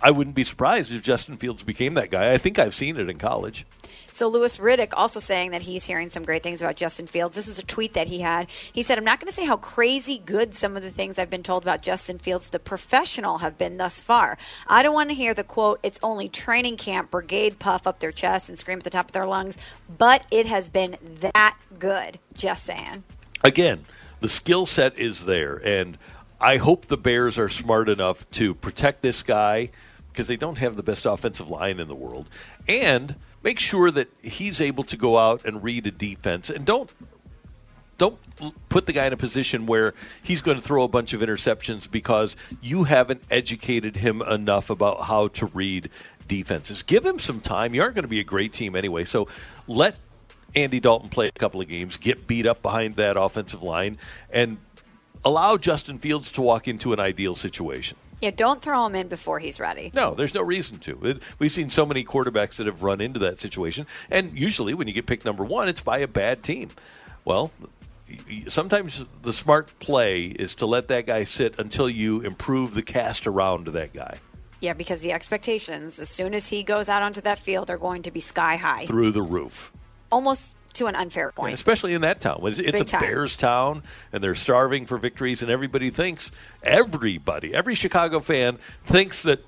I wouldn't be surprised if Justin Fields became that guy. I think I've seen it in college. So Louis Riddick also saying that he's hearing some great things about Justin Fields. This is a tweet that he had. He said, "I'm not going to say how crazy good some of the things I've been told about Justin Fields, the professional, have been thus far. I don't want to hear the quote, it's only training camp brigade puff up their chest and scream at the top of their lungs, but it has been that good." Just saying. Again, the skill set is there, and I hope the Bears are smart enough to protect this guy because they don't have the best offensive line in the world, and make sure that he's able to go out and read a defense, and don't don't put the guy in a position where he's going to throw a bunch of interceptions because you haven't educated him enough about how to read defenses. Give him some time. You aren't going to be a great team anyway, so let Andy Dalton play a couple of games, get beat up behind that offensive line, and allow Justin Fields to walk into an ideal situation. Yeah, don't throw him in before he's ready. No, there's no reason to. It, we've seen so many quarterbacks that have run into that situation, and usually when you get picked number one, it's by a bad team. Well, sometimes the smart play is to let that guy sit until you improve the cast around that guy. Yeah, because the expectations, as soon as he goes out onto that field, are going to be sky high. Through the roof. Almost to an unfair point. And especially in that town. It's, it's a time. Bears town, and they're starving for victories, and everybody thinks, everybody, every Chicago fan thinks that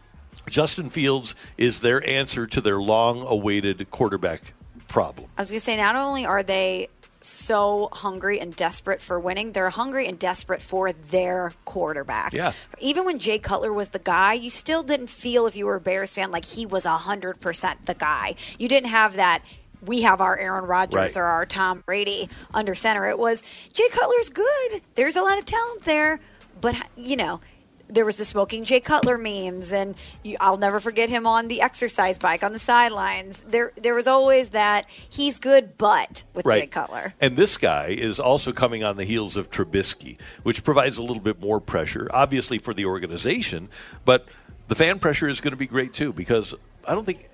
Justin Fields is their answer to their long awaited quarterback problem. I was going to say, not only are they so hungry and desperate for winning, they're hungry and desperate for their quarterback. Yeah. Even when Jay Cutler was the guy, you still didn't feel, if you were a Bears fan, like he was 100% the guy. You didn't have that. We have our Aaron Rodgers Right. or our Tom Brady under center. It was Jay Cutler's good. There's a lot of talent there, but you know, there was the smoking Jay Cutler memes, and you, I'll never forget him on the exercise bike on the sidelines. There, there was always that he's good, but with Jay Cutler. And this guy is also coming on the heels of Trubisky, which provides a little bit more pressure, obviously for the organization, but the fan pressure is going to be great too because I don't think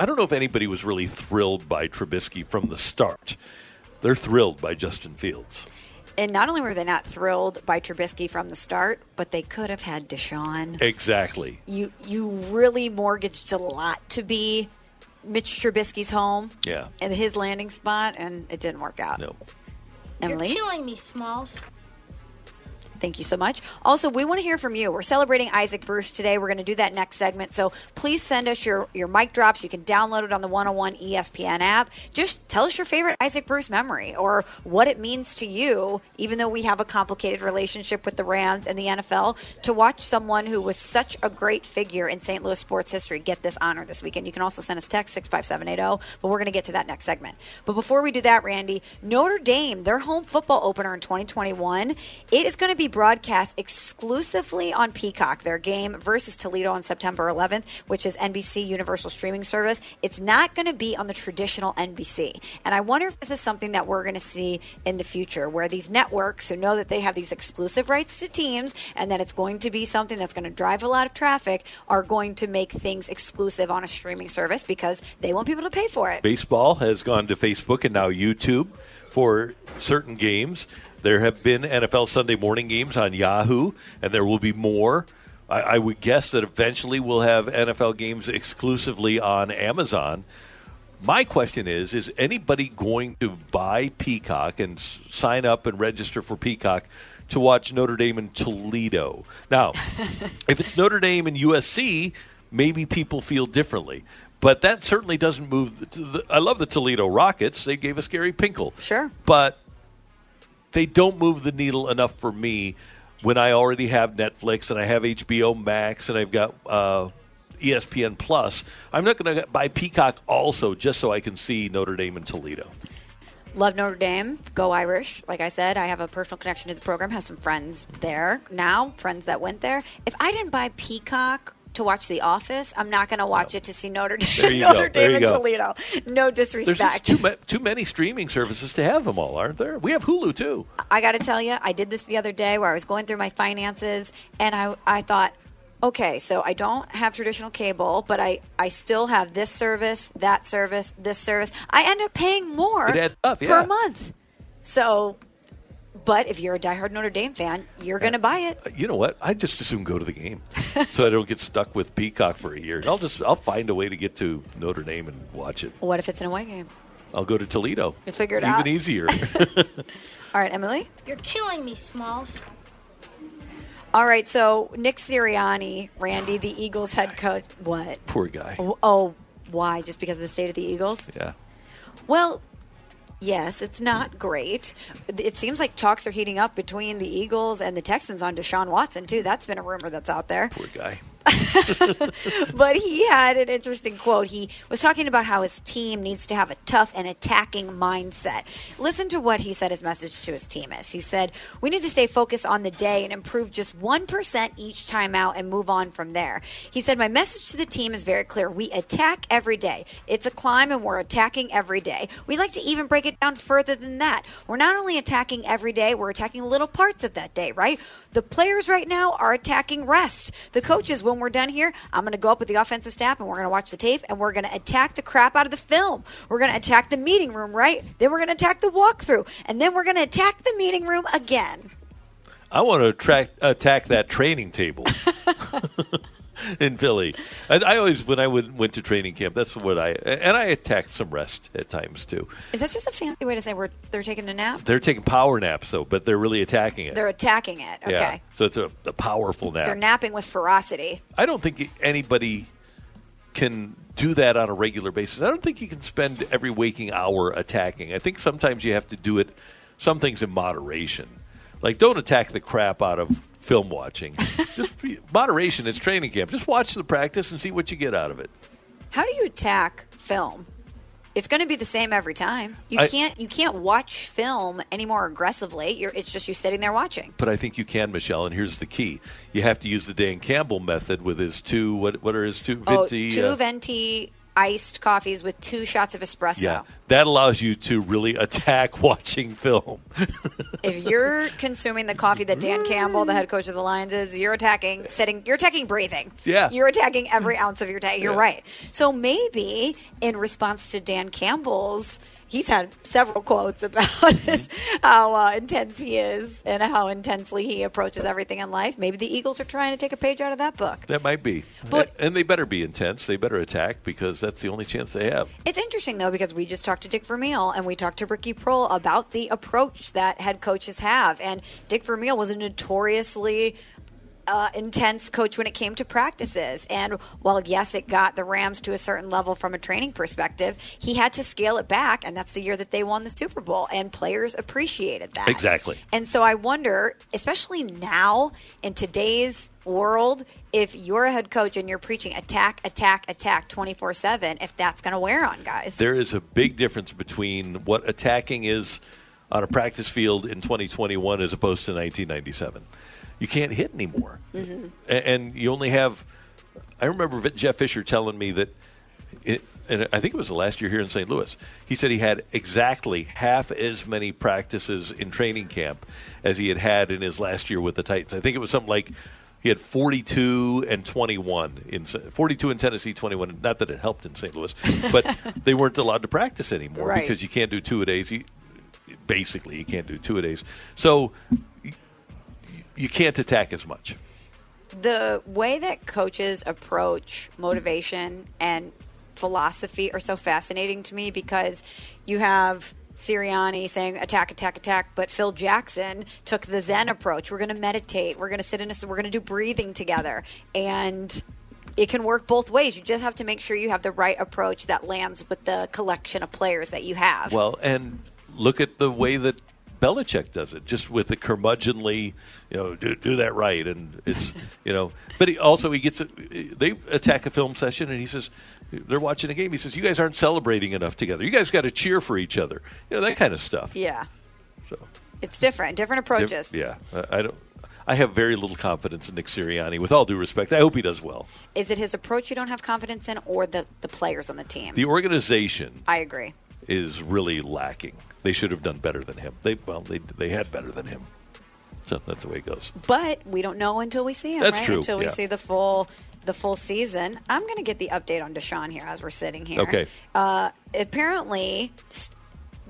I don't know if anybody was really thrilled by Trubisky from the start. They're thrilled by Justin Fields. And not only were they not thrilled by Trubisky from the start, but they could have had Deshaun. Exactly. You you really mortgaged a lot to be Mitch Trubisky's home Yeah. and his landing spot, and it didn't work out. No. Emily? You're killing me, Smalls. Thank you so much. Also, we want to hear from you. We're celebrating Isaac Bruce today. We're going to do that next segment. So please send us your, your mic drops. You can download it on the 101 ESPN app. Just tell us your favorite Isaac Bruce memory or what it means to you, even though we have a complicated relationship with the Rams and the NFL, to watch someone who was such a great figure in St. Louis sports history get this honor this weekend. You can also send us text 65780, but we're going to get to that next segment. But before we do that, Randy, Notre Dame, their home football opener in 2021, it is going to be broadcast exclusively on Peacock. Their game versus Toledo on September 11th, which is NBC Universal Streaming Service. It's not going to be on the traditional NBC. And I wonder if this is something that we're going to see in the future, where these networks who know that they have these exclusive rights to teams and that it's going to be something that's going to drive a lot of traffic are going to make things exclusive on a streaming service because they want people to pay for it. Baseball has gone to Facebook and now YouTube for certain games. There have been NFL Sunday morning games on Yahoo, and there will be more. I, I would guess that eventually we'll have NFL games exclusively on Amazon. My question is: Is anybody going to buy Peacock and s- sign up and register for Peacock to watch Notre Dame and Toledo? Now, if it's Notre Dame and USC, maybe people feel differently. But that certainly doesn't move. The, the, I love the Toledo Rockets. They gave us Gary Pinkel. Sure. But they don't move the needle enough for me when I already have Netflix and I have HBO Max and I've got uh, ESPN Plus. I'm not going to buy Peacock also just so I can see Notre Dame and Toledo. Love Notre Dame. Go Irish. Like I said, I have a personal connection to the program. Have some friends there now, friends that went there. If I didn't buy Peacock to watch The Office, I'm not going to watch it to see Notre Dame, There you Notre go. There Dame you and go. Toledo. No disrespect. There's too, ma- too many streaming services to have them all, aren't there? We have Hulu too. I got to tell you, I did this the other day where I was going through my finances and I, I thought, okay, so I don't have traditional cable, but I, I still have this service, that service, this service. I end up paying more up, per month. So, But if you're a diehard Notre Dame fan, you're going to buy it. You know what? I just assume go to the game, so I don't get stuck with Peacock for a year. I'll just I'll find a way to get to Notre Dame and watch it. What if it's an away game? I'll go to Toledo. You figure it Even out. Even easier. All right, Emily. You're killing me, Smalls. All right, so Nick Sirianni, Randy, the Eagles head coach. What? Poor guy. Oh, oh, why? Just because of the state of the Eagles? Yeah. Well, yes, it's not great. It seems like talks are heating up between the Eagles and the Texans on Deshaun Watson, too. That's been a rumor that's out there. Poor guy. but he had an interesting quote. He was talking about how his team needs to have a tough and attacking mindset. Listen to what he said his message to his team is. He said, We need to stay focused on the day and improve just 1% each time out and move on from there. He said, My message to the team is very clear. We attack every day. It's a climb and we're attacking every day. We like to even break it down further than that. We're not only attacking every day, we're attacking little parts of that day, right? The players right now are attacking rest. The coaches, when we're done here, I'm going to go up with the offensive staff and we're going to watch the tape and we're going to attack the crap out of the film. We're going to attack the meeting room, right? Then we're going to attack the walkthrough. And then we're going to attack the meeting room again. I want to attract, attack that training table in Philly. I, I always, when I would, went to training camp, that's what I and I attacked some rest at times too. Is that just a fancy way to say we're, they're taking a nap? They're taking power naps though, but they're really attacking it. They're attacking it. Okay. Yeah, so it's a, a powerful nap. They're napping with ferocity. I don't think anybody can do that on a regular basis. I don't think you can spend every waking hour attacking. I think sometimes you have to do it, some things in moderation. Like, don't attack the crap out of film watching. Just moderation. It's training camp. Just watch the practice and see what you get out of it. How do you attack film? It's going to be the same every time. You I- can't you can't watch film any more aggressively. You're, it's just you sitting there watching. But I think you can, Michelle. And here's the key: you have to use the Dan Campbell method with his two. What what are his two? oh, Venti, two uh, venti iced coffees with two shots of espresso. yeah, that allows you to really attack watching film. if you're consuming the coffee that Dan Campbell, the head coach of the Lions, is, you're attacking sitting. You're attacking breathing. Yeah. you're attacking every ounce of your day. You're Yeah. right. So maybe in response to Dan Campbell's. He's had several quotes about his, how uh, intense he is and how intensely he approaches everything in life. Maybe the Eagles are trying to take a page out of that book. That might be. But- and they better be intense. They better attack because that's the only chance they have. It's interesting though because we just talked to Dick Vermeil and we talked to Ricky Proehl about the approach that head coaches have, and Dick Vermeil was a notoriously uh, intense coach when it came to practices. And while yes, it got the Rams to a certain level from a training perspective, he had to scale it back, and that's the year that they won the Super Bowl, and players appreciated that. Exactly. And so I wonder, especially now in today's world, if you're a head coach and you're preaching attack, attack, attack 24 7, if that's going to wear on guys. There is a big difference between what attacking is on a practice field in 2021 as opposed to 1997. You can't hit anymore. Mhm. A- and you only have. I remember Jeff Fisher telling me that, it, and I think it was the last year here in St. Louis. He said he had exactly half as many practices in training camp as he had had in his last year with the Titans. I think it was something like he had 42 and 21 in 42 in Tennessee, 21. Not that it helped in St. Louis, but they weren't allowed to practice anymore Right. because you can't do two a days. You, basically, you can't do two a days. So you can't attack as much. the way that coaches approach motivation and philosophy are so fascinating to me because you have Sirianni saying attack, attack, attack, but Phil Jackson took the Zen approach. We're going to meditate. We're going to sit in a. We're going to do breathing together, and it can work both ways. You just have to make sure you have the right approach that lands with the collection of players that you have. Well, and look at the way that Belichick does it, just with the curmudgeonly, you know, do, do that right, and it's, you know, but he also he gets it. They attack a film session, and he says they're watching a game. He says you guys aren't celebrating enough together. You guys got to cheer for each other. You know that kind of stuff. yeah, So it's different, different approaches. yeah, I, I don't. I have very little confidence in Nick Sirianni. With all due respect, I hope he does well. Is it his approach you don't have confidence in, or the the players on the team? The organization I agree. is really lacking. They should have done better than him. They well, they they had better than him. So that's the way it goes. But we don't know until we see him, That's right? true, Until we yeah. see the full the full season. I'm going to get the update on Deshaun here as we're sitting here. Okay. Uh, apparently,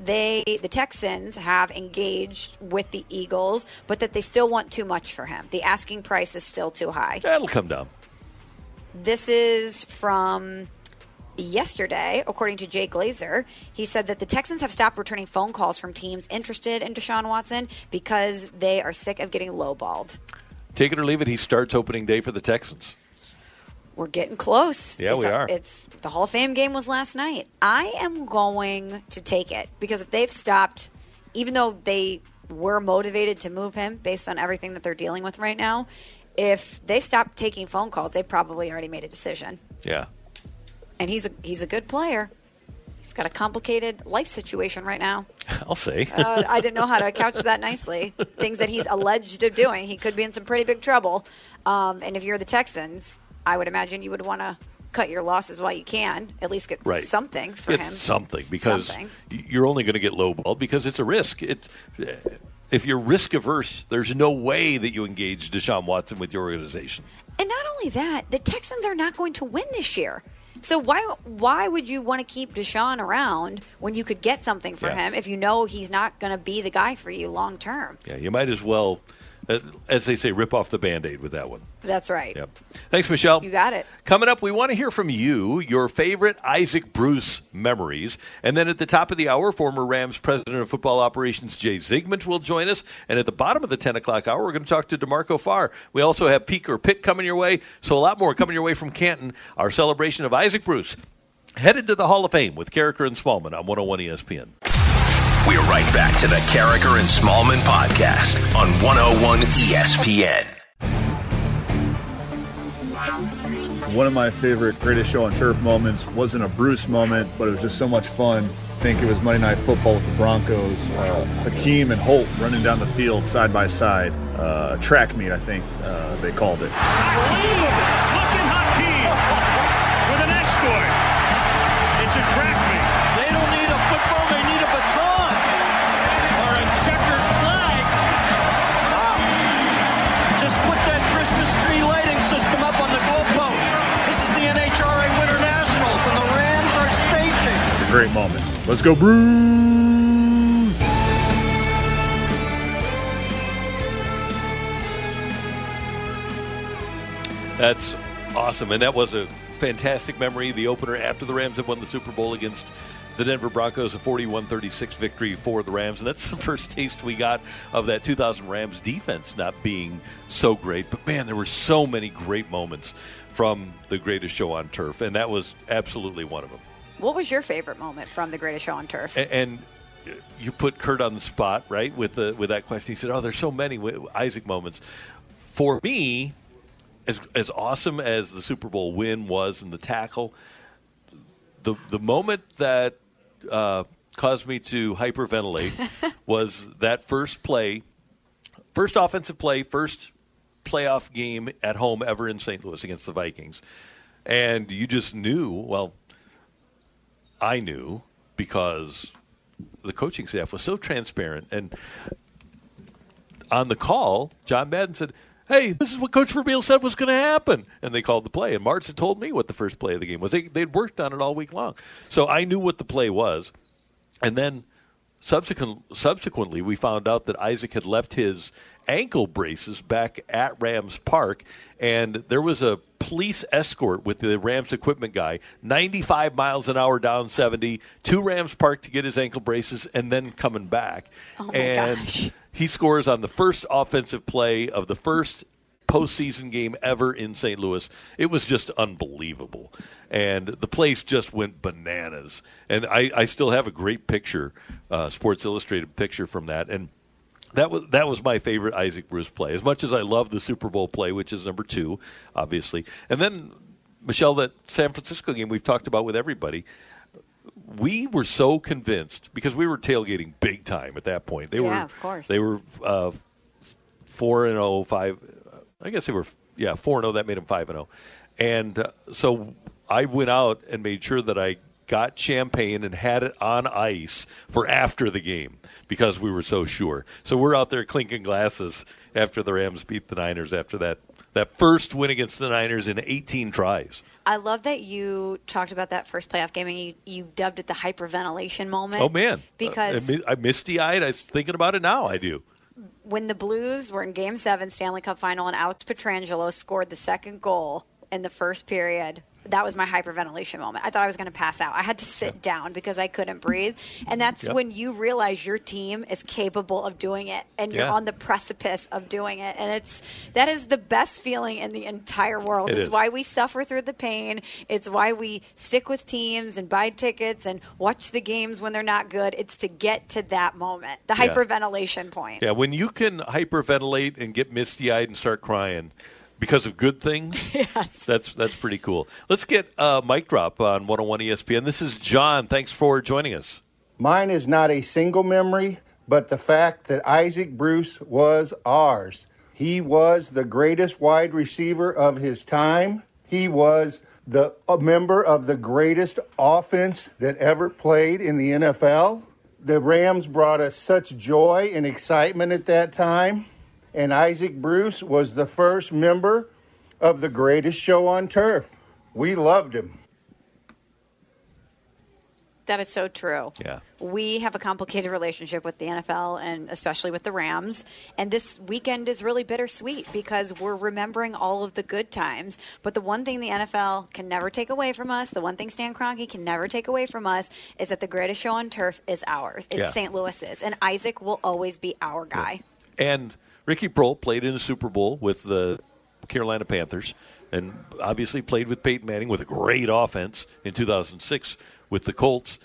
they the Texans have engaged with the Eagles, but that they still want too much for him. The asking price is still too high. That'll come down. This is from yesterday, according to Jay Glazer. He said that the Texans have stopped returning phone calls from teams interested in Deshaun Watson because they are sick of getting lowballed. Take it or leave it. He starts opening day for the Texans. We're getting close. Yeah, it's we a- are. It's the Hall of Fame game was last night. I am going to take it because if they've stopped, even though they were motivated to move him based on everything that they're dealing with right now, if they've stopped taking phone calls, they probably already made a decision. Yeah. And he's a he's a good player. He's got a complicated life situation right now. I'll say. Uh, I didn't know how to couch that nicely. Things that he's alleged of doing. He could be in some pretty big trouble. Um, and if you're the Texans, I would imagine you would want to cut your losses while you can. At least get Right. something for it's him. something because Something. you're only going to get lowballed because it's a risk. It, if you're risk averse, there's no way that you engage Deshaun Watson with your organization. And not only that, the Texans are not going to win this year. So why why would you want to keep Deshaun around when you could get something for Yeah. him if you know he's not going to be the guy for you long term? Yeah, you might as well, Uh, as they say, rip off the band aid with that one. That's right. Yep. Thanks, Michelle. You got it. Coming up, we want to hear from you, your favorite Isaac Bruce memories. And then at the top of the hour, former Rams president of football operations Jay Zygmunt will join us. And at the bottom of the 10 o'clock hour, we're going to talk to D'Marco Farr. We also have Peak or Pick coming your way. So a lot more coming your way from Canton. Our celebration of Isaac Bruce. Headed to the Hall of Fame with Karraker and Smallman on 101 ESPN. We're right back to the Karraker and Smallman podcast on 101 ESPN. One of my favorite greatest show on turf moments wasn't a Bruce moment, but it was just so much fun. I think it was Monday Night Football with the Broncos. Uh, Hakim and Holt running down the field side by side. Uh, a track meet, I think uh, they called it. Great moment. Let's go, Bruce! That's awesome. And that was a fantastic memory. The opener after the Rams had won the Super Bowl against the Denver Broncos, a 41 36 victory for the Rams. And that's the first taste we got of that 2000 Rams defense not being so great. But man, there were so many great moments from the greatest show on turf. And that was absolutely one of them. What was your favorite moment from the Greatest Show on Turf? A- And you put Kurt on the spot, right, with the with that question. He said, "Oh, there's so many Isaac moments." For me, as as awesome as the Super Bowl win was and the tackle, the the moment that uh, caused me to hyperventilate was that first play, first offensive play, first playoff game at home ever in St. Louis against the Vikings, and you just knew. Well, I knew because the coaching staff was so transparent and on the call, John Madden said, "Hey, this is what Coach Vermeil said was going to happen," and they called the play. And Martz had told me what the first play of the game was. They they'd worked on it all week long, so I knew what the play was. And then subsequent, subsequently, we found out that Isaac had left his ankle braces back at Rams Park, and there was a police escort with the Rams equipment guy, 95 miles an hour down 70, to Rams Park to get his ankle braces, and then coming back. Oh, and gosh. he scores on the first offensive play of the first postseason game ever in St. Louis. It was just unbelievable. And the place just went bananas. And I, I still have a great picture, uh, Sports Illustrated picture from that. And that was that was my favorite Isaac Bruce play. As much as I love the Super Bowl play, which is number two, obviously. And then Michelle, that San Francisco game we've talked about with everybody. We were so convinced because we were tailgating big time at that point. They Yeah, were, of course. They were uh, four and oh five. I guess they were yeah four and zero. That made them five and zero. And uh, so I went out and made sure that I got champagne and had it on ice for after the game because we were so sure. So we're out there clinking glasses after the Rams beat the Niners after that that first win against the Niners in 18 tries. I love that you talked about that first playoff game and you, you dubbed it the hyperventilation moment. Oh man, Because uh, I misty eyed. I was thinking about it now. I do. when the Blues were in Game Seven Stanley Cup Final and Alex Pietrangelo scored the second goal in the first period, that was my hyperventilation moment. I thought I was going to pass out. I had to sit down because I couldn't breathe, and that's Yep. when you realize your team is capable of doing it, and you're Yeah. on the precipice of doing it, and it's that is the best feeling in the entire world. It it's is. why we suffer through the pain. It's why we stick with teams and buy tickets and watch the games when they're not good. It's to get to that moment, the Yeah. hyperventilation point. Yeah, when you can hyperventilate and get misty eyed and start crying because of good things, yes, that's that's pretty cool. Let's get uh, mic drop on 101 ESPN. This is John. Thanks for joining us. Mine is not a single memory, but the fact that Isaac Bruce was ours. He was the greatest wide receiver of his time. He was the a member of the greatest offense that ever played in the NFL. The Rams brought us such joy and excitement at that time, and Isaac Bruce was the first member of the greatest show on turf. We loved him. That is so true. Yeah. We have a complicated relationship with the NFL and especially with the Rams. And this weekend is really bittersweet because we're remembering all of the good times. But the one thing the NFL can never take away from us, the one thing Stan Kroenke can never take away from us, is that the greatest show on turf is ours. It's Yeah. St. Louis's. And Isaac will always be our guy. And Ricky Proehl played in the Super Bowl with the Carolina Panthers, and obviously played with Peyton Manning with a great offense in 2006 with the Colts.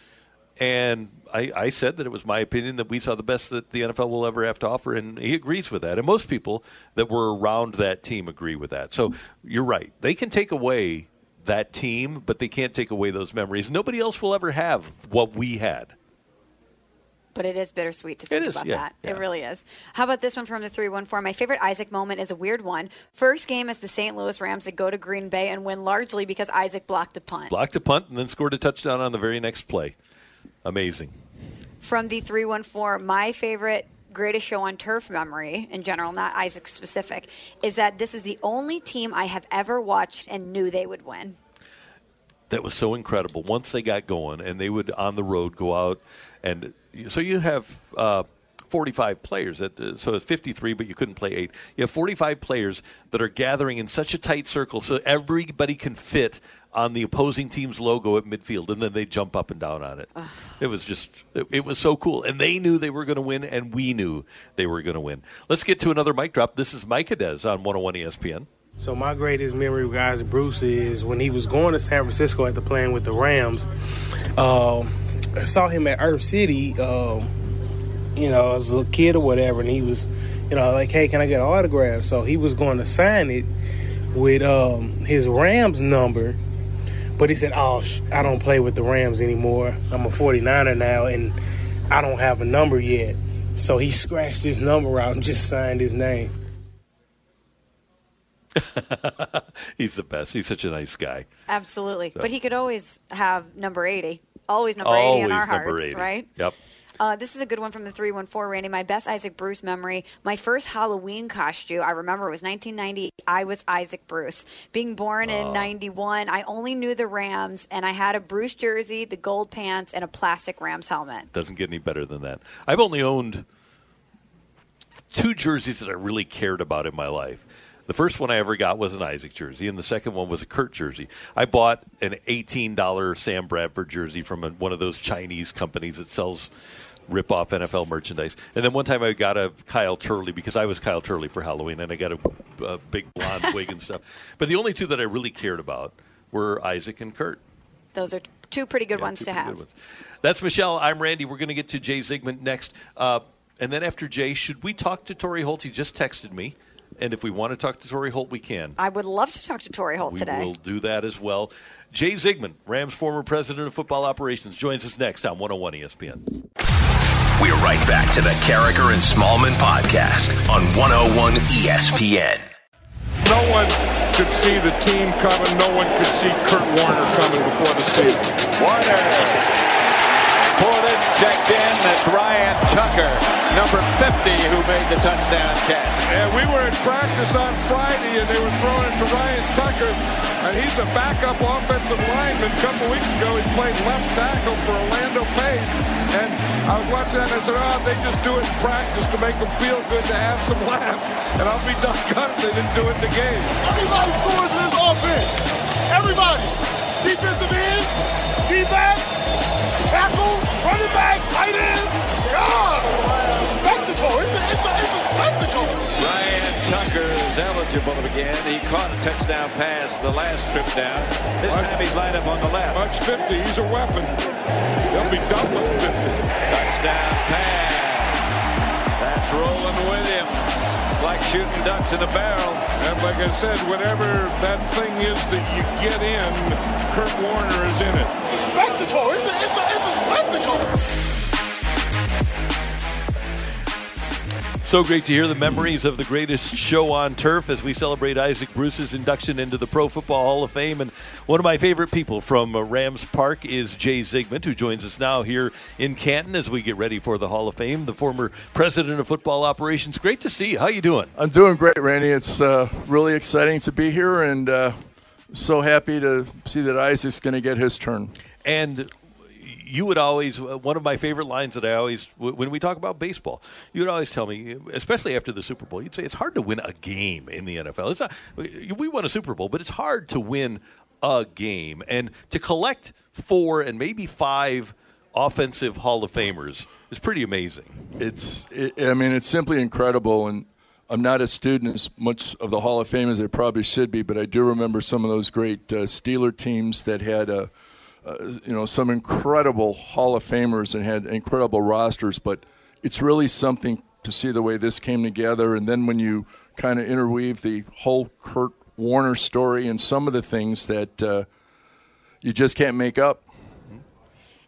And I, I said that it was my opinion that we saw the best that the NFL will ever have to offer, and he agrees with that. And most people that were around that team agree with that. So you're right; they can take away that team, but they can't take away those memories. Nobody else will ever have what we had. But it is bittersweet to think is, about yeah, that. yeah. It really is. How about this one from the 314? My favorite Isaac moment is a weird one. First game is the St. Louis Rams that go to Green Bay and win largely because Isaac blocked a punt. Blocked a punt and then scored a touchdown on the very next play. Amazing. From the 314, my favorite greatest show on turf memory in general, not Isaac specific, is that this is the only team I have ever watched and knew they would win. that was so incredible. Once they got going, and they would on the road go out, and so you have uh, 45 players. At, uh, so it's 53, but you couldn't play eight. You have 45 players that are gathering in such a tight circle, so everybody can fit on the opposing team's logo at midfield, and then they jump up and down on it. It was just, it, it was so cool, and they knew they were going to win, and we knew they were going to win. Let's get to another mic drop. This is Mike Adez on 101 ESPN. So my greatest memory with Isaac Bruce is when he was going to San Francisco after playing with the Rams. Uh, I saw him at Earth City, uh, you know, as a kid or whatever, and he was, you know, like, hey, can I get an autograph? So he was going to sign it with um, his Rams number, but he said, oh, sh- I don't play with the Rams anymore. I'm a 49er now, and I don't have a number yet. So he scratched his number out and just signed his name. He's the best. He's such a nice guy. Absolutely. So- But he could always have number 80. Always number Always 80 in our number hearts, 80. right? Yep. Uh, this is a good one from the 314, Randy. My best Isaac Bruce memory. My first Halloween costume, I remember, it was 1990. I was Isaac Bruce. Being born in 91, I only knew the Rams, and I had a Bruce jersey, the gold pants, and a plastic Rams helmet. Doesn't get any better than that. I've only owned two jerseys that I really cared about in my life. The first one I ever got was an Isaac jersey, and the second one was a Kurt jersey. I bought an $18 Sam Bradford jersey from a, one of those Chinese companies that sells rip-off NFL merchandise. And then one time I got a Kyle Turley because I was Kyle Turley for Halloween, and I got a, a big blonde wig and stuff. But the only two that I really cared about were Isaac and Kurt. Those are two pretty good Yeah, ones to have. ones. That's Michelle. I'm Randy. We're going to get to Jay Zygmunt next. Uh, and then after Jay, should we talk to Torry Holt? He just texted me. And if we want to talk to Torry Holt, we can. I would love to talk to Torry Holt today. We'll do that as well. Jay Zygmunt, Rams former president of football operations, joins us next on 101 ESPN. We're right back to the Karraker and Smallman podcast on 101 ESPN. No one could see the team coming. No one could see Kurt Warner coming before the season. Warner pulled in, checked in. That's Ryan Tucker, number 50, who made the touchdown catch. And we were in practice on Friday, and they were throwing it to Ryan Tucker, and he's a backup offensive lineman. A couple weeks ago, he played left tackle for Orlando Pace, and I was watching that, and I said, oh, they just do it in practice to make them feel good to have some laughs, and I'll be doggone if they didn't do it in the game. Everybody scores in this offense. Everybody. Defensive end, defense, tackles, running backs, tight ends. God, Tucker is eligible again. He caught a touchdown pass the last trip down. This time he's lined up on the left. Bunch 50, he's a weapon. He'll be doubling 50. Touchdown pass. That's rolling with him. Like shooting ducks in a barrel. And like I said, whatever that thing is that you get in, Kurt Warner is in it. Spectacle. It's a, it's a, it's a spectacle. So great to hear the memories of the greatest show on turf as we celebrate Isaac Bruce's induction into the Pro Football Hall of Fame. And one of my favorite people from uh, Rams Park is Jay Zygmunt, who joins us now here in Canton as we get ready for the Hall of Fame. The former president of football operations. Great to see you. How you doing? I'm doing great, Randy. It's uh, really exciting to be here, and uh, so happy to see that Isaac's going to get his turn. And you would always uh, one of my favorite lines that I always when we talk about baseball, you would always tell me, especially after the Super Bowl, you'd say it's hard to win a game in the NFL. It's not we won a Super Bowl, but it's hard to win a game and to collect four and maybe five offensive Hall of Famers is pretty amazing. It's, it, I mean, it's simply incredible, and I'm not a student as much of the Hall of Fame as I probably should be, but I do remember some of those great uh, Steeler teams that had a. You know, some incredible Hall of Famers and had incredible rosters, but it's really something to see the way this came together. And then when you kind of interweave the whole Kurt Warner story and some of the things that uh, you just can't make up.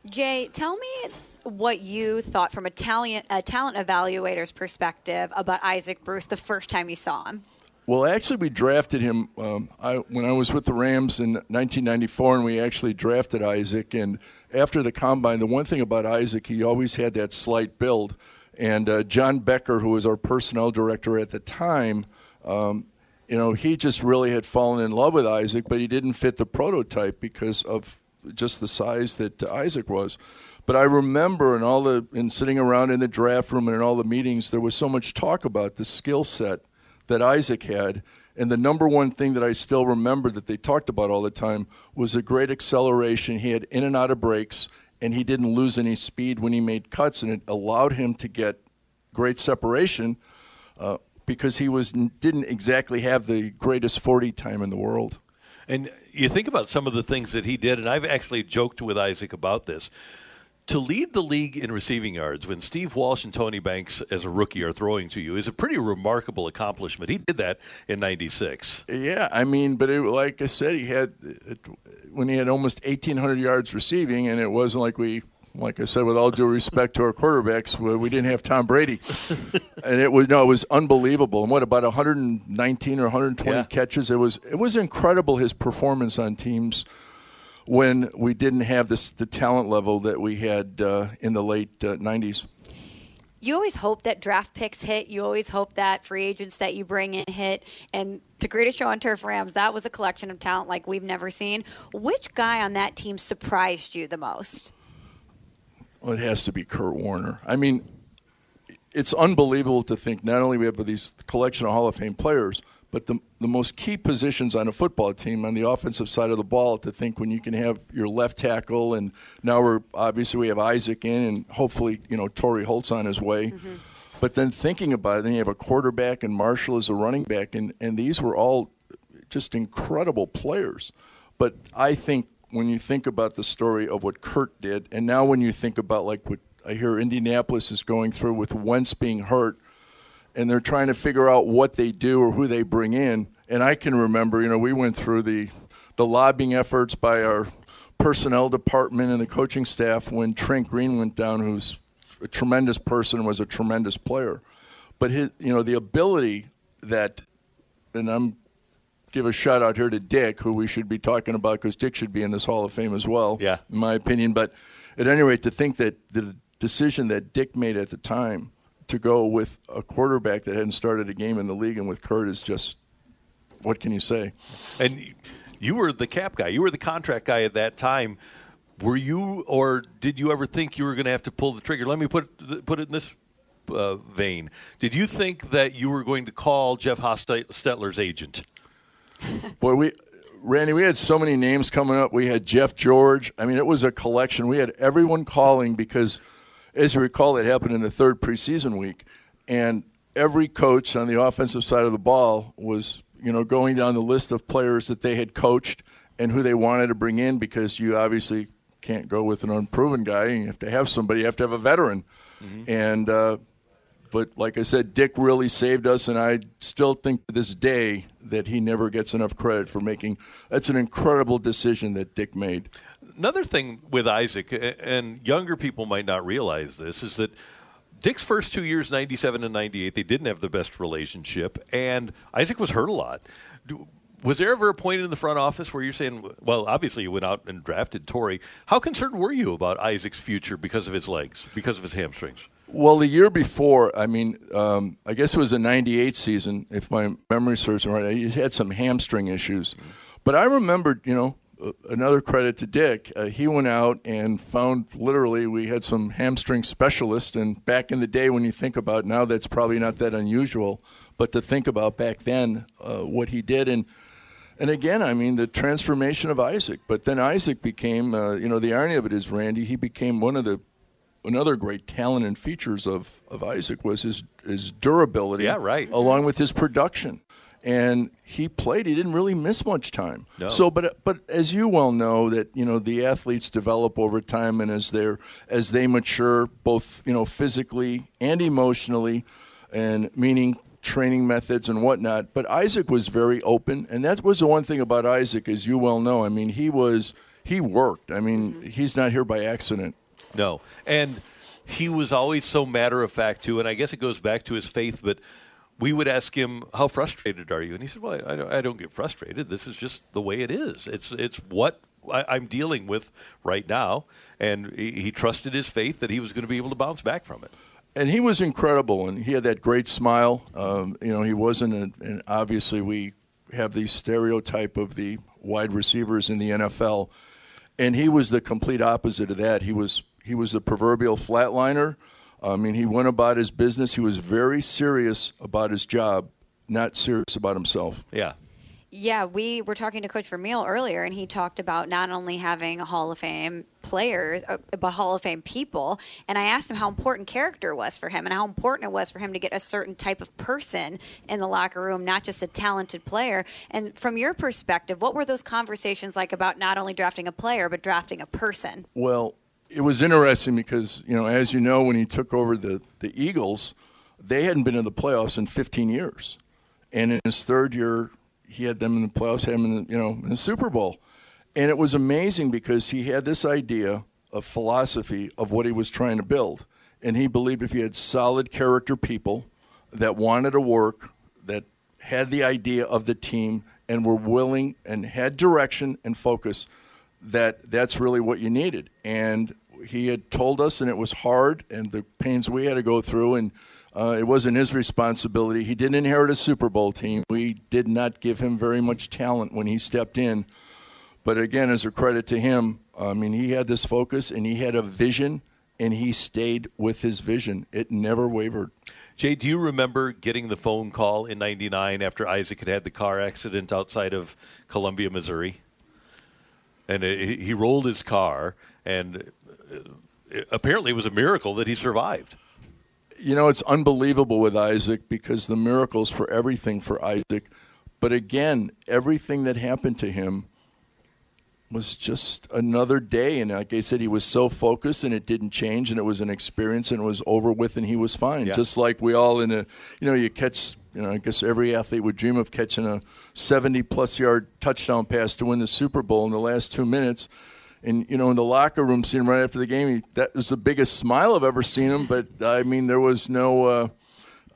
Jay, tell me what you thought from a talent a talent evaluator's perspective about Isaac Bruce the first time you saw him. Well, actually, we drafted him um, I, when I was with the Rams in 1994, and we actually drafted Isaac. And after the combine, the one thing about Isaac, he always had that slight build. And uh, John Becker, who was our personnel director at the time, um, you know, he just really had fallen in love with Isaac, but he didn't fit the prototype because of just the size that uh, Isaac was. But I remember in all the in sitting around in the draft room and in all the meetings, there was so much talk about the skill set that Isaac had. And the number one thing that I still remember that they talked about all the time was a great acceleration. He had in and out of breaks, and he didn't lose any speed when he made cuts, and it allowed him to get great separation uh, because he was didn't exactly have the greatest 40 time in the world. And you think about some of the things that he did, and I've actually joked with Isaac about this to lead the league in receiving yards when Steve Walsh and Tony Banks, as a rookie, are throwing to you is a pretty remarkable accomplishment. He did that in '96. Yeah, I mean, but it, like I said, he had it, when he had almost 1,800 yards receiving, and it wasn't like we. Like I said, with all due respect to our quarterbacks, we didn't have Tom Brady, and it was no, it was unbelievable. And what about 119 or 120 Yeah. catches? It was it was incredible his performance on teams when we didn't have this the talent level that we had uh, in the late uh, 90s. You always hope that draft picks hit. You always hope that free agents that you bring in hit. And the greatest show on turf Rams, that was a collection of talent like we've never seen. Which guy on that team surprised you the most? Well, it has to be Kurt Warner. I mean, it's unbelievable to think not only we have these collection of Hall of Fame players, but the the most key positions on a football team on the offensive side of the ball. To think when you can have your left tackle, and now we're obviously we have Isaac in, and hopefully you know Torry Holt's on his way. Mm-hmm. But then thinking about it, then you have a quarterback and Marshall as a running back, and, and these were all just incredible players. But I think when you think about the story of what Kurt did, and now when you think about like what I hear Indianapolis is going through with Wentz being hurt, and they're trying to figure out what they do or who they bring in. And I can remember, you know, we went through the the lobbying efforts by our personnel department and the coaching staff when Trent Green went down, who's a tremendous person, was a tremendous player. But his, you know, the ability that, and I'm give a shout out here to Dick, who we should be talking about because Dick should be in this Hall of Fame as well. Yeah. in my opinion. But at any rate, to think that the decision that Dick made at the time to go with a quarterback that hadn't started a game in the league and with Kurt is just what can you say? And you were the cap guy. You were the contract guy at that time. Were you, or did you ever think you were going to have to pull the trigger? Let me put put it in this uh, vein. Did you think that you were going to call Jeff Hostetler's agent? Boy, we Randy, we had so many names coming up. We had Jeff George. I mean, it was a collection. We had everyone calling because, as you recall, it happened in the third preseason week, and every coach on the offensive side of the ball was, you know, going down the list of players that they had coached and who they wanted to bring in because you obviously can't go with an unproven guy. You have to have somebody. You have to have a veteran, Mm-hmm. and. Uh, but like I said, Dick really saved us, and I still think to this day that he never gets enough credit for making. That's an incredible decision that Dick made. Another thing with Isaac, and younger people might not realize this, is that Dick's first two years, 97 and 98, they didn't have the best relationship, and Isaac was hurt a lot. Was there ever a point in the front office where you're saying, well, obviously you went out and drafted Torry. How concerned were you about Isaac's future because of his legs, because of his hamstrings? Well, the year before, I mean, um, I guess it was a '98 season, if my memory serves me right. He had some hamstring issues, but I remembered, you know, another credit to Dick. Uh, he went out and found literally we had some hamstring specialists, and back in the day, when you think about now, that's probably not that unusual, but to think about back then, uh, what he did and. And again, I mean, the transformation of Isaac. But then Isaac became, uh, you know, the irony of it is, Randy, he became one of the another great talent and features of, of Isaac was his his durability. Yeah, right. Along with his production. And he played. He didn't really miss much time. No. So, but but as you well know, that you know the athletes develop over time, and as they're as they mature, both you know physically and emotionally, and meaning training methods and whatnot. But Isaac was very open, and that was the one thing about Isaac, as you well know. I mean, he was he worked. I mean, mm-hmm. he's not here by accident. No. And he was always so matter of fact, too. And I guess it goes back to his faith, but we would ask him, How frustrated are you? And he said, Well, I don't, I don't get frustrated. This is just the way it is. It's, it's what I, I'm dealing with right now. And he, he trusted his faith that he was going to be able to bounce back from it. and he was incredible, and he had that great smile. Um, you know, he wasn't, a, and obviously we have the stereotype of the wide receivers in the NFL, and he was the complete opposite of that. He was he was the proverbial flatliner. I mean, he went about his business. He was very serious about his job, not serious about himself. Yeah. Yeah, we were talking to Coach Vermeil earlier, and he talked about not only having Hall of Fame players, uh, but Hall of Fame people. And I asked him how important character was for him and how important it was for him to get a certain type of person in the locker room, not just a talented player. And from your perspective, what were those conversations like about not only drafting a player, but drafting a person? Well, it was interesting because you know, as you know, when he took over the the Eagles, they hadn't been in the playoffs in 15 years, and in his third year, he had them in the playoffs, had them in the, you know in the Super Bowl, and it was amazing because he had this idea of philosophy of what he was trying to build, and he believed if he had solid character people that wanted to work, that had the idea of the team and were willing and had direction and focus that that's really what you needed. And he had told us, and it was hard, and the pains we had to go through, and uh, it wasn't his responsibility. He didn't inherit a Super Bowl team. We did not give him very much talent when he stepped in. But again, as a credit to him, I mean, he had this focus and he had a vision, and he stayed with his vision. It never wavered. Jay, do you remember getting the phone call in 99 after Isaac had had the car accident outside of Columbia, Missouri? And he he rolled his car, and uh, apparently it was a miracle that he survived. you know, it's unbelievable with Isaac because the miracles for everything for Isaac. But again, everything that happened to him was just another day. And like I said, he was so focused and it didn't change and it was an experience and it was over with and he was fine. Yeah. Just like we all in a, you know, you catch, you know, I guess every athlete would dream of catching a 70 plus yard touchdown pass to win the Super Bowl in the last two minutes. And you know, in the locker room, seeing him right after the game, he, that was the biggest smile I've ever seen him. But I mean, there was no, uh,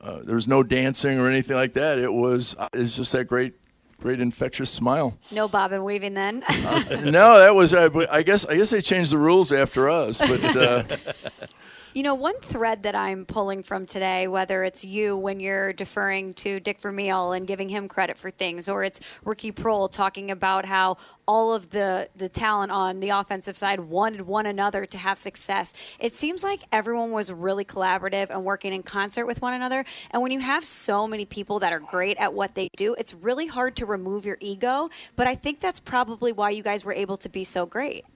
uh, there was no dancing or anything like that. It was, uh, it's just that great great infectious smile. No bob and weaving then. no, that was I, I guess I guess they changed the rules after us, but. Uh, You know, one thread that I'm pulling from today, whether it's you when you're deferring to Dick Vermeil and giving him credit for things, or it's Ricky Proehl talking about how all of the, the talent on the offensive side wanted one another to have success. It seems like everyone was really collaborative and working in concert with one another. And when you have so many people that are great at what they do, it's really hard to remove your ego. But I think that's probably why you guys were able to be so great.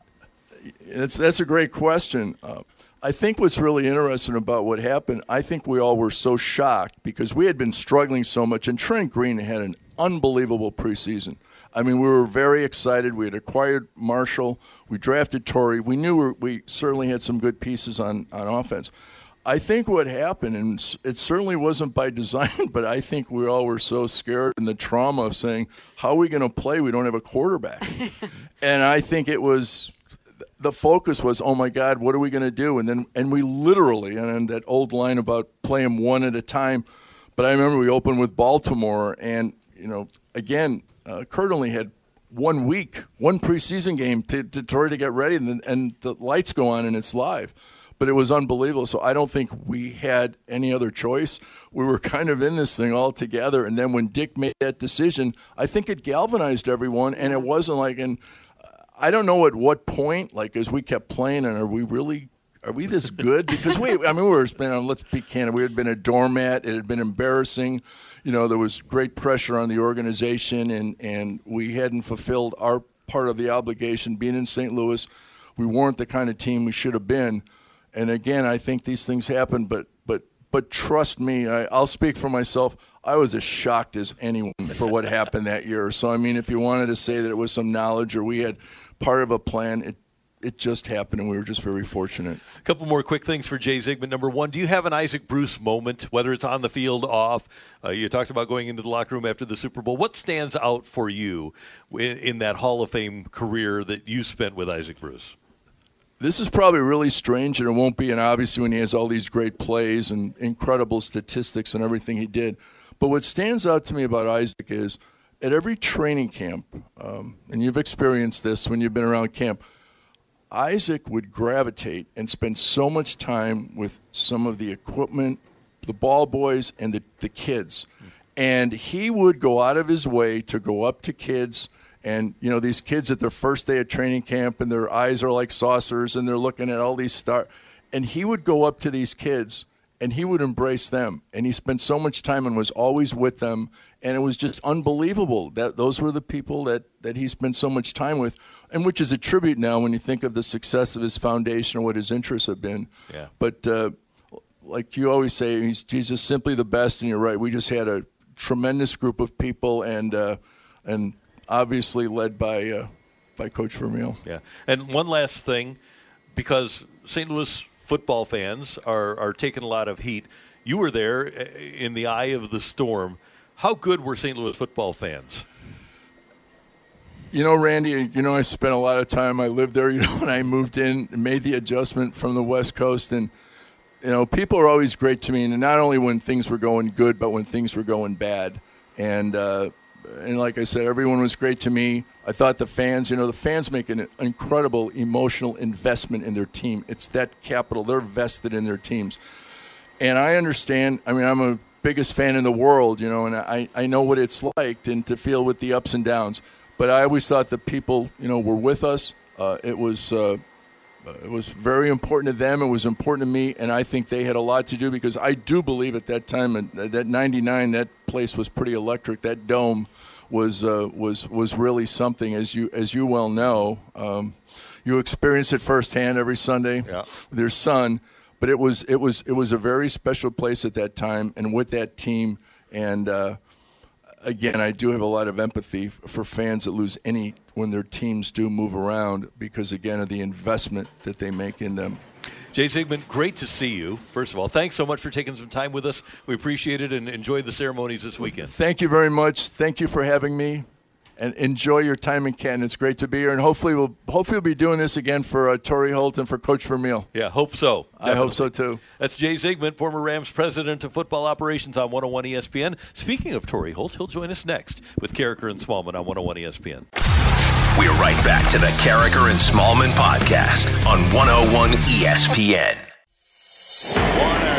That's that's a great question. Uh, I think what's really interesting about what happened, I think we all were so shocked because we had been struggling so much, and Trent Green had an unbelievable preseason. I mean, we were very excited. We had acquired Marshall. We drafted Torry. We knew we, certainly had some good pieces on, on offense. I think what happened, and it certainly wasn't by design, but I think we all were so scared and the trauma of saying, how are we going to play? We don't have a quarterback. and I think it was the focus was, oh my God, what are we going to do? And then, and we literally, and that old line about play them one at a time. But I remember we opened with Baltimore, and you know, again, uh, Kurt only had one week, one preseason game to, to Torrey to get ready, and, the, and the lights go on and it's live. But it was unbelievable. So I don't think we had any other choice. We were kind of in this thing all together. And then when Dick made that decision, I think it galvanized everyone. And it wasn't like, and I don't know at what point, like as we kept playing, and are we really are we this good? Because we, I mean, we were been, let's be candid, we had been a doormat. It had been embarrassing. You know, there was great pressure on the organization, and and we hadn't fulfilled our part of the obligation. Being in St. Louis, we weren't the kind of team we should have been. And again, I think these things happen, but but but trust me, I, I'll speak for myself. I was as shocked as anyone for what happened that year. So I mean, if you wanted to say that it was some knowledge or we had part of a plan. It it just happened, and we were just very fortunate. A couple more quick things for Jay Zygmunt. Number one, do you have an Isaac Bruce moment, whether it's on the field, off? Uh, you talked about going into the locker room after the Super Bowl. What stands out for you in, in that Hall of Fame career that you spent with Isaac Bruce? This is probably really strange, and it won't be. And obviously, when he has all these great plays and incredible statistics and everything he did, but what stands out to me about Isaac is at every training camp, um, and you've experienced this when you've been around camp, Isaac would gravitate and spend so much time with some of the equipment, the ball boys, and the, the kids. And he would go out of his way to go up to kids. And, you know, these kids at their first day of training camp, and their eyes are like saucers, and they're looking at all these stars. And he would go up to these kids and he would embrace them. And he spent so much time and was always with them and it was just unbelievable that those were the people that, that he spent so much time with, and which is a tribute now when you think of the success of his foundation or what his interests have been. Yeah. But uh, like you always say, he's, he's just simply the best, and you're right. We just had a tremendous group of people, and uh, and obviously led by uh, by Coach Vermeil. Yeah. And one last thing, because St. Louis football fans are are taking a lot of heat. You were there uh, in the eye of the storm how good were St. Louis football fans? You know, Randy, you know, I spent a lot of time. I lived there, you know, when I moved in and made the adjustment from the West Coast. And, you know, people are always great to me. And not only when things were going good, but when things were going bad. And, uh, and like I said, everyone was great to me. I thought the fans, you know, the fans make an incredible emotional investment in their team. It's that capital. They're vested in their teams. And I understand. I mean, I'm a biggest fan in the world, you know, and I, I know what it's like and to feel with the ups and downs. But I always thought the people, you know, were with us. Uh, it was uh, it was very important to them. It was important to me, and I think they had a lot to do because I do believe at that time, at that '99, that place was pretty electric. That dome was uh, was was really something, as you as you well know. Um, you experience it firsthand every Sunday yeah. with your son but it was it was it was a very special place at that time, and with that team. And uh, again, I do have a lot of empathy for fans that lose any when their teams do move around because again of the investment that they make in them. Jay Zygmunt, great to see you. First of all, thanks so much for taking some time with us. We appreciate it and enjoyed the ceremonies this weekend. Thank you very much. Thank you for having me. And enjoy your time in Canton. It's great to be here, and hopefully we'll hopefully we'll be doing this again for uh, Torry Holt and for Coach Vermeil. Yeah, hope so. I hope so too. That's Jay Zygmunt, former Rams president of football operations on 101 ESPN. Speaking of Torry Holt, he'll join us next with Karraker and Smallman on 101 ESPN. We're right back to the Karraker and Smallman podcast on 101 ESPN. Warner,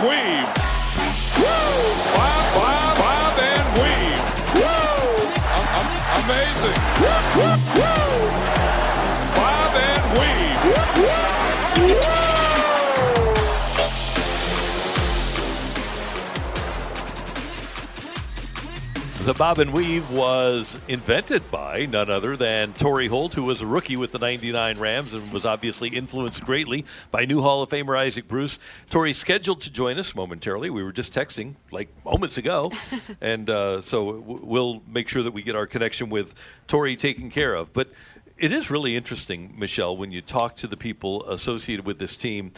Bob The bob and weave was invented by none other than Torry Holt, who was a rookie with the 99 Rams and was obviously influenced greatly by new Hall of Famer Isaac Bruce. Torry's scheduled to join us momentarily. We were just texting like moments ago. and uh, so w- we'll make sure that we get our connection with Torry taken care of. But it is really interesting, Michelle, when you talk to the people associated with this team,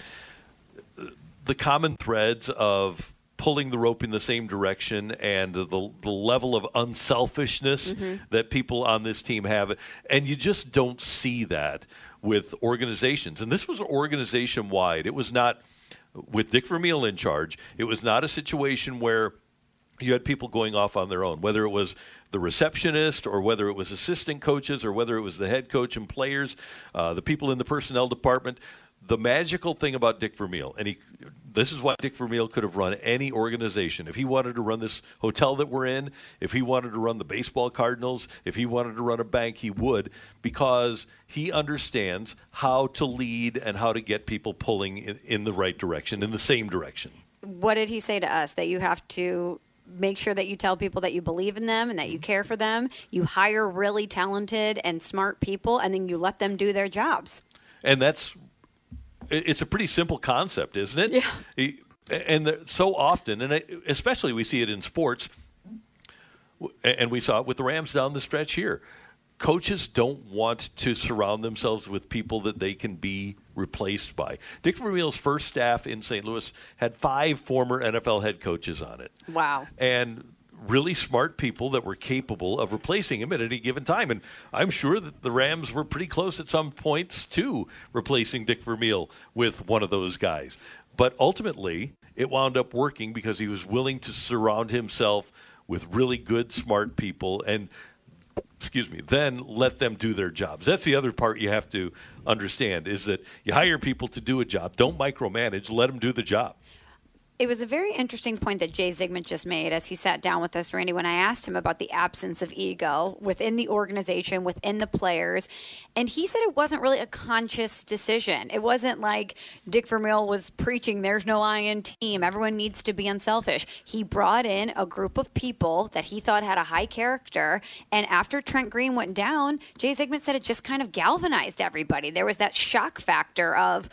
the common threads of pulling the rope in the same direction and the, the level of unselfishness Mhm. that people on this team have. And you just don't see that with organizations. And this was organization wide. It was not with Dick Vermeil in charge. It was not a situation where you had people going off on their own, whether it was the receptionist or whether it was assistant coaches or whether it was the head coach and players, uh, the people in the personnel department. The magical thing about Dick Vermeil, and he, this is why Dick Vermeil could have run any organization. If he wanted to run this hotel that we're in, if he wanted to run the baseball Cardinals, if he wanted to run a bank, he would, because he understands how to lead and how to get people pulling in, in the right direction, in the same direction. What did he say to us? That you have to make sure that you tell people that you believe in them and that you mm-hmm. care for them. You hire really talented and smart people, and then you let them do their jobs. and that's it's a pretty simple concept, isn't it? Yeah. And so often, and especially we see it in sports, and we saw it with the Rams down the stretch here. Coaches don't want to surround themselves with people that they can be replaced by. Dick Vermeil's first staff in St. Louis had five former NFL head coaches on it Wow. and really smart people that were capable of replacing him at any given time. And I'm sure that the Rams were pretty close at some points to replacing Dick Vermeil with one of those guys. But ultimately, it wound up working because he was willing to surround himself with really good, smart people and excuse me, then let them do their jobs. That's the other part you have to understand is that you hire people to do a job. Don't micromanage, let them do the job. It was a very interesting point that Jay Zygmunt just made as he sat down with us, Randy, when I asked him about the absence of ego within the organization, within the players. And he said it wasn't really a conscious decision. It wasn't like Dick Vermeil was preaching, there's no I in team, everyone needs to be unselfish. He brought in a group of people that he thought had a high character. And after Trent Green went down, Jay Zygmunt said it just kind of galvanized everybody. There was that shock factor of,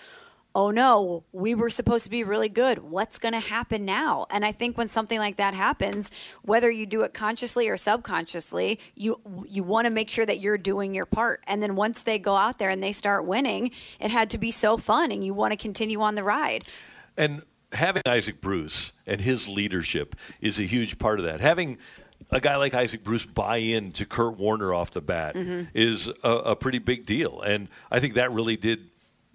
oh no, we were supposed to be really good. What's going to happen now? And I think when something like that happens, whether you do it consciously or subconsciously, you you want to make sure that you're doing your part. And then once they go out there and they start winning, it had to be so fun and you want to continue on the ride. And having Isaac Bruce and his leadership is a huge part of that. Having a guy like Isaac Bruce buy in to Kurt Warner off the bat Mhm. is a, a pretty big deal. And I think that really did.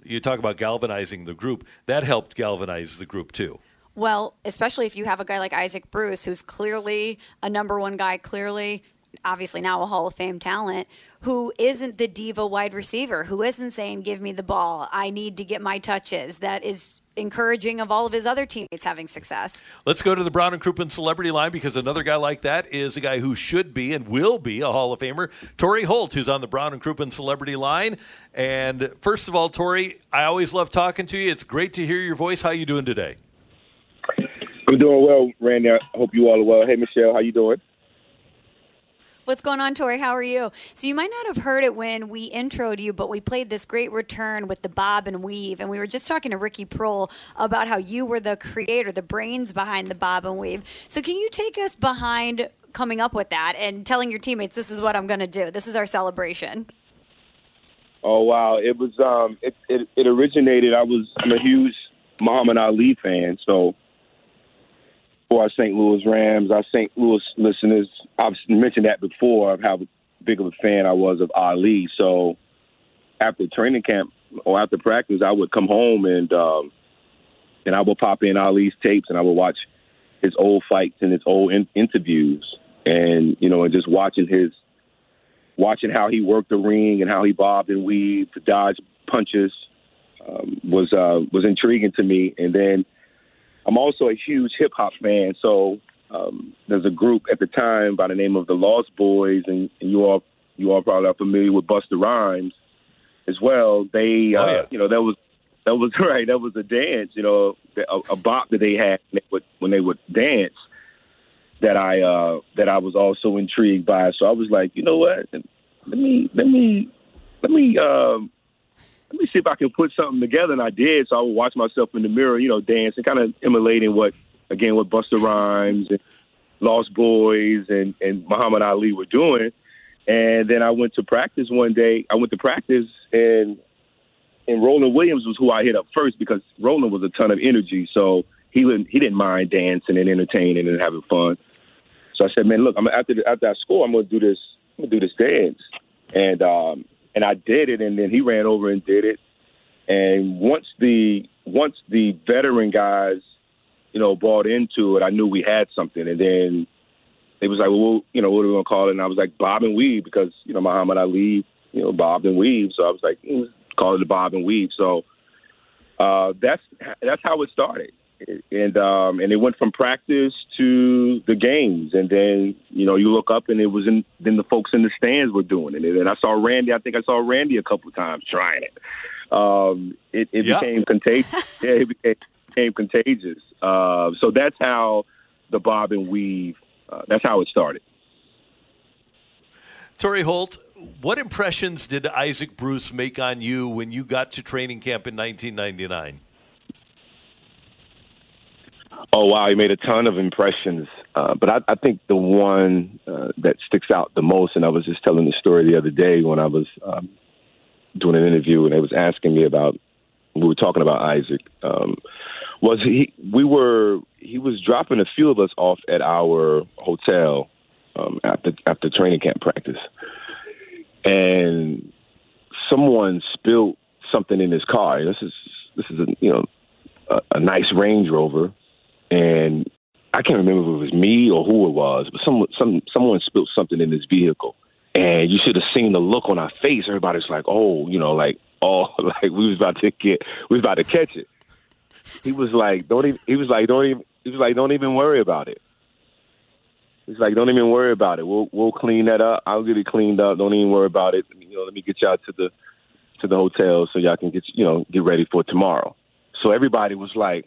You talk about galvanizing the group. That helped galvanize the group too. Well, especially if you have a guy like Isaac Bruce, who's clearly a number one guy, clearly, obviously now a Hall of Fame talent, who isn't the diva wide receiver, who isn't saying, give me the ball, I need to get my touches, that is encouraging of all of his other teammates having success. Let's go to the Brown and Crouppen celebrity line because another guy like that is a guy who should be and will be a Hall of Famer, Torry Holt, who's on the Brown and Crouppen celebrity line. And first of all, Torry, I always love talking to you. It's great to hear your voice. How you doing today? I'm doing well, Randy. I hope you all are well. Hey, Michelle, how you doing? What's going on, Torry? How are you? So you might not have heard it when we introed you, but we played this great return with the bob and weave, and we were just talking to Ricky Proehl about how you were the creator, the brains behind the bob and weave. So can you take us behind coming up with that and telling your teammates, "This is what I'm going to do. This is our celebration." Oh wow, it was um it it, it originated. I was I'm a huge Muhammad Ali fan, so for our St. Louis Rams, our St. Louis listeners, I've mentioned that before of how big of a fan I was of Ali. So after training camp or after practice, I would come home and um, and I would pop in Ali's tapes and I would watch his old fights and his old in- interviews, and you know, and just watching his watching how he worked the ring and how he bobbed and weaved to dodge punches um, was uh, was intriguing to me. And then I'm also a huge hip hop fan, so um, there's a group at the time by the name of the Lost Boys, and, and you all you all probably are familiar with Busta Rhymes as well. They, uh, yeah. you know, that was that was right. That was a dance, you know, a, a bop that they had when they would, when they would dance. That I uh, that I was also intrigued by. So I was like, you know what? Let me let me let me um, let me see if I can put something together. And I did. So I would watch myself in the mirror, you know, dance and kind of emulating what again what Busta Rhymes and Lost Boys and and Muhammad Ali were doing. And then I went to practice one day. I went to practice and and Roland Williams was who I hit up first because Roland was a ton of energy. So he wouldn't he didn't mind dancing and entertaining and having fun. So I said, man, look, I'm after the, after I I'm gonna do this. I'm gonna do this dance. And um and I did it, and then he ran over and did it. And once the once the veteran guys, you know, bought into it, I knew we had something. And then they was like, well, you know, what are we gonna call it? And I was like, Bob and Weave, because you know Muhammad Ali, you know, Bob and Weave. So I was like, mm, call it the Bob and Weave. So uh, that's that's how it started. And um, and it went from practice to the games, and then you know you look up and it was in. Then the folks in the stands were doing it, and I saw Randy. I think I saw Randy a couple of times trying it. Um, it it Yeah. became contagious. yeah, it became, became contagious. Uh, so that's how the bob and weave. Uh, that's how it started. Torry Holt, what impressions did Isaac Bruce make on you when you got to training camp in 1999? Oh wow, he made a ton of impressions, uh, but I, I think the one uh, that sticks out the most, and I was just telling the story the other day when I was um, doing an interview, and they was asking me about we were talking about Isaac. Um, was he? We were. He was dropping a few of us off at our hotel um, after after training camp practice, and someone spilled something in his car. This is this is a you know a, a nice Range Rover, and I can't remember if it was me or who it was, but some some someone spilled something in this vehicle, and you should have seen the look on our face. Everybody's like, oh, you know, like oh, like we was about to get, we was about to catch it. He was like, don't even. He was like, don't even. He was like, don't even worry about it. He's like, don't even worry about it. We'll we'll clean that up. I'll get it cleaned up. Don't even worry about it. You know, let me get y'all to the to the hotel so y'all can get you know get ready for tomorrow. So everybody was like,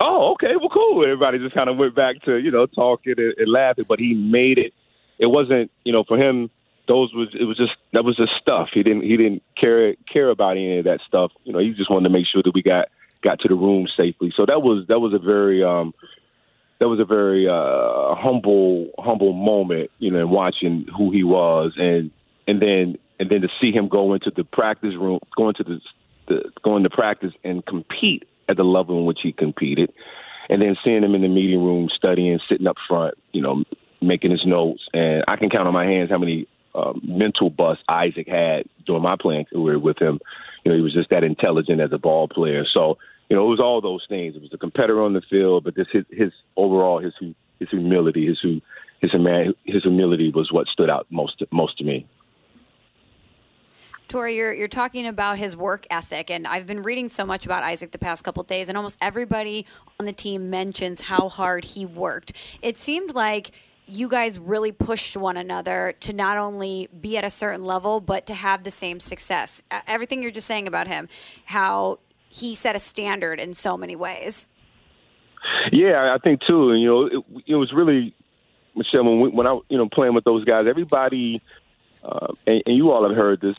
oh, okay, well, cool. Everybody just kind of went back to you know talking and, and laughing. But he made it. It wasn't you know for him. Those was it was just that was just stuff. He didn't he didn't care care about any of that stuff. You know, he just wanted to make sure that we got got to the room safely. So that was that was a very um that was a very uh humble humble moment, you know, watching who he was and and then and then to see him go into the practice room, go into the, the go into practice and compete at the level in which he competed, and then seeing him in the meeting room studying, sitting up front, you know, making his notes, and I can count on my hands how many um, mental busts Isaac had during my playing career with him. You know, he was just that intelligent as a ball player. So, you know, it was all those things. It was the competitor on the field, but this his, his overall his his humility, his his his humility was what stood out most most to me. Torry, you're you're talking about his work ethic, and I've been reading so much about Isaac the past couple days, and almost everybody on the team mentions how hard he worked. It seemed like you guys really pushed one another to not only be at a certain level, but to have the same success. Everything you're just saying about him, how he set a standard in so many ways. Yeah, I think too. You know, it, it was really Michelle when we, when I you know playing with those guys. Everybody, uh, and, and you all have heard this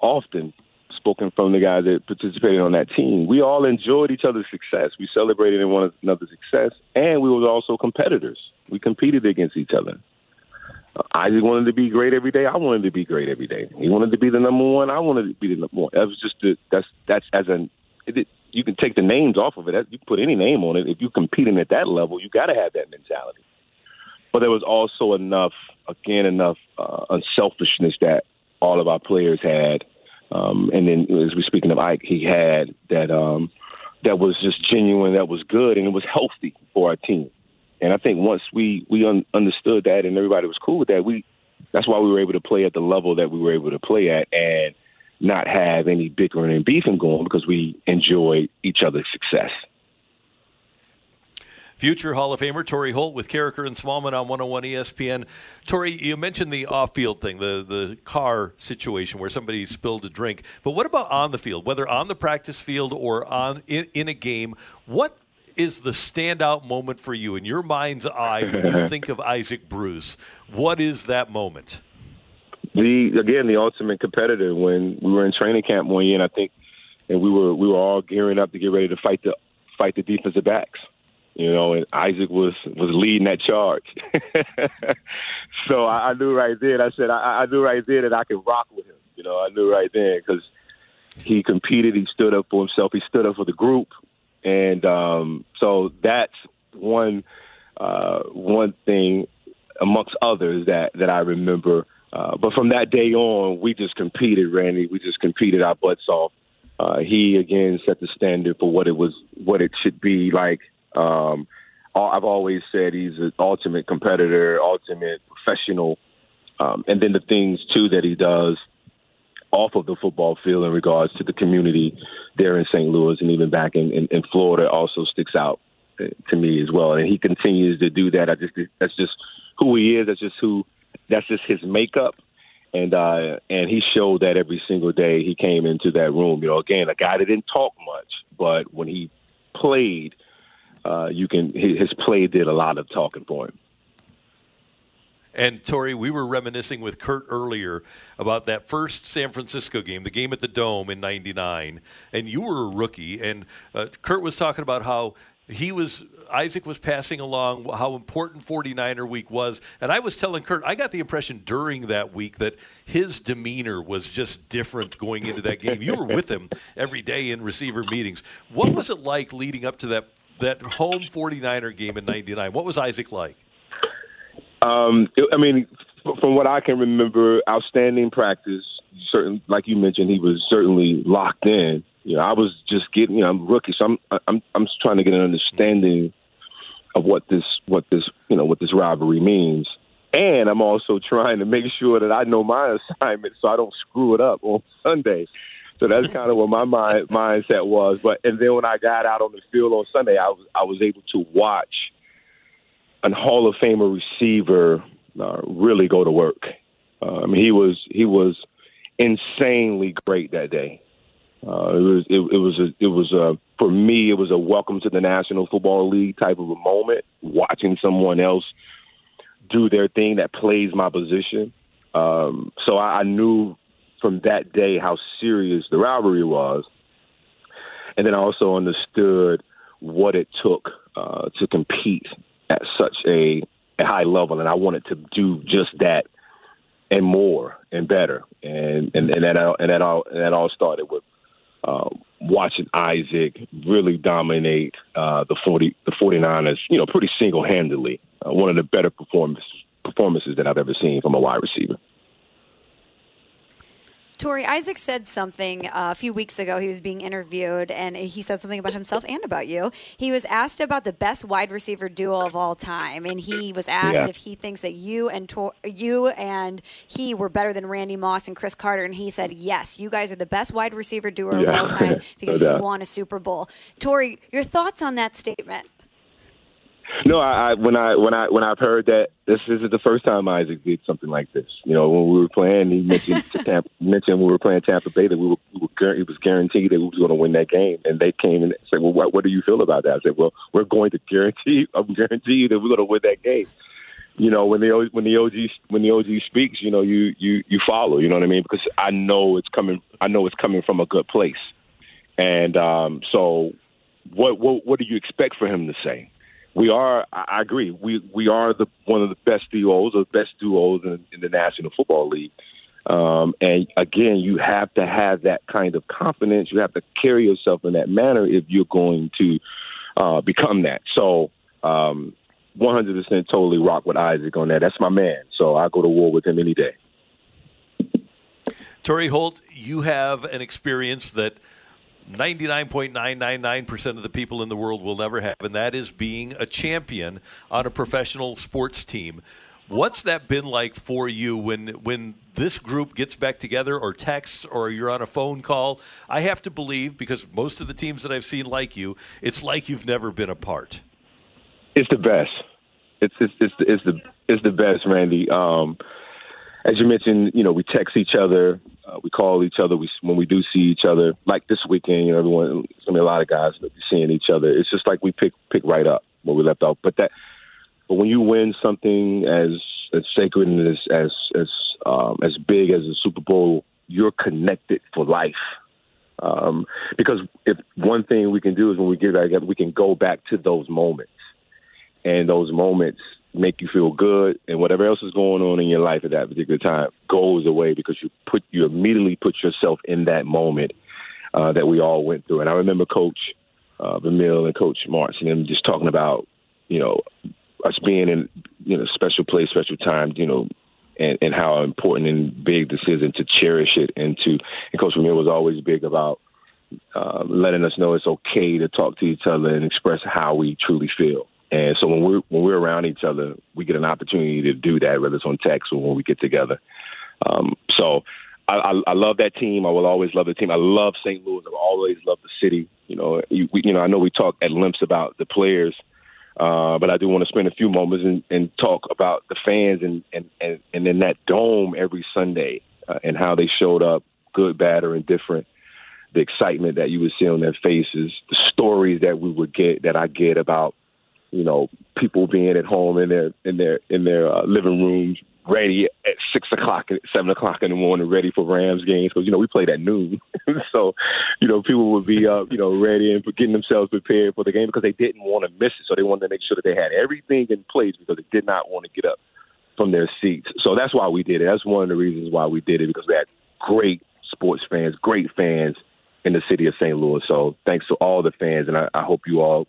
often spoken from the guys that participated on that team. We all enjoyed each other's success. We celebrated in one another's success, and we were also competitors. We competed against each other. Isaac wanted to be great every day. I wanted to be great every day. He wanted to be the number one. I wanted to be the number one. That was just the, that's that's as an it, you can take the names off of it. You put any name on it. If you're competing at that level, you got to have that mentality. But there was also enough, again, enough uh, unselfishness that all of our players had. Um, and then, as we're speaking of Ike, he had that um, that was just genuine, that was good, and it was healthy for our team. And I think once we we un- understood that and everybody was cool with that, we that's why we were able to play at the level that we were able to play at and not have any bickering and beefing going because we enjoyed each other's success. Future Hall of Famer Torry Holt with Karraker and Smallman on 101 ESPN. Torry, you mentioned the off-field thing, the the car situation where somebody spilled a drink. But what about on the field? Whether on the practice field or on in, in a game, what is the standout moment for you in your mind's eye when you think of Isaac Bruce? What is that moment? The again, the ultimate competitor. When we were in training camp one year, and I think, and we were we were all gearing up to get ready to fight the fight the defensive backs you know, and Isaac was was leading that charge. so I, I knew right then. I said I, I knew right then that I could rock with him. You know, I knew right then because he competed. He stood up for himself. He stood up for the group, and um, so that's one uh, one thing amongst others that that I remember. Uh, but from that day on, we just competed, Randy. We just competed our butts off. Uh, he again set the standard for what it was, what it should be like um, I've always said he's an ultimate competitor, ultimate professional, um, and then the things too that he does off of the football field in regards to the community there in St. Louis and even back in, in, in Florida also sticks out uh, to me as well. And he continues to do that. I just that's just who he is. That's just who. That's just his makeup. And uh, and he showed that every single day he came into that room. You know, again, a guy that didn't talk much, but when he played, uh, you can his play did a lot of talking for him. And Torry, we were reminiscing with Kurt earlier about that first San Francisco game, the game at the Dome in '99, and you were a rookie. And uh, Kurt was talking about how he was Isaac was passing along how important 49er week was. And I was telling Kurt, I got the impression during that week that his demeanor was just different going into that game. You were with him every day in receiver meetings. What was it like leading up to that that home 49er game in 99. What was Isaac like? Um, I mean, from what I can remember, outstanding practice. Certain, like you mentioned, he was certainly locked in. You know, I was just getting. You know, I'm rookie, so I'm I'm I'm trying to get an understanding of what this what this you know what this rivalry means, and I'm also trying to make sure that I know my assignment so I don't screw it up on Sunday. So that's kind of what my mind mindset was. But and then when I got out on the field on Sunday, I was I was able to watch a Hall of Famer receiver uh, really go to work. Uh, I mean, he was he was insanely great that day. Uh, it was it, it was a, it was a for me it was a welcome to the National Football League type of a moment. Watching someone else do their thing that plays my position. Um, so I, I knew from that day how serious the robbery was. And then I also understood what it took uh, to compete at such a, a high level, and I wanted to do just that and more and better. And and, and that all, and that all and that all started with uh, watching Isaac really dominate uh, the forty the 49ers, you know, pretty single handedly. Uh, one of the better performances that I've ever seen from a wide receiver. Torry Isaac said something uh, a few weeks ago. He was being interviewed, and he said something about himself and about you. He was asked about the best wide receiver duo of all time, and he was asked yeah. if he thinks that you and Tor- you and he were better than Randy Moss and Cris Carter, and he said yes, you guys are the best wide receiver duo yeah. of all time because no you won a Super Bowl. Torry, your thoughts on that statement? No, I, I when I when I when I've heard that this isn't the first time Isaac did something like this. You know, when we were playing, he mentioned Tampa, mentioned when we were playing Tampa Bay that we were, we were he was guaranteed that we was going to win that game, and they came and said, "Well, what, what do you feel about that?" I said, "Well, we're going to guarantee I'm guarantee you that we're going to win that game." You know, when the when the OG when the OG speaks, you know, you you you follow. You know what I mean? Because I know it's coming. I know it's coming from a good place, and um, so what what what do you expect for him to say? We are. I agree. We we are the one of the best duos, or the best duos in, in the National Football League. Um, and again, you have to have that kind of confidence. You have to carry yourself in that manner if you're going to uh, become that. So, um, 100% totally rock with Isaac on that. That's my man. So I go to war with him any day. Torry Holt, you have an experience that 99.999% of the people in the world will never have, and that is being a champion on a professional sports team. What's that been like for you when when this group gets back together or texts or you're on a phone call? I have to believe because most of the teams that I've seen like you, it's like you've never been apart. It's the best. It's it's it's, the- it's the it's the best, Randy. Um, as you mentioned, you know, we text each other, uh, we call each other. We when we do see each other, like this weekend, you know, everyone, there's gonna be a lot of guys that be seeing each other. It's just like we pick pick right up where we left off. But that, but when you win something as as sacred and as as as um, as big as a Super Bowl, you're connected for life. Um, because if one thing we can do is when we get back we can go back to those moments, and those moments make you feel good, and whatever else is going on in your life at that particular time goes away because you put you immediately put yourself in that moment uh, that we all went through. And I remember Coach uh, Vermeil and Coach Martz and them just talking about you know us being in you know special place, special time, you know. And, and how important and big this is, and to cherish it, and to and Coach Vermeil was always big about um, letting us know it's okay to talk to each other and express how we truly feel. And so when we're when we're around each other, we get an opportunity to do that, whether it's on text or when we get together. Um, so I, I, I love that team. I will always love the team. I love St. Louis. I've always loved the city. You know, you, we, you know, I know we talk at lengths about the players, uh, but I do want to spend a few moments and, and talk about the fans and and and, and in that dome every Sunday uh, and how they showed up, good, bad, or indifferent the excitement that you would see on their faces, the stories that we would get that I get about, you know, people being at home in their in their in their uh, living rooms, ready at six o'clock, seven o'clock in the morning, ready for Rams games because you know we played at noon, so you know people would be up, you know, ready and getting themselves prepared for the game because they didn't want to miss it, so they wanted to make sure that they had everything in place because they did not want to get up from their seats. So that's why we did it. That's one of the reasons why we did it because we had great sports fans, great fans in the city of St. Louis. So thanks to all the fans, and I, I hope you all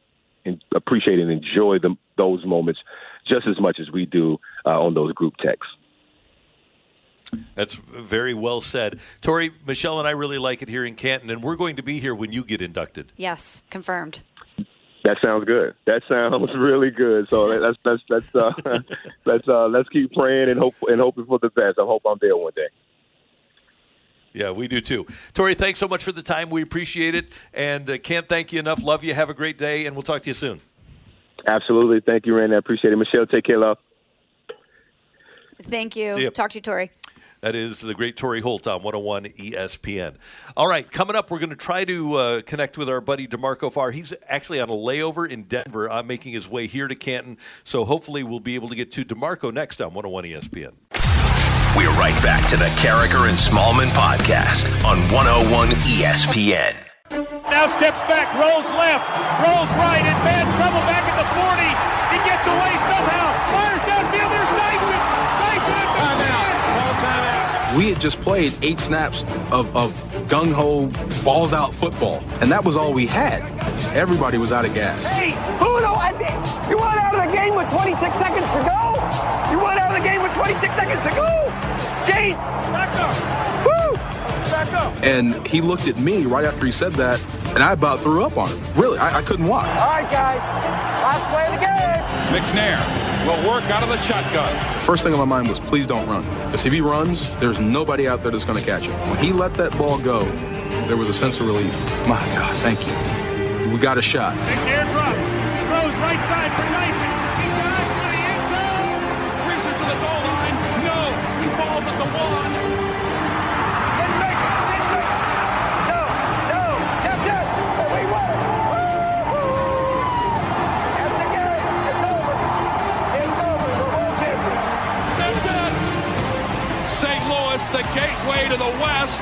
appreciate and enjoy them, those moments just as much as we do uh, on those group texts. That's very well said. Torry, Michelle, and I really like it here in Canton, and we're going to be here when you get inducted. Yes, confirmed. That sounds good. That sounds really good. So let's let's let's uh, let's uh, let's keep praying and hope and hoping for the best. I hope I'm there one day. Yeah, we do too. Torry, thanks so much for the time. We appreciate it, and uh, can't thank you enough. Love you. Have a great day, and we'll talk to you soon. Absolutely. Thank you, Randy. I appreciate it. Michelle, take care, love. Thank you. Talk to you, Torry. That is the great Torry Holt on 101 ESPN. All right, coming up, we're going to try to uh, connect with our buddy D'Marco Farr. He's actually on a layover in Denver, uh, making his way here to Canton. So hopefully, we'll be able to get to D'Marco next on 101 ESPN. We're right back to the Karraker and Smallman podcast on 101 ESPN. Now steps back, rolls left, rolls right, in bad trouble back at the 40. He gets away somehow, fires downfield. There's Dyson. Dyson at the 10. We had just played eight snaps of, of gung ho, balls out football, and that was all we had. Everybody was out of gas. Hey, Uno, I think you went out of the game with 26 seconds to go. You went out of the game with 26 seconds to go. Jane, back up. Woo! Back up. And he looked at me right after he said that, and I about threw up on him. Really, I, I couldn't watch. All right, guys. Last play of the game. McNair will work out of the shotgun. First thing on my mind was, please don't run. Because if he runs, there's nobody out there that's going to catch him. When he let that ball go, there was a sense of relief. My God, thank you. We got a shot. McNair drops, throws right side for Dyson. Gateway to the West,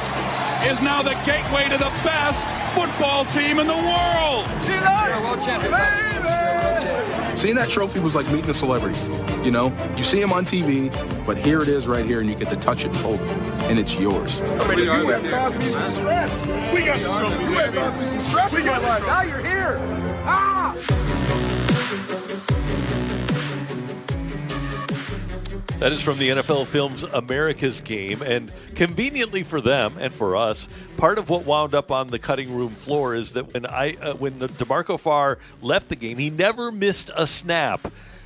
is now the gateway to the best football team in the world. world. Seeing that trophy was like meeting a celebrity. You know, you see him on TV, but here it is right here, and you get to touch it and hold it, and it's yours. I mean, you have caused me some stress. We got the trophy. You have caused me some stress in my life. Now you're here. Ah! That is from the NFL Films America's Game, and conveniently for them and for us, part of what wound up on the cutting room floor is that when I uh, when D'Marco Farr left the game, he never missed a snap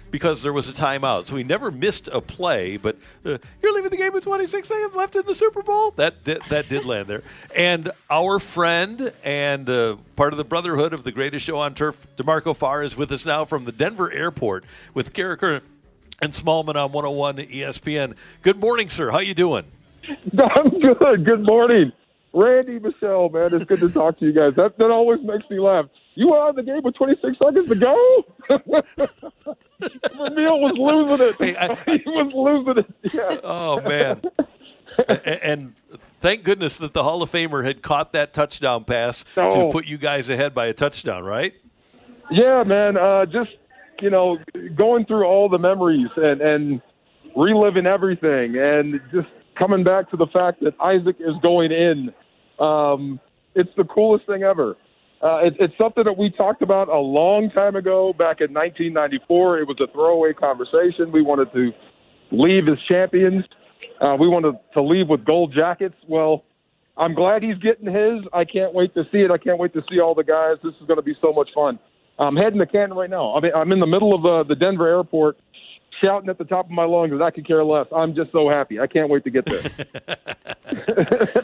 because there was a timeout, so he never missed a play. But uh, you're leaving the game with 26 seconds left in the Super Bowl. That did, that did land there. And our friend and uh, part of the brotherhood of the greatest show on turf, D'Marco Farr, is with us now from the Denver airport with Karraker and Smallman on 101 ESPN. Good morning, sir. How you doing? I'm good. Good morning. Randy Michelle, man, it's good to talk to you guys. That that always makes me laugh. You were on the game with 26 seconds to go. Vermeil was losing it. he was losing it. Yeah. Oh man. And thank goodness that the Hall of Famer had caught that touchdown pass to put you guys ahead by a touchdown, right? Yeah, man. Uh, just you know, going through all the memories and and reliving everything, and just coming back to the fact that Isaac is going in. Um, it's the coolest thing ever. Uh, it, it's something that we talked about a long time ago, back in 1994. It was a throwaway conversation. We wanted to leave as champions. Uh, we wanted to leave with gold jackets. Well, I'm glad he's getting his. I can't wait to see it. I can't wait to see all the guys. This is going to be so much fun. I'm heading to Canton right now. I mean, I'm in the middle of uh, the Denver airport, shouting at the top of my lungs that I could care less. I'm just so happy. I can't wait to get there.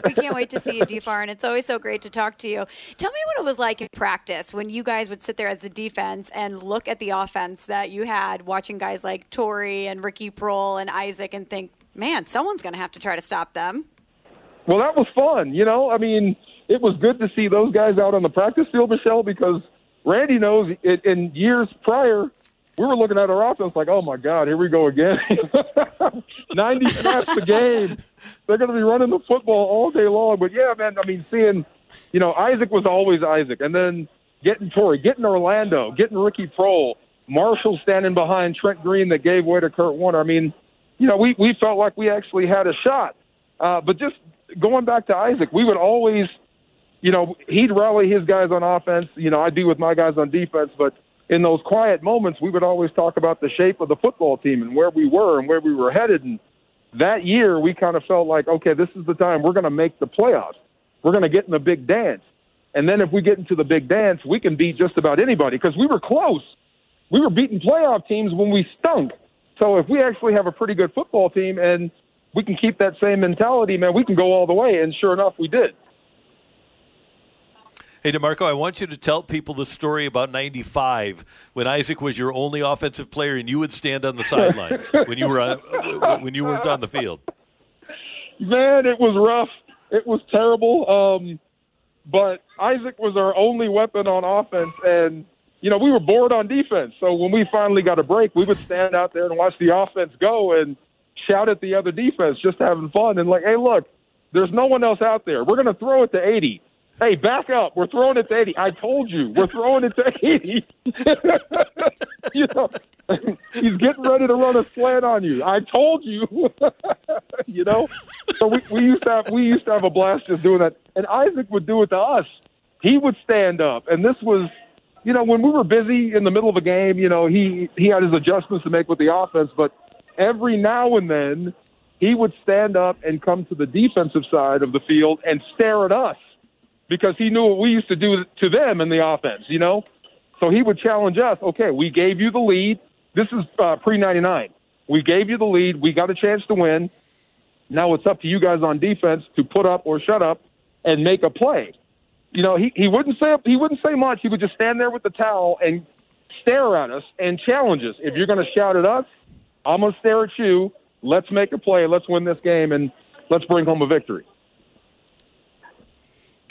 we can't wait to see you, DFAR, and it's always so great to talk to you. Tell me what it was like in practice when you guys would sit there as the defense and look at the offense that you had, watching guys like Torry and Ricky Proehl and Isaac, and think, man, someone's going to have to try to stop them. Well, that was fun. You know, I mean, it was good to see those guys out on the practice field, Michelle, because Randy knows it, in years prior, we were looking at our offense like, oh my God, here we go again. 90 snaps a game. They're going to be running the football all day long. But yeah, man, I mean, seeing, you know, Isaac was always Isaac. And then getting Torry, getting Orlando, getting Ricky Proehl, Marshall standing behind Trent Green that gave way to Kurt Warner. I mean, you know, we, we felt like we actually had a shot. Uh, but just going back to Isaac, we would always, you know, he'd rally his guys on offense. You know, I'd be with my guys on defense. But in those quiet moments, we would always talk about the shape of the football team and where we were and where we were headed. And that year, we kind of felt like, okay, this is the time we're going to make the playoffs. We're going to get in the big dance. And then if we get into the big dance, we can beat just about anybody because we were close. We were beating playoff teams when we stunk. So if we actually have a pretty good football team and we can keep that same mentality, man, we can go all the way. And sure enough, we did. Hey, D'Marco, I want you to tell people the story about 95 when Isaac was your only offensive player and you would stand on the sidelines when you were on, when you weren't on the field. Man, it was rough. It was terrible. Um, but Isaac was our only weapon on offense, and you know we were bored on defense. So when we finally got a break, we would stand out there and watch the offense go and shout at the other defense, just having fun and like, hey, look, there's no one else out there. We're going to throw it to 80. Hey, back up. We're throwing it to 80. I told you. We're throwing it to 80. you know, he's getting ready to run a slant on you. I told you. you know? So we, we used to have we used to have a blast just doing that. And Isaac would do it to us. He would stand up. And this was you know, when we were busy in the middle of a game, you know, he he had his adjustments to make with the offense, but every now and then he would stand up and come to the defensive side of the field and stare at us because he knew what we used to do to them in the offense, you know? So he would challenge us, okay, we gave you the lead. This is uh, pre 99. We gave you the lead. We got a chance to win. Now it's up to you guys on defense to put up or shut up and make a play. You know, he, he wouldn't say he wouldn't say much. He would just stand there with the towel and stare at us and challenge us. If you're going to shout at us, I'm going to stare at you. Let's make a play. Let's win this game and let's bring home a victory.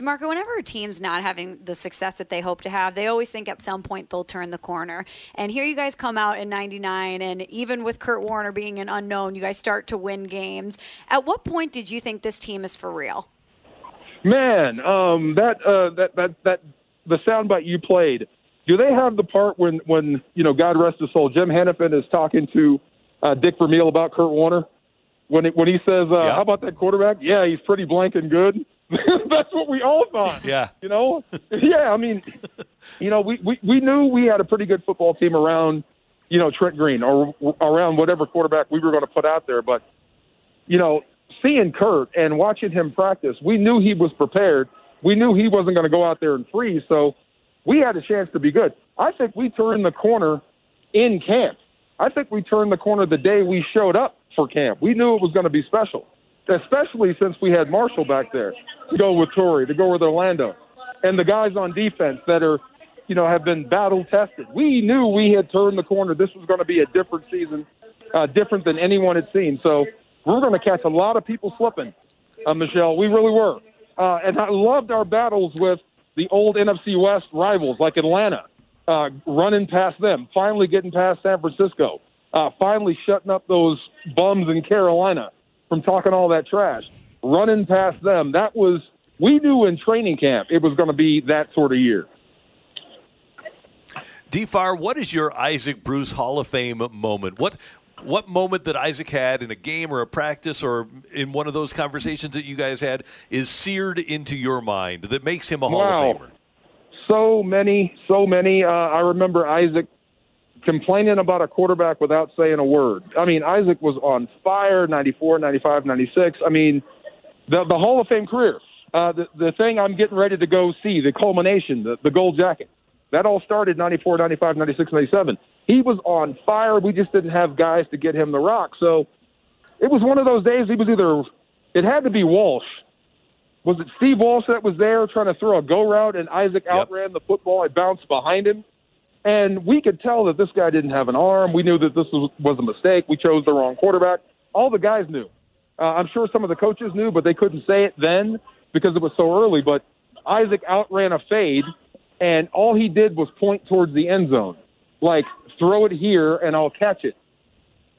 Marco, whenever a team's not having the success that they hope to have, they always think at some point they'll turn the corner. And here you guys come out in 99, and even with Kurt Warner being an unknown, you guys start to win games. At what point did you think this team is for real? Man, um, that uh, that that that the soundbite you played. do they have the part when when you know God rest his soul, Jim Hanifan is talking to uh, Dick Vermeil about Kurt Warner when it, when he says, uh, "How about that quarterback? Yeah, he's pretty blank and good." That's what we all thought. Yeah. You know? yeah, I mean, you know, we, we, we knew we had a pretty good football team around, you know, Trent Green or around whatever quarterback we were going to put out there. But, you know, seeing Kurt and watching him practice, we knew he was prepared. We knew he wasn't going to go out there and freeze. So we had a chance to be good. I think we turned the corner in camp. I think we turned the corner the day we showed up for camp. We knew it was going to be special, especially since we had Marshall back there to go with Torry, to go with Orlando, and the guys on defense that are, you know, have been battle tested. We knew we had turned the corner. This was going to be a different season, uh, different than anyone had seen. So we're going to catch a lot of people slipping, uh, Michelle. We really were. Uh, and I loved our battles with the old NFC West rivals like Atlanta, uh, running past them, finally getting past San Francisco, uh, finally shutting up those bums in Carolina from talking all that trash, running past them. That was, we knew in training camp it was going to be that sort of year. DFAR, what is your Isaac Bruce Hall of Fame moment? What what moment that Isaac had in a game or a practice or in one of those conversations that you guys had is seared into your mind that makes him a Hall wow. of Famer? So many, so many. Uh, I remember Isaac complaining about a quarterback without saying a word. I mean, Isaac was on fire 94, 95, 96. I mean, the, the Hall of Fame career. Uh, the, the thing I'm getting ready to go see, the culmination, the, the gold jacket. That all started 94, 95, 96, 97. He was on fire. We just didn't have guys to get him the rock. So it was one of those days. He was either, it had to be Walsh. Was it Steve Walsh that was there trying to throw a go route and Isaac outran the football? It bounced behind him. And we could tell that this guy didn't have an arm. We knew that this was, was a mistake. We chose the wrong quarterback. All the guys knew. Uh, I'm sure some of the coaches knew, but they couldn't say it then because it was so early. But Isaac outran a fade, and all he did was point towards the end zone, like throw it here and I'll catch it.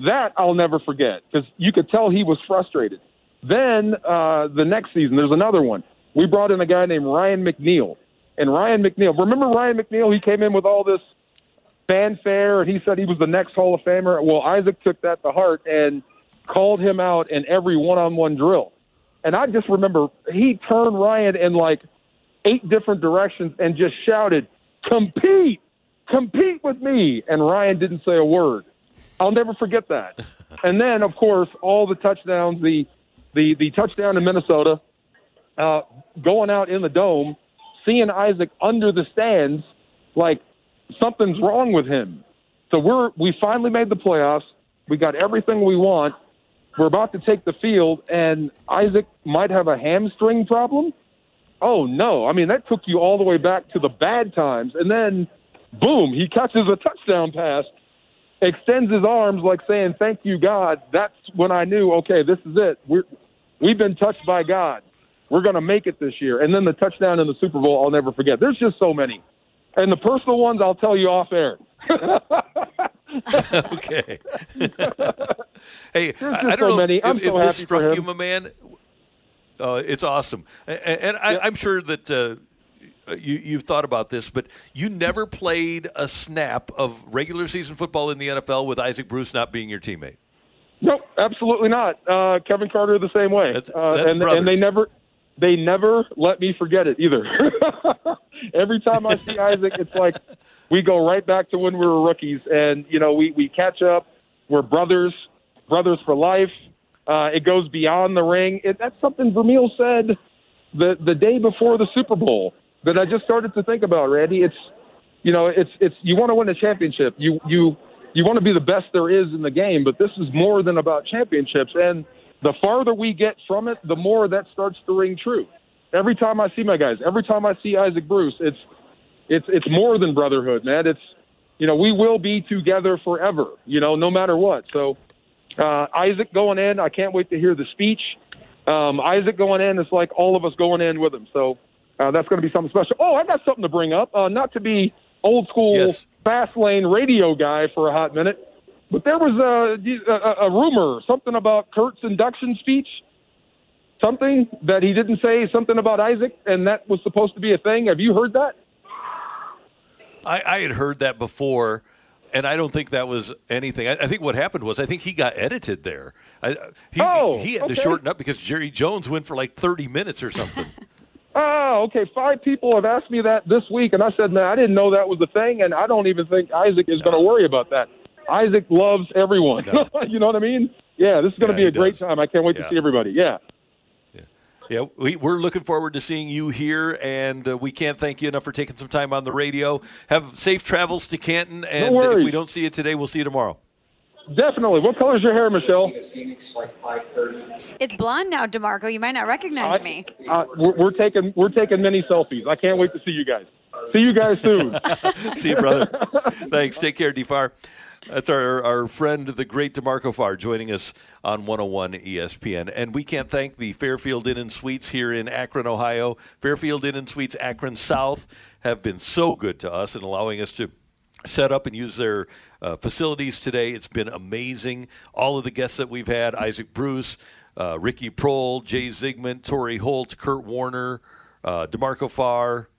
That I'll never forget because you could tell he was frustrated. Then uh, the next season, there's another one. We brought in a guy named Ryan McNeil, and Ryan McNeil. Remember Ryan McNeil? He came in with all this fanfare, and he said he was the next Hall of Famer. Well, Isaac took that to heart and called him out in every one-on-one drill. And I just remember he turned Ryan in like eight different directions and just shouted, "Compete, compete with me!" And Ryan didn't say a word. I'll never forget that. and then, of course, all the touchdowns, the the the touchdown in Minnesota, uh, going out in the dome, seeing Isaac under the stands, like something's wrong with him. So we're we finally made the playoffs. We got everything we want. We're about to take the field, and Isaac might have a hamstring problem. Oh no! I mean that took you all the way back to the bad times, and then boom, he catches a touchdown pass, extends his arms like saying "Thank you, God." That's when I knew, okay, this is it. We're we've been touched by God. We're going to make it this year. And then the touchdown in the Super Bowl, I'll never forget. There's just so many, and the personal ones I'll tell you off air. okay. hey, I, I don't so know many. if, I'm if so this struck you, my man. Uh, it's awesome, and, and I, I'm sure that uh, you, you've thought about this, but you never played a snap of regular season football in the NFL with Isaac Bruce not being your teammate. Nope, absolutely not. Uh, Kevin Carter the same way, That's- uh, that's and and they never they never let me forget it either. Every time I see Isaac, it's like we go right back to when we were rookies, and you know we we catch up. We're brothers, brothers for life. Uh, it goes beyond the ring. It, that's something Vermeil said the the day before the Super Bowl that I just started to think about. Randy, it's you know it's it's you want to win a championship. You you you want to be the best there is in the game, but this is more than about championships. And the farther we get from it, the more that starts to ring true. Every time I see my guys, every time I see Isaac Bruce, it's it's it's more than brotherhood, man. It's you know we will be together forever. You know, no matter what. So uh, Isaac going in, I can't wait to hear the speech. Um, Isaac going in is like all of us going in with him. So uh, that's going to be something special. Oh, I got something to bring up. Uh, not to be old school fast lane radio guy for a hot minute, but there was a, a, a rumor, something about Kurt's induction speech, something that he didn't say, something about Isaac, and that was supposed to be a thing. Have you heard that? I, I had heard that before, and I don't think that was anything. I, I think what happened was I think he got edited there. I, uh, he, Oh, he had okay. to shorten up because Jerry Jones went for like 30 minutes or something. Oh, okay. Five people have asked me that this week, and I said, man, I didn't know that was a thing, and I don't even think Isaac is going to worry about that. Isaac loves everyone. you know what I mean? Yeah, this is going to Yeah, be a great does. time. I can't wait Yeah. to see everybody. Yeah. Yeah, we, we're looking forward to seeing you here, and uh, we can't thank you enough for taking some time on the radio. Have safe travels to Canton, and if we don't see you today, we'll see you tomorrow. Definitely. What color's your hair, Michelle? It's blonde now, D'Marco. You might not recognize me. Uh, we're, we're taking we're taking many selfies. I can't wait to see you guys. See you guys soon. See you, brother. Thanks. Take care, DFAR. That's our, our friend, the great D'Marco Farr, joining us on 101 ESPN. And we can't thank the Fairfield Inn and Suites here in Akron, Ohio. Fairfield Inn and Suites Akron South have been so good to us in allowing us to set up and use their uh, facilities today. It's been amazing. All of the guests that we've had Isaac Bruce, uh, Ricky Proehl, Jay Zygmunt, Torry Holt, Kurt Warner, uh, D'Marco Farr.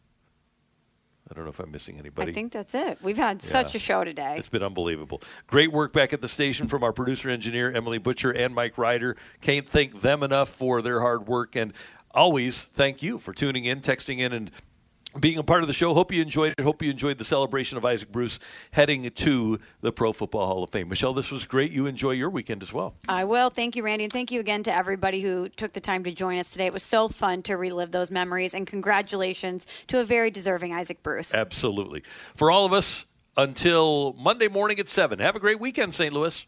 I don't know if I'm missing anybody. I think that's it. We've had such a show today. It's been unbelievable. Great work back at the station from our producer engineer, Emily Butcher and Mike Ryder. Can't thank them enough for their hard work. And always thank you for tuning in, texting in, and being a part of the show. Hope you enjoyed it. Hope you enjoyed the celebration of Isaac Bruce heading to the Pro Football Hall of Fame. Michelle, this was great. You enjoy your weekend as well. I will. Thank you, Randy. And thank you again to everybody who took the time to join us today. It was so fun to relive those memories. And congratulations to a very deserving Isaac Bruce. Absolutely. For all of us, until Monday morning at 7. Have a great weekend, St. Louis.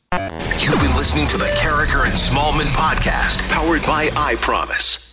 You've been listening to the Karraker and Smallman podcast, powered by I Promise.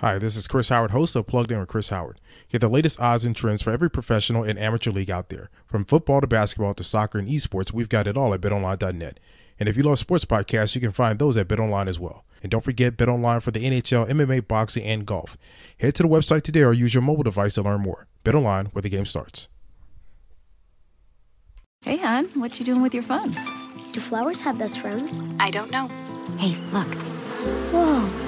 Hi, this is Chris Howard, host of Plugged In with Chris Howard. Get the latest odds and trends for every professional and amateur league out there. From football to basketball to soccer and esports, we've got it all at betonline.net. And if you love sports podcasts, you can find those at BetOnline as well. And don't forget BetOnline for the NHL, MMA, boxing, and golf. Head to the website today or use your mobile device to learn more. BetOnline, where the game starts. Hey, hon, what you doing with your phone? Do flowers have best friends? I don't know. Hey, look. Whoa.